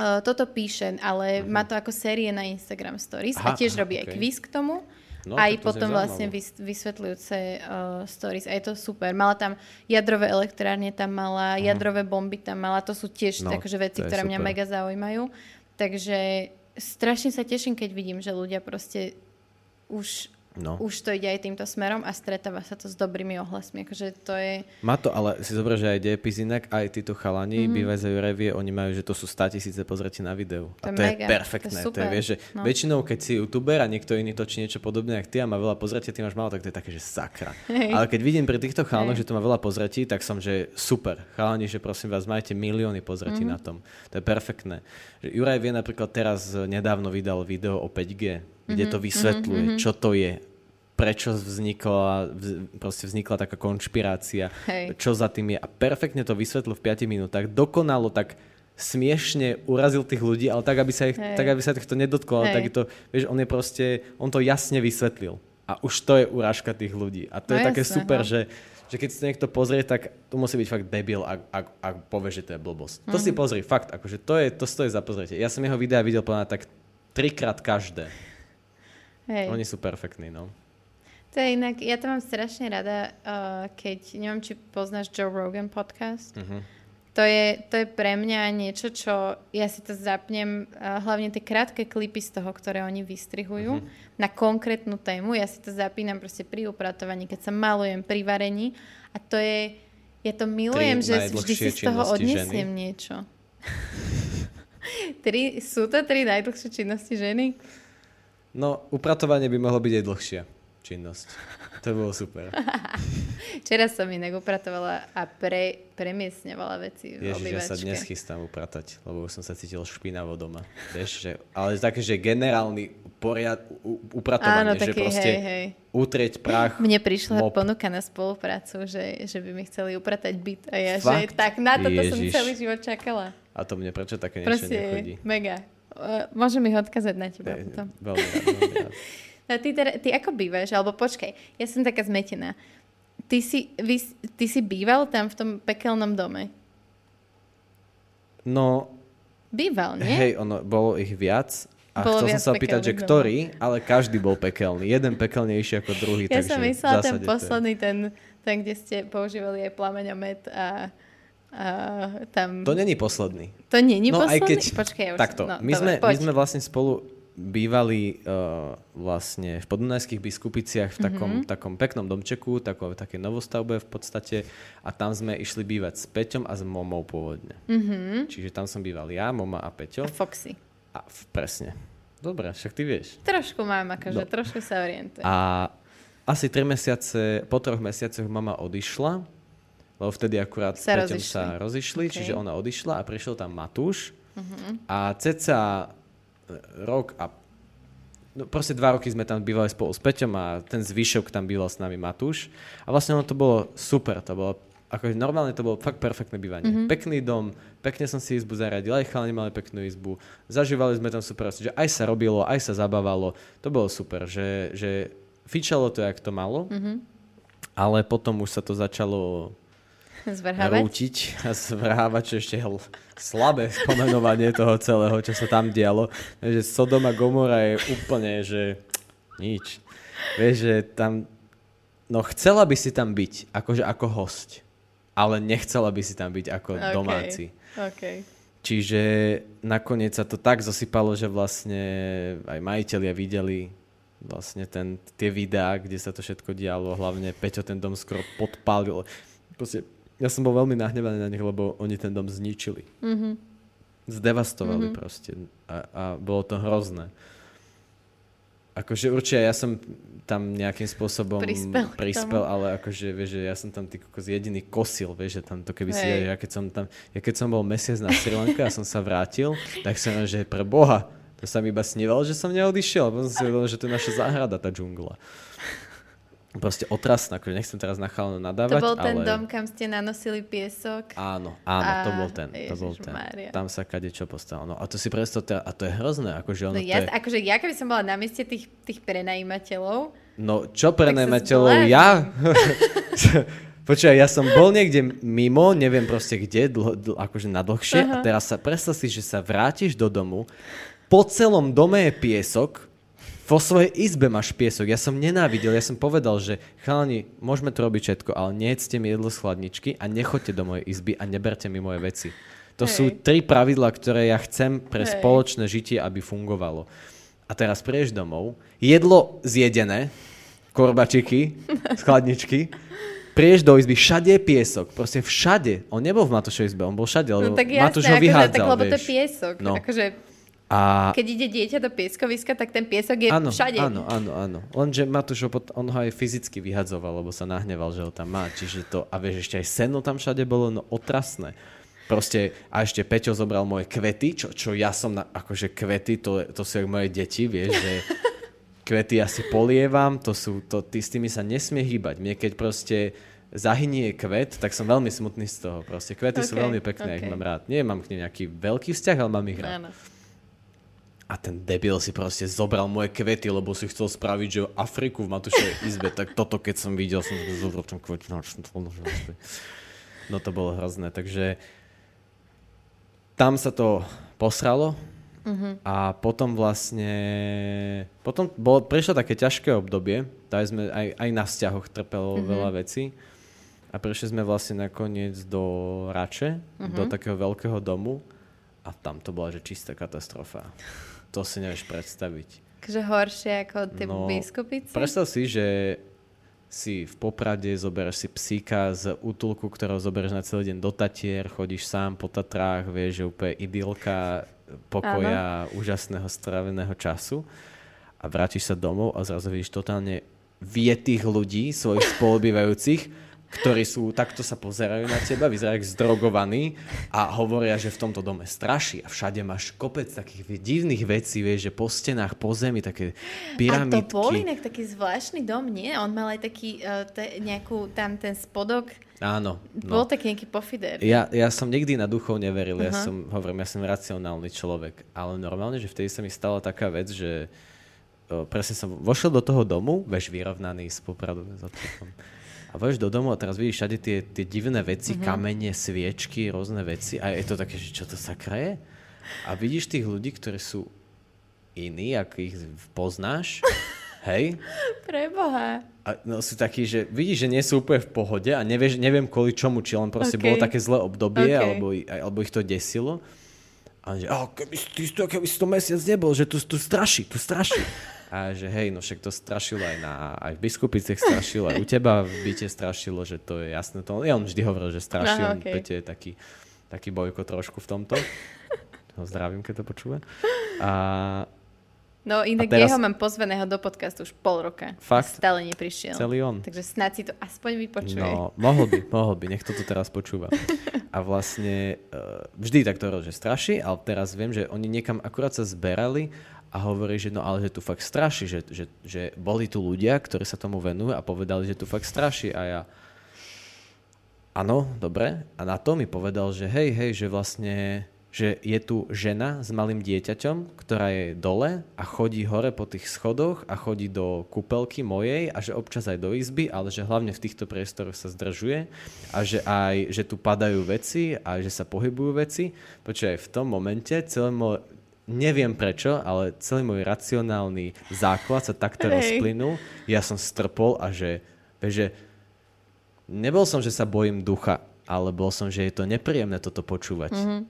Uh, toto píše, ale má to ako série na Instagram Stories a Aha, tiež aha, robí aj okej. quiz k tomu. No, aj potom vlastne zaujímavé. vysvetľujúce uh, stories. A je to super. Mala tam jadrové elektrárne, tam mala jadrové bomby, tam mala. To sú tiež No, akože veci, ktoré mňa super. mega zaujímajú. Takže strašne sa teším, keď vidím, že ľudia proste už, No. už to ide aj týmto smerom a stretáva sa to s dobrými ohlasmi. Akože to je... Má to, ale si zober, že aj dejepis inak, aj títo chalani, mm-hmm. bývajú revie, oni majú, že to sú 100 tisíce pozretí na videu. To a je to mega, je perfektné. to je To je, super, vieš, že no. väčšinou, keď si youtuber a niekto iný točí niečo podobné, ako ty a má veľa pozretí, ty máš málo, tak to je také, že sakra. Hej. Ale keď vidím pri týchto chalanoch, že to má veľa pozretí, tak som, že super. Chalani, že prosím vás, majte milióny pozretí Mhm. mm-hmm. na tom. To je perfektné. Juraj vie napríklad teraz nedávno vydal video o 5G, kde Mhm, to vysvetľuje, čo to je, prečo vznikla, vz- proste vznikla taká konšpirácia, Hej. čo za tým je. A perfektne to vysvetlil v 5 minútach. Dokonalo tak smiešne urazil tých ľudí, ale tak, aby sa ich, Hej. tak, aby sa ich to nedotklo. Ale tak je to, vieš, on je proste, on to jasne vysvetlil. A už to je urážka tých ľudí. A to No je také jasné, super, no. že, že keď si to niekto pozrie, tak to musí byť fakt debil, ak, ak, ak povie, že to je blbosť. To Mhm. si pozri, fakt, akože to, je, to stojí za pozrietie. Ja som jeho videa videl mňa tak trikrát každé. Hej. Oni sú perfektní, no. To je inak, ja to mám strašne rada, uh, keď, neviem, či poznáš Joe Rogan podcast. Mhm. To, je, to je pre mňa niečo, čo ja si to zapnem, uh, hlavne tie krátke klipy z toho, ktoré oni vystrihujú Mhm. na konkrétnu tému. Ja si to zapínam proste pri upratovaní, keď sa malujem, pri varení. A to je, ja to milujem, Tri že vždy si z toho odnesiem niečo. tri, sú to tri najdlhšie činnosti ženy? No, upratovanie by mohlo byť aj dlhšia činnosť. To bolo super. Včera som inak upratovala a pre, premiesňovala veci v Ježiš, ja sa dnes chystám upratať, lebo už som sa cítil špinavo doma. Vieš, že, ale také, že generálny poriad, u, Áno, upratovanie, že taký, proste hej, hej. utrieť prach. Mne prišla mop. ponuka na spoluprácu, že, že by mi chceli upratať byt a ja, že Fakt? tak na toto som Ježiš. celý život čakala. A to mne prečo také niečo nechodí? Proste mega. Uh, môžem ich odkazať na teba potom. Veľmi rád, veľmi rád. No, ty, teda, ty ako bývaš? Alebo počkaj, ja som taká zmetená. Ty si, vy, ty si býval tam v tom pekelnom dome? No, Býval, nie? hej, ono, bolo ich viac. A Bolo chcel som sa opýtať, že pekelných ktorý, ale každý bol pekelný. Jeden pekelnejší ako druhý. ja som myslela ten posledný, ten, ten, kde ste používali aj plameňomet a, a tam... To není posledný. To není No aj posledný? keď... Počkaj, ja už Takto, no, my, dobre, sme, my sme vlastne spolu bývali uh, vlastne v podunajských biskupiciach v takom, Mhm. mm-hmm. takom peknom domčeku, tako, také novostavbe v podstate a tam sme išli bývať s Peťom a s Momou pôvodne. Mm-hmm. Čiže tam som býval ja, Moma a Peťo. A Foxy. A v, presne. Dobre, však ty vieš. Trošku mám, akože No. trošku sa orientujem. A asi tri mesiace, po troch mesiacoch mama odišla, lebo vtedy akurát Sa Peťom rozišli. sa rozišli, Ok. čiže ona odišla a prišiel tam Matúš. A ceca rok a no proste dva roky sme tam bývali spolu s Peťom a ten zvyšok tam býval s nami Matúš. A vlastne ono to bolo super, to bolo akože normálne to bolo fakt perfektné bývanie. Mm-hmm. Pekný dom, pekne som si izbu zaradil, aj chalani mali peknú izbu. Zažívali sme tam super, že aj sa robilo, aj sa zabávalo. To bolo super, že, že fičalo to, jak to malo, mm-hmm. ale potom už sa to začalo Zvrhávať? rútiť a zvrhávať, čo ešte hl- slabé spomenovanie toho celého, čo sa tam dialo. Že Sodom a Gomora je úplne, že nič. Vieš, že tam, no chcela by si tam byť, akože ako host, ale nechcela by si tam byť ako Okay. domáci. Okay. Čiže nakoniec sa to tak zosypalo, že vlastne aj majiteľia videli vlastne ten, tie videá, kde sa to všetko dialo, hlavne Peťo ten dom skoro podpálil. Proste, ja som bol veľmi nahnevaný na nich, lebo oni ten dom zničili. Mm-hmm. Zdevastovali mm-hmm. proste a, a bolo to hrozné. Akože určite ja som tam nejakým spôsobom Prispel prispel tomu. ale akože vieš, že ja som tam ty kokos jediný kosil, vieš, že tam to keby si, Hej. ja keď som tam, ja keď som bol mesiac na Sri Lanka a som sa vrátil, tak som že pre Boha, to sa mi iba sníval, že som neodišiel, potom som si uvedomil, že to je naša záhrada, tá džungla. Proste otrasná, akože nechcem teraz na chalano To nadávať, bol ten ale... dom, kam ste nanosili piesok. Áno, áno, to A- bol ten, to bol ten. Tam sa kade čo postavilo. No a to si predstav, teda, a to je hrozné, akože ono No to ja, je... akože ja keby som bola na mieste tých, tých prenajímateľov, No čo pre Tak sa najmateľov zblázni. ja? Počúvaj, ja som bol niekde mimo, neviem proste kde, dlho, dl, akože na dlhšie a teraz sa predstav si, že sa vrátiš do domu, po celom dome je piesok, vo svojej izbe máš piesok. Ja som nenávidel, ja som povedal, že chalani, môžeme to robiť všetko, ale nejedzte mi jedlo z chladničky a nechoďte do mojej izby a neberte mi moje veci. To Hej. sú tri pravidlá, ktoré ja chcem pre Hej. spoločné žitie, aby fungovalo. A teraz prieš domov, jedlo zjedené, korbačiky z chladničky, prieš do izby, všade je piesok, proste všade. On nebol v Matúšovej izbe, on bol všade, lebo no tak jasné, ho akože, vyhádzal, tak, lebo to je piesok. No. Akože, A keď ide dieťa do pieskoviska, tak ten piesok je áno, všade. áno, áno, áno. Lenže Matúš ho, pot- on ho aj fyzicky vyhadzoval, lebo sa nahneval, že ho tam má. Čiže to, a vieš, ešte aj seno tam všade bolo, no otrasné. Proste, a ešte Peťo zobral moje kvety, čo, čo ja som, na, akože kvety, to, to sú moje deti, vieš, že kvety asi polievam, to sú, to, ty s tými sa nesmie hýbať. Mne keď proste zahynie kvet, tak som veľmi smutný z toho. Proste kvety sú Ok, veľmi pekné, ok. ich mám rád. Nie mám k nim nejaký veľký vzťah, ale mám ich rád. Áno. A ten debil si proste zobral moje kvety, lebo si chcel spraviť, že Afriku v Matušovej izbe, tak toto keď som videl, som si zobral ten kvet. No, to bolo, no to bolo hrozné, takže tam sa to posralo. A potom vlastne, potom bolo, prišlo také ťažké obdobie, tak sme aj, aj na vzťahoch trpelo veľa vecí. A prišli sme vlastne nakoniec do Rače, do takého veľkého domu. A tam to bola že čistá katastrofa. To si nevieš predstaviť. Takže horšie ako tie No, biskupice. Predstav si, že si v Poprade, zoberieš si psíka z útulku, ktorého zoberieš na celý deň do Tatier, chodíš sám po Tatrách, vieš, že úplne idylka pokoja, úžasného stráveného času a vrátiš sa domov a zrazu vidíš totálne vietých ľudí, svojich spolubývajúcich, ktorí sú, takto sa pozerajú na teba, vyzerajú zdrogovaní a hovoria, že v tomto dome straší a všade máš kopec takých divných vecí, vieš, že po stenách, po zemi, také A to pyramidky. bol inak taký zvláštny dom, nie? On mal aj taký uh, te, nejakú, tam ten spodok, Áno. bol No. taký nejaký pofider. Ja, ja som nikdy na duchov neveril, ja Aha. som, hovorím, ja som racionálny človek, ale normálne, že vtedy sa mi stala taká vec, že o, presne som vošiel do toho domu, veš, vyrovnaný s popradu. A vojdeš do domu a teraz vidíš všade tie, tie divné veci, Mhm. kamene, sviečky, rôzne veci a je to také, že čo to sa kraje? A vidíš tých ľudí, ktorí sú iní, ako ich poznáš, hej? Preboha. A no, sú takí, že vidíš, že nie sú úplne v pohode a nevieš, neviem kvôli čomu, či len proste Ok. bolo také zlé obdobie, Ok. alebo, alebo ich to desilo. A že, oh, keby, ty, to, keby si to mesiac nebol, že tu, tu straší, tu straší. A že hej, no však to strašilo aj, na, aj v biskupicech strašilo, aj u teba v byte strašilo, že to je jasné. To, ja on vždy hovoril, že straší, Aha, on ok. Peťo je taký, taký bojko trošku v tomto. Ho zdravím, keď to počúva. A, No inak teraz- jeho mám pozvaného do podcastu už pol roka. Fakt? Stále neprišiel. Celý on. Takže snad si to aspoň vypočuje. No, mohol by, mohol by, nech to tu teraz počúva. A vlastne uh, vždy takto hovoril, že straší, ale teraz viem, že oni niekam akurát sa zberali a hovorí, že no ale že tu fakt straší, že, že, že boli tu ľudia, ktorí sa tomu venujú a povedali, že tu fakt straší a ja áno, dobre. A na to mi povedal, že hej, hej, že vlastne že je tu žena s malým dieťaťom, ktorá je dole a chodí hore po tých schodoch a chodí do kúpelky mojej a že občas aj do izby, ale že hlavne v týchto priestoroch sa zdržuje a že aj, že tu padajú veci a že sa pohybujú veci. Počkaj, v tom momente celé môj, neviem prečo, ale celý môj racionálny základ sa takto Hej. rozplynul. Ja som strpol a že, že nebol som, že sa bojím ducha, ale bol som, že je to nepríjemné toto počúvať. Mm-hmm.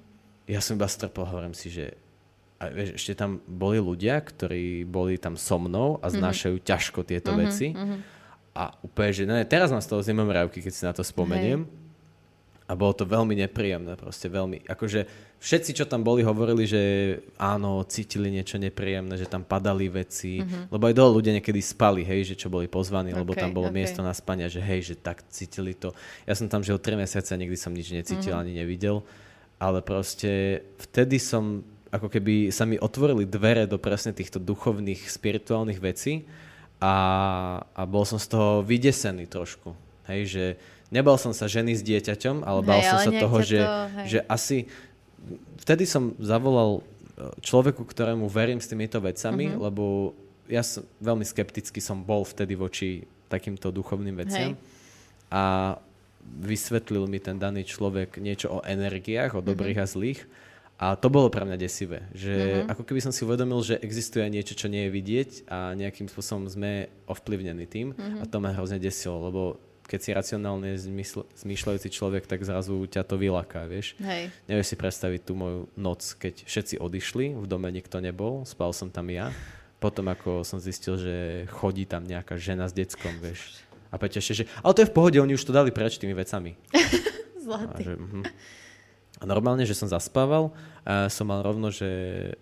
Ja som iba strpol, hovorím si, že a vieš, ešte tam boli ľudia, ktorí boli tam so mnou a znášajú mm-hmm. ťažko tieto mm-hmm. veci. A úplne, že no, teraz mám z toho zimom rávky, keď si na to spomeniem. A bolo to veľmi nepríjemné, proste veľmi. Akože všetci, čo tam boli, hovorili, že áno, cítili niečo nepríjemné, že tam padali veci. Mm-hmm. Lebo aj dole ľudia niekedy spali, hej, že čo boli pozvaní, lebo Ok, tam bolo ok. miesto na spania, že hej, že tak cítili to. Ja som tam žil 3 mesiace a nikdy som nič necítil mm-hmm. ani nevidel. Ale proste vtedy som, ako keby sa mi otvorili dvere do presne týchto duchovných, spirituálnych vecí a, a bol som z toho vydesený trošku. Hej, že nebal som sa ženy s dieťaťom, ale bal Hej, som ale sa toho, že, to- hej. že asi vtedy som zavolal e, človeku, ktorému verím s týmito vecami, Mhm. lebo ja som, veľmi skepticky som bol vtedy voči takýmto duchovným veciam. Hej. A vysvetlil mi ten daný človek niečo o energiách, o dobrých Mhm. a zlých. A to bolo pre mňa desivé, že ako keby som si uvedomil, že existuje niečo, čo nie je vidieť a nejakým spôsobom sme ovplyvnení tým a to ma hrozne desilo, lebo keď si racionálne zmysl- zmýšľajúci človek, tak zrazu ťa to vylaká, vieš. Hej. Nevieš si predstaviť tú moju noc, keď všetci odišli, v dome nikto nebol, spal som tam ja. Potom ako som zistil, že chodí tam nejaká žena s deckom, vieš. A Peťa ešte, že ale to je v pohode, oni už to dali preč tými vecami. A, Zlatý. že, mhm. a normálne, že som zaspával, a som mal rovno, že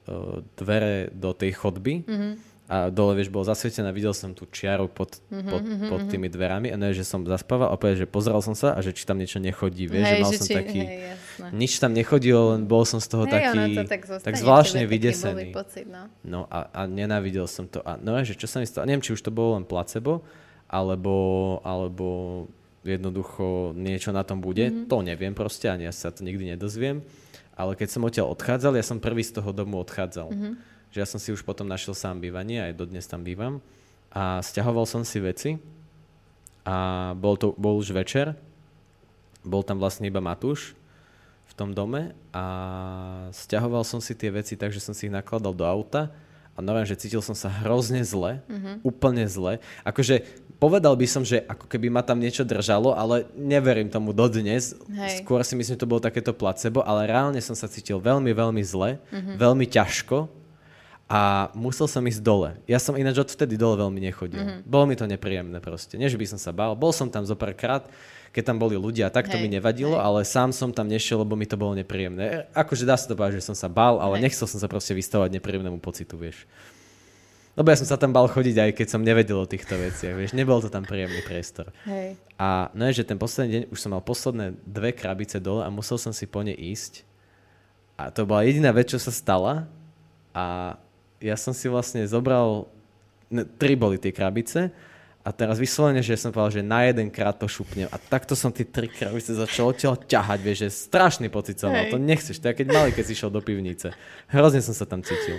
o, dvere do tej chodby a dole, vieš, bolo zasvietené, videl som tú čiaru pod, pod, pod tými dverami a ne, že som zaspával povedal, že pozeral som sa a že či tam niečo nechodí, vieš, že Hej, mal že som či- taký... hej, jasné. Nič tam nechodilo, len bol som z toho Hej, taký, to tak, tak zvláštne vydesený. Pocit, no. No a, a nenávidel som to. A no že čo sa mi stalo, neviem, či už to bolo len placebo, alebo, alebo jednoducho niečo na tom bude, mm-hmm. to neviem proste, ani ja sa to nikdy nedozviem. Ale keď som odtiaľ odchádzal, ja som prvý z toho domu odchádzal. Mm-hmm. Že ja som si už potom našiel sám bývanie, aj dodnes tam bývam. A stiahoval som si veci a bol, to, bol už večer. Bol tam vlastne iba Matúš v tom dome a stiahoval som si tie veci tak, že som si ich nakladal do auta a normálne, že cítil som sa hrozne zle, mm-hmm. úplne zle. Akože povedal by som, že ako keby ma tam niečo držalo, ale neverím tomu dodnes. Hej. Skôr si myslím, že to bolo takéto placebo, ale reálne som sa cítil veľmi, veľmi zle, mm-hmm. veľmi ťažko a musel som ísť dole. Ja som ináč odvtedy dole veľmi nechodil. Mm-hmm. Bolo mi to nepríjemné proste. Nie, že by som sa bál. Bol som tam zo pár krát, keď tam boli ľudia, tak to Hej, mi nevadilo, hej. ale sám som tam nešiel, lebo mi to bolo nepríjemné. E, Akože dá sa to povedať, že som sa bál, ale Hej. nechcel som sa proste vystavovať nepríjemnému pocitu, vieš. Lebo ja som sa tam bal chodiť aj keď som nevedel o týchto veciach, vieš. Nebol to tam príjemný priestor. Hej. A no je, že ten posledný deň už som mal posledné dve krabice dole a musel som si po ne ísť. A to bola jediná vec, čo sa stala. A ja som si vlastne zobral, ne, tri boli tie krabice a teraz vyslovene, že som povedal, že na jeden krát to šupnem. A takto som tie tri krabice začal odtiaľ ťahať, vieš, že strašný pocit som mal. To nechceš, to je keď malý, keď si išiel do pivnice. Hrozne som sa tam cítil.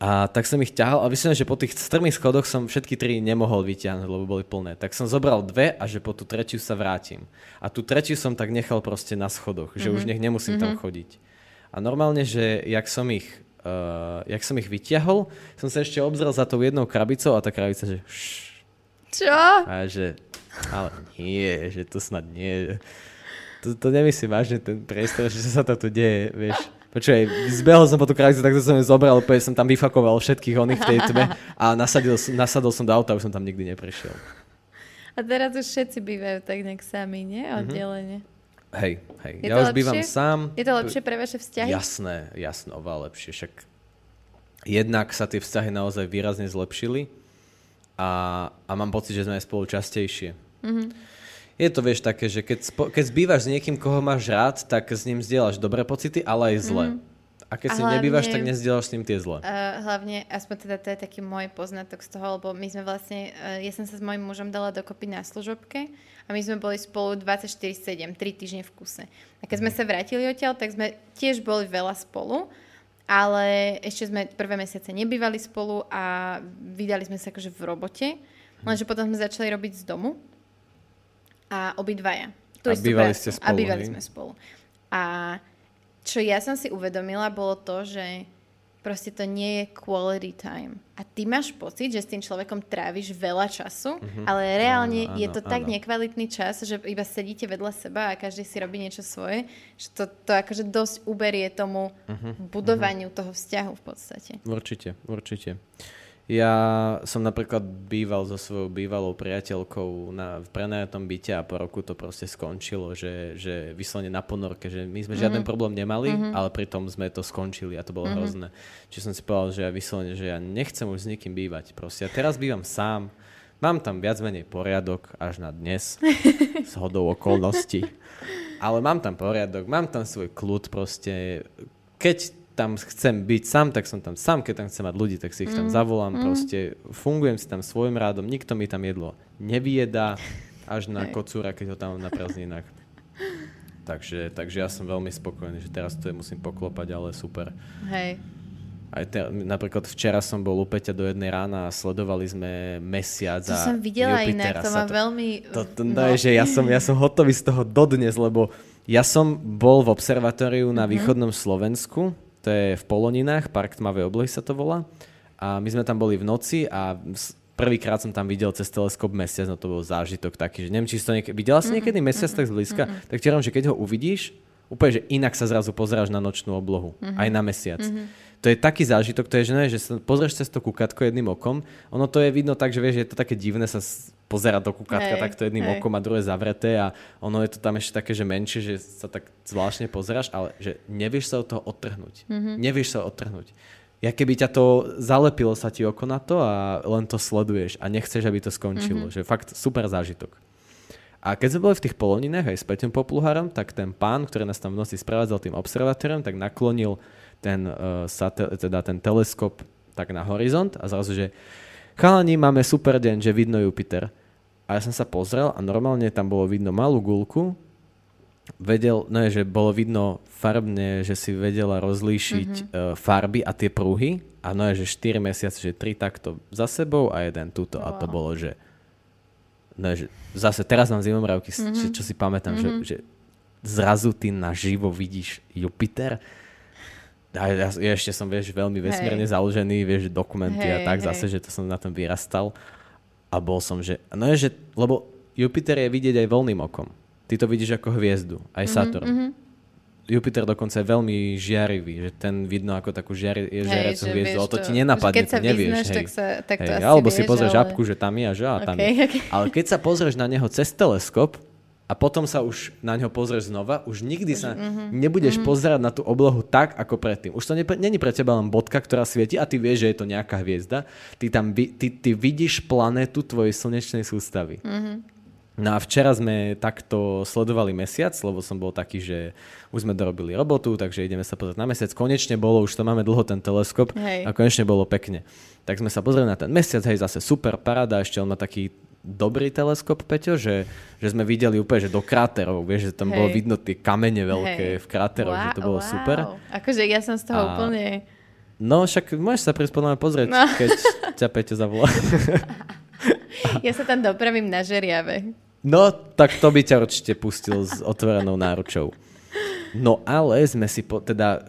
A tak som ich ťahal a myslím, že po tých strmých schodoch som všetky tri nemohol vyťahnuť, lebo boli plné. Tak som zobral dve a že po tú tretiu sa vrátim. A tú tretiu som tak nechal proste na schodoch, že už nech nemusím tam chodiť. A normálne, že jak som ich, uh, jak som ich vyťahol, som sa ešte obzrel za tou jednou krabicou a tá krabica, že šš, Čo? a že, ale nie, že to snad nie. To, to nemyslím vážne ten priestor, že sa to tu deje, vieš. Počkaj, zbehol som po tú krabicu, takto som ju zobral, úplne som tam vyfakoval všetkých oných v tej tme a nasadil, nasadol som do auta už som tam nikdy neprešiel. A teraz už všetci bývajú tak nejak sami, nie? Oddelenie. Hej, hej, Je ja už bývam lepšie? sám. Je to lepšie pre vaše vzťahy? Jasné, jasné, oveľa lepšie, však jednak sa tie vzťahy naozaj výrazne zlepšili a, a mám pocit, že sme aj spolu častejšie. Mm-hmm. Je to, vieš, také, že keď, spo, keď zbývaš s niekým, koho máš rád, tak s ním zdieľaš dobré pocity, ale aj zlé. Mm-hmm. A keď A s ním nebývaš, hlavne- tak nezdieľaš s ním tie zlé. Uh, hlavne, aspoň teda to je taký môj poznatok z toho, lebo my sme vlastne, uh, ja som sa s mojim mužom dala dokopy na služobke a my sme boli spolu 24-7, 3 týždne v kuse. A keď sme sa vrátili odtiaľ, tak sme tiež boli veľa spolu, ale ešte sme prvé mesiace nebývali spolu a vydali sme sa akože v robote, lenže potom sme začali robiť z domu a obidvaja. A bývali ste A spolu, bývali hej? sme spolu. A čo ja som si uvedomila, bolo to, že proste to nie je quality time. A ty máš pocit, že s tým človekom tráviš veľa času, ale reálne Áno, je áno, to tak áno. nekvalitný čas, že iba sedíte vedľa seba a každý si robí niečo svoje, že to, to akože dosť uberie tomu Mhm, budovaniu toho vzťahu v podstate. Určite, určite. Ja som napríklad býval so svojou bývalou priateľkou na, v prenajatom byte a po roku to proste skončilo, že, že vyslovene na ponorke, že my sme žiaden problém nemali, ale pritom sme to skončili a to bolo hrozné. Čiže som si povedal, že ja vyslovene, že ja nechcem už s nikým bývať. Proste ja teraz bývam sám, mám tam viac menej poriadok až na dnes, s hodou okolností. Ale mám tam poriadok, mám tam svoj kľud proste. Keď tam chcem byť sám, tak som tam sám. Keď tam chcem mať ľudí, tak si ich tam zavolám. Proste fungujem si tam svojim rádom. Nikto mi tam jedlo nevyjedá. Až na kocúra, keď ho tam na prázdninách. Takže, takže ja som veľmi spokojný, že teraz to je musím poklopať, ale super. Hej. Aj te, napríklad včera som bol u Peťa do jednej rána a sledovali sme mesiac To a som videla Jupitera inak, to sa ma veľmi... to, to, to no. je, že ja som, ja som hotový z toho dodnes, lebo ja som bol v observatóriu Mhm. na východnom Slovensku, to je v Poloninách, Park Tmavej oblohy sa to volá. A my sme tam boli v noci a prvýkrát som tam videl cez teleskop mesiac, no to bol zážitok taký, že neviem, či si to niekedy... Videla Mhm. si niekedy mesiac tak zblízka? Tak ti že keď ho uvidíš, úplne, že inak sa zrazu pozráš na nočnú oblohu, Mhm. aj na mesiac. To je taký zážitok, to je, že, ne, že sa pozrieš cez to kukátko jedným okom, ono to je vidno tak, že vieš, je to také divné sa pozerať do kukátka Hej, takto jedným hej. okom a druhé zavreté a ono je to tam ešte také, že menšie, že sa tak zvláštne pozeráš, ale že nevieš sa od toho odtrhnúť. Mm-hmm. Nevieš sa odtrhnúť. Ja keby ťa to zalepilo sa ti oko na to a len to sleduješ a nechceš, aby to skončilo. Mm-hmm. Že fakt super zážitok. A keď sme boli v tých poloninách aj s Peťom Popluhárom, tak ten pán, ktorý nás tam v noci sprevádzal tým observatóriom, tak naklonil ten, uh, satel, teda ten teleskop tak na horizont a zrazu, že chalani, máme super deň, že vidno Jupiter. A ja som sa pozrel a normálne tam bolo vidno malú gulku, vedel, no je, že bolo vidno farbne, že si vedela rozlíšiť mm-hmm. uh, farby a tie pruhy a no je, že 4 mesiace, že 3 takto za sebou a jeden túto a to Wow. bolo, že no že zase teraz mám zimomravky, mm-hmm. čo, čo si pamätám, mm-hmm. že, že zrazu ty naživo vidíš Jupiter a ja, ja ešte som, vieš, veľmi vesmírne Hej. založený, vieš, dokumenty a Hej, tak hej. zase, že to som na tom vyrastal a bol som, že, no je, že, lebo Jupiter je vidieť aj voľným okom. Ty to vidíš ako hviezdu, aj Mhm, Saturn. Mm-hmm. Jupiter dokonca je veľmi žiarivý, že ten vidno ako takú žiari, žiariacu že hviezdu, ale to to- ti nenapadne, keď sa nevieš. vyzneš, hej. tak sa- tak to hej, asi alebo si pozrieš ale- žabku, že tam je a že a tam je. okej. Ale keď sa pozrieš na neho cez teleskop a potom sa už na ňo pozrieš znova, už nikdy sa mhm, nebudeš pozerať na tú oblohu tak, ako predtým. Už to ne, není pre teba len bodka, ktorá svieti a ty vieš, že je to nejaká hviezda. Ty tam ty, ty vidíš planetu tvojej slnečnej sústavy. Mhm. No a včera sme takto sledovali mesiac, lebo som bol taký, že už sme dorobili robotu, takže ideme sa pozrieť na mesiac. Konečne bolo, už to máme dlho ten teleskop Hej. a konečne bolo pekne. Tak sme sa pozreli na ten mesiac, hej, zase super paráda, ešte on má taký dobrý teleskop, Peťo, že, že sme videli úplne, že do kráterov, vieš, že tam Hej. bolo vidno tie kamene veľké Hej. v kráteroch, že to Wow, bolo wow. super. Akože ja som z toho A- úplne... No však môžeš sa mňa pozrieť, No. keď ťa Peťo zavolá. Ja sa tam dopravím na žeriave. No, tak to by ťa určite pustil s otvorenou náručou. No ale sme si po, teda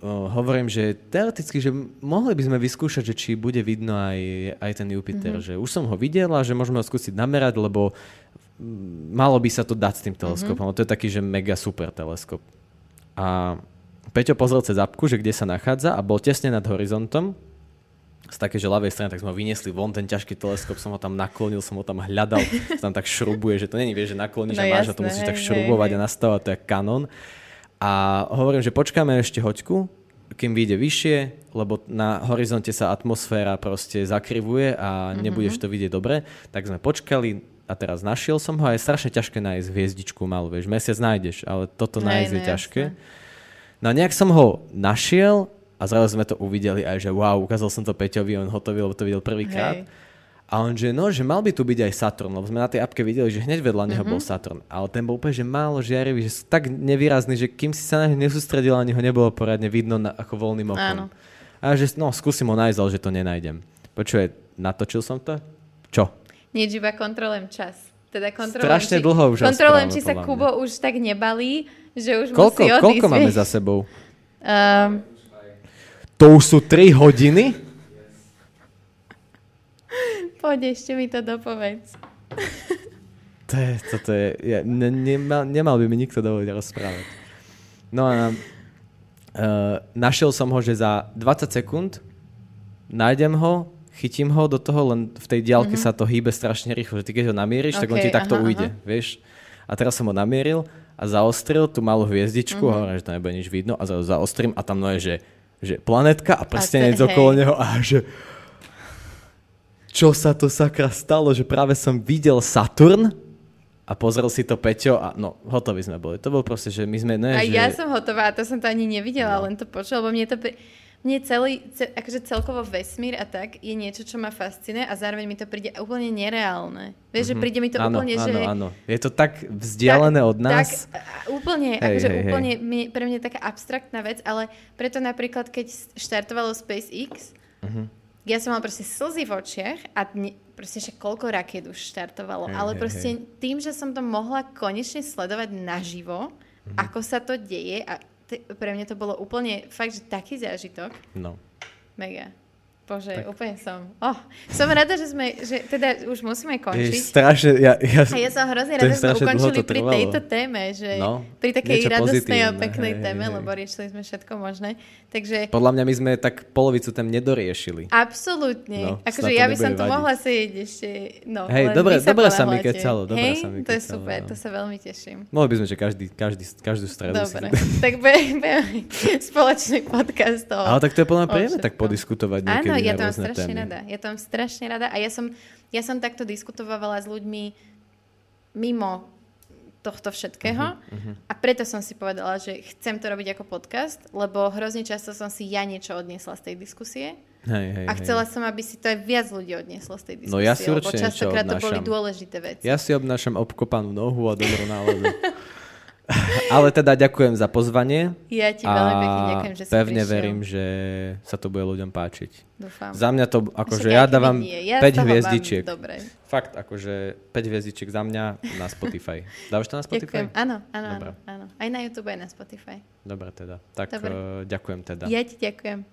uh, hovorím, že teoreticky, že mohli by sme vyskúšať, že či bude vidno aj, aj ten Jupiter. Mm-hmm. Že už som ho videl a že môžeme ho skúsiť namerať, lebo mm, malo by sa to dať s tým teleskopom. Mm-hmm. To je taký, že mega super teleskop. A Peťo pozrel cez apku, že kde sa nachádza a bol tesne nad horizontom z také, že ľavej strany, tak sme ho vyniesli von, ten ťažký teleskop, som ho tam naklonil, som ho tam hľadal, tam tak šrubuje, že to není, vieš, že nakloníš No a máš a to jasné, musíš tak hej, šrubovať hej, a nastavať, to je kanon. A hovorím, že počkáme ešte hoďku, kým vyjde vyššie, lebo na horizonte sa atmosféra proste zakrivuje a nebudeš to vidieť dobre, tak sme počkali a teraz našiel som ho a je strašne ťažké nájsť hviezdičku malú, vieš, mesiac nájdeš, ale toto Hej, nájsť no je ťažké. jasné. No a nejak som ho našiel a zrazu sme to uvideli aj, že wow, ukázal som to Peťovi, on hotový, lebo to videl prvýkrát. A on, že no, že mal by tu byť aj Saturn, lebo sme na tej apke videli, že hneď vedľa neho bol Saturn. Ale ten bol úplne, že málo žiarivý, že tak nevýrazný, že kým si sa na neho nesústredil, ani ho nebolo poradne vidno na, ako voľným Áno. okom. A že no, skúsim ho nájsť, ale že to nenájdem. Počuje, natočil som to? Čo? Nič, iba kontrolujem čas. Teda kontrolujem, Strašne či, dlho už Kontrolujem, či sa. Kubo už tak nebalí, že už Koľko, musí odísť. koľko máme za sebou? Um, To už sú 3 hodiny? poď, ešte mi to dopovedz. To je, toto je, ja, ne, nemal, nemal by mi nikto dovoliť rozprávať. No a uh, našiel som ho, že za 20 sekúnd nájdem ho, chytím ho do toho, len v tej diálke mm-hmm. sa to hýbe strašne rýchlo, že ty keď ho namieríš, tak on ti takto aha, ujde, vieš. A teraz som ho namieril a zaostril tú malú hviezdičku, Mhm. mm-hmm. hovorím, že to nebude nič vidno a zaostrím a tam no je, že, že planetka a prstenec hej. okolo neho a že čo sa to sakra stalo, že práve som videl Saturn a pozrel si to Peťo a no, hotoví sme boli. To bolo proste, že my sme, ne, A že... ja som hotová, to som to ani nevidela, No. len to počul, lebo mne to... Pri... Mne celý, ce, akože celkovo vesmír a tak je niečo, čo ma fascinuje a zároveň mi to príde úplne nereálne. Vieš, že príde mi to Mhm. áno, úplne, áno, že... áno. Je to tak vzdialené od nás. Tak, úplne, Hej, akože hej, hej. úplne mi- pre mňa taká abstraktná vec, ale preto napríklad, keď štartovalo SpaceX, Mhm. ja som mal proste slzy v očiach a dne, proste že koľko raket už štartovalo, Hej, ale hej, proste tým, že som to mohla konečne sledovať naživo, Mhm. ako sa to deje a t- pre mňa to bolo úplne fakt, že taký zážitok. No. Mega. Bože, Tak. úplne som. Oh, som rada, že sme, že teda už musíme končiť. strašne, ja, ja, A ja som hrozne rada, je že sme ukončili pri tejto téme, že No, pri takej radostnej a peknej hej, téme, hej, lebo riešili sme všetko možné. Takže podľa mňa my sme tak polovicu tém nedoriešili. absolútne. No, akože ja by som tu mohla sedieť ešte, no, Hej, dobre- dobre sa mi kecalo, dobre Hej, sa mi to je kecalo, super, no. to sa veľmi teším. Mohli by sme, že každý, každý, každú stredu Dobre, si... tak budeme spoločný podcast o... Ale tak to je podľa mňa príjemné tak podiskutovať niekedy Áno, ja rôzne strašne témy. rada. Ja mám strašne rada a ja som, ja som takto diskutovala s ľuďmi mimo tohto všetkého Mhm, a preto som si povedala, že chcem to robiť ako podcast, lebo hrozne často som si ja niečo odniesla z tej diskusie Hej, hej, a hej. chcela som, aby si to aj viac ľudí odnieslo z tej diskusie, No ja si lebo určite častokrát to boli dôležité veci. Ja si obnášam obkopanú nohu a dobrú náladu. Ale teda ďakujem za pozvanie. Ja ti veľmi pekne ďakujem, že si pevne prišiel. verím, že sa to bude ľuďom páčiť. Dúfam. Za mňa to, akože ja dávam ja 5 z toho mám hviezdičiek. Dobre. Fakt, akože 5 hviezdičiek za mňa na Spotify. Dávaš to na Spotify? Ďakujem. Áno, áno, áno, áno. Aj na YouTube, aj na Spotify. Dobre teda. Tak Dobre. eh, ďakujem teda. Ja ti ďakujem.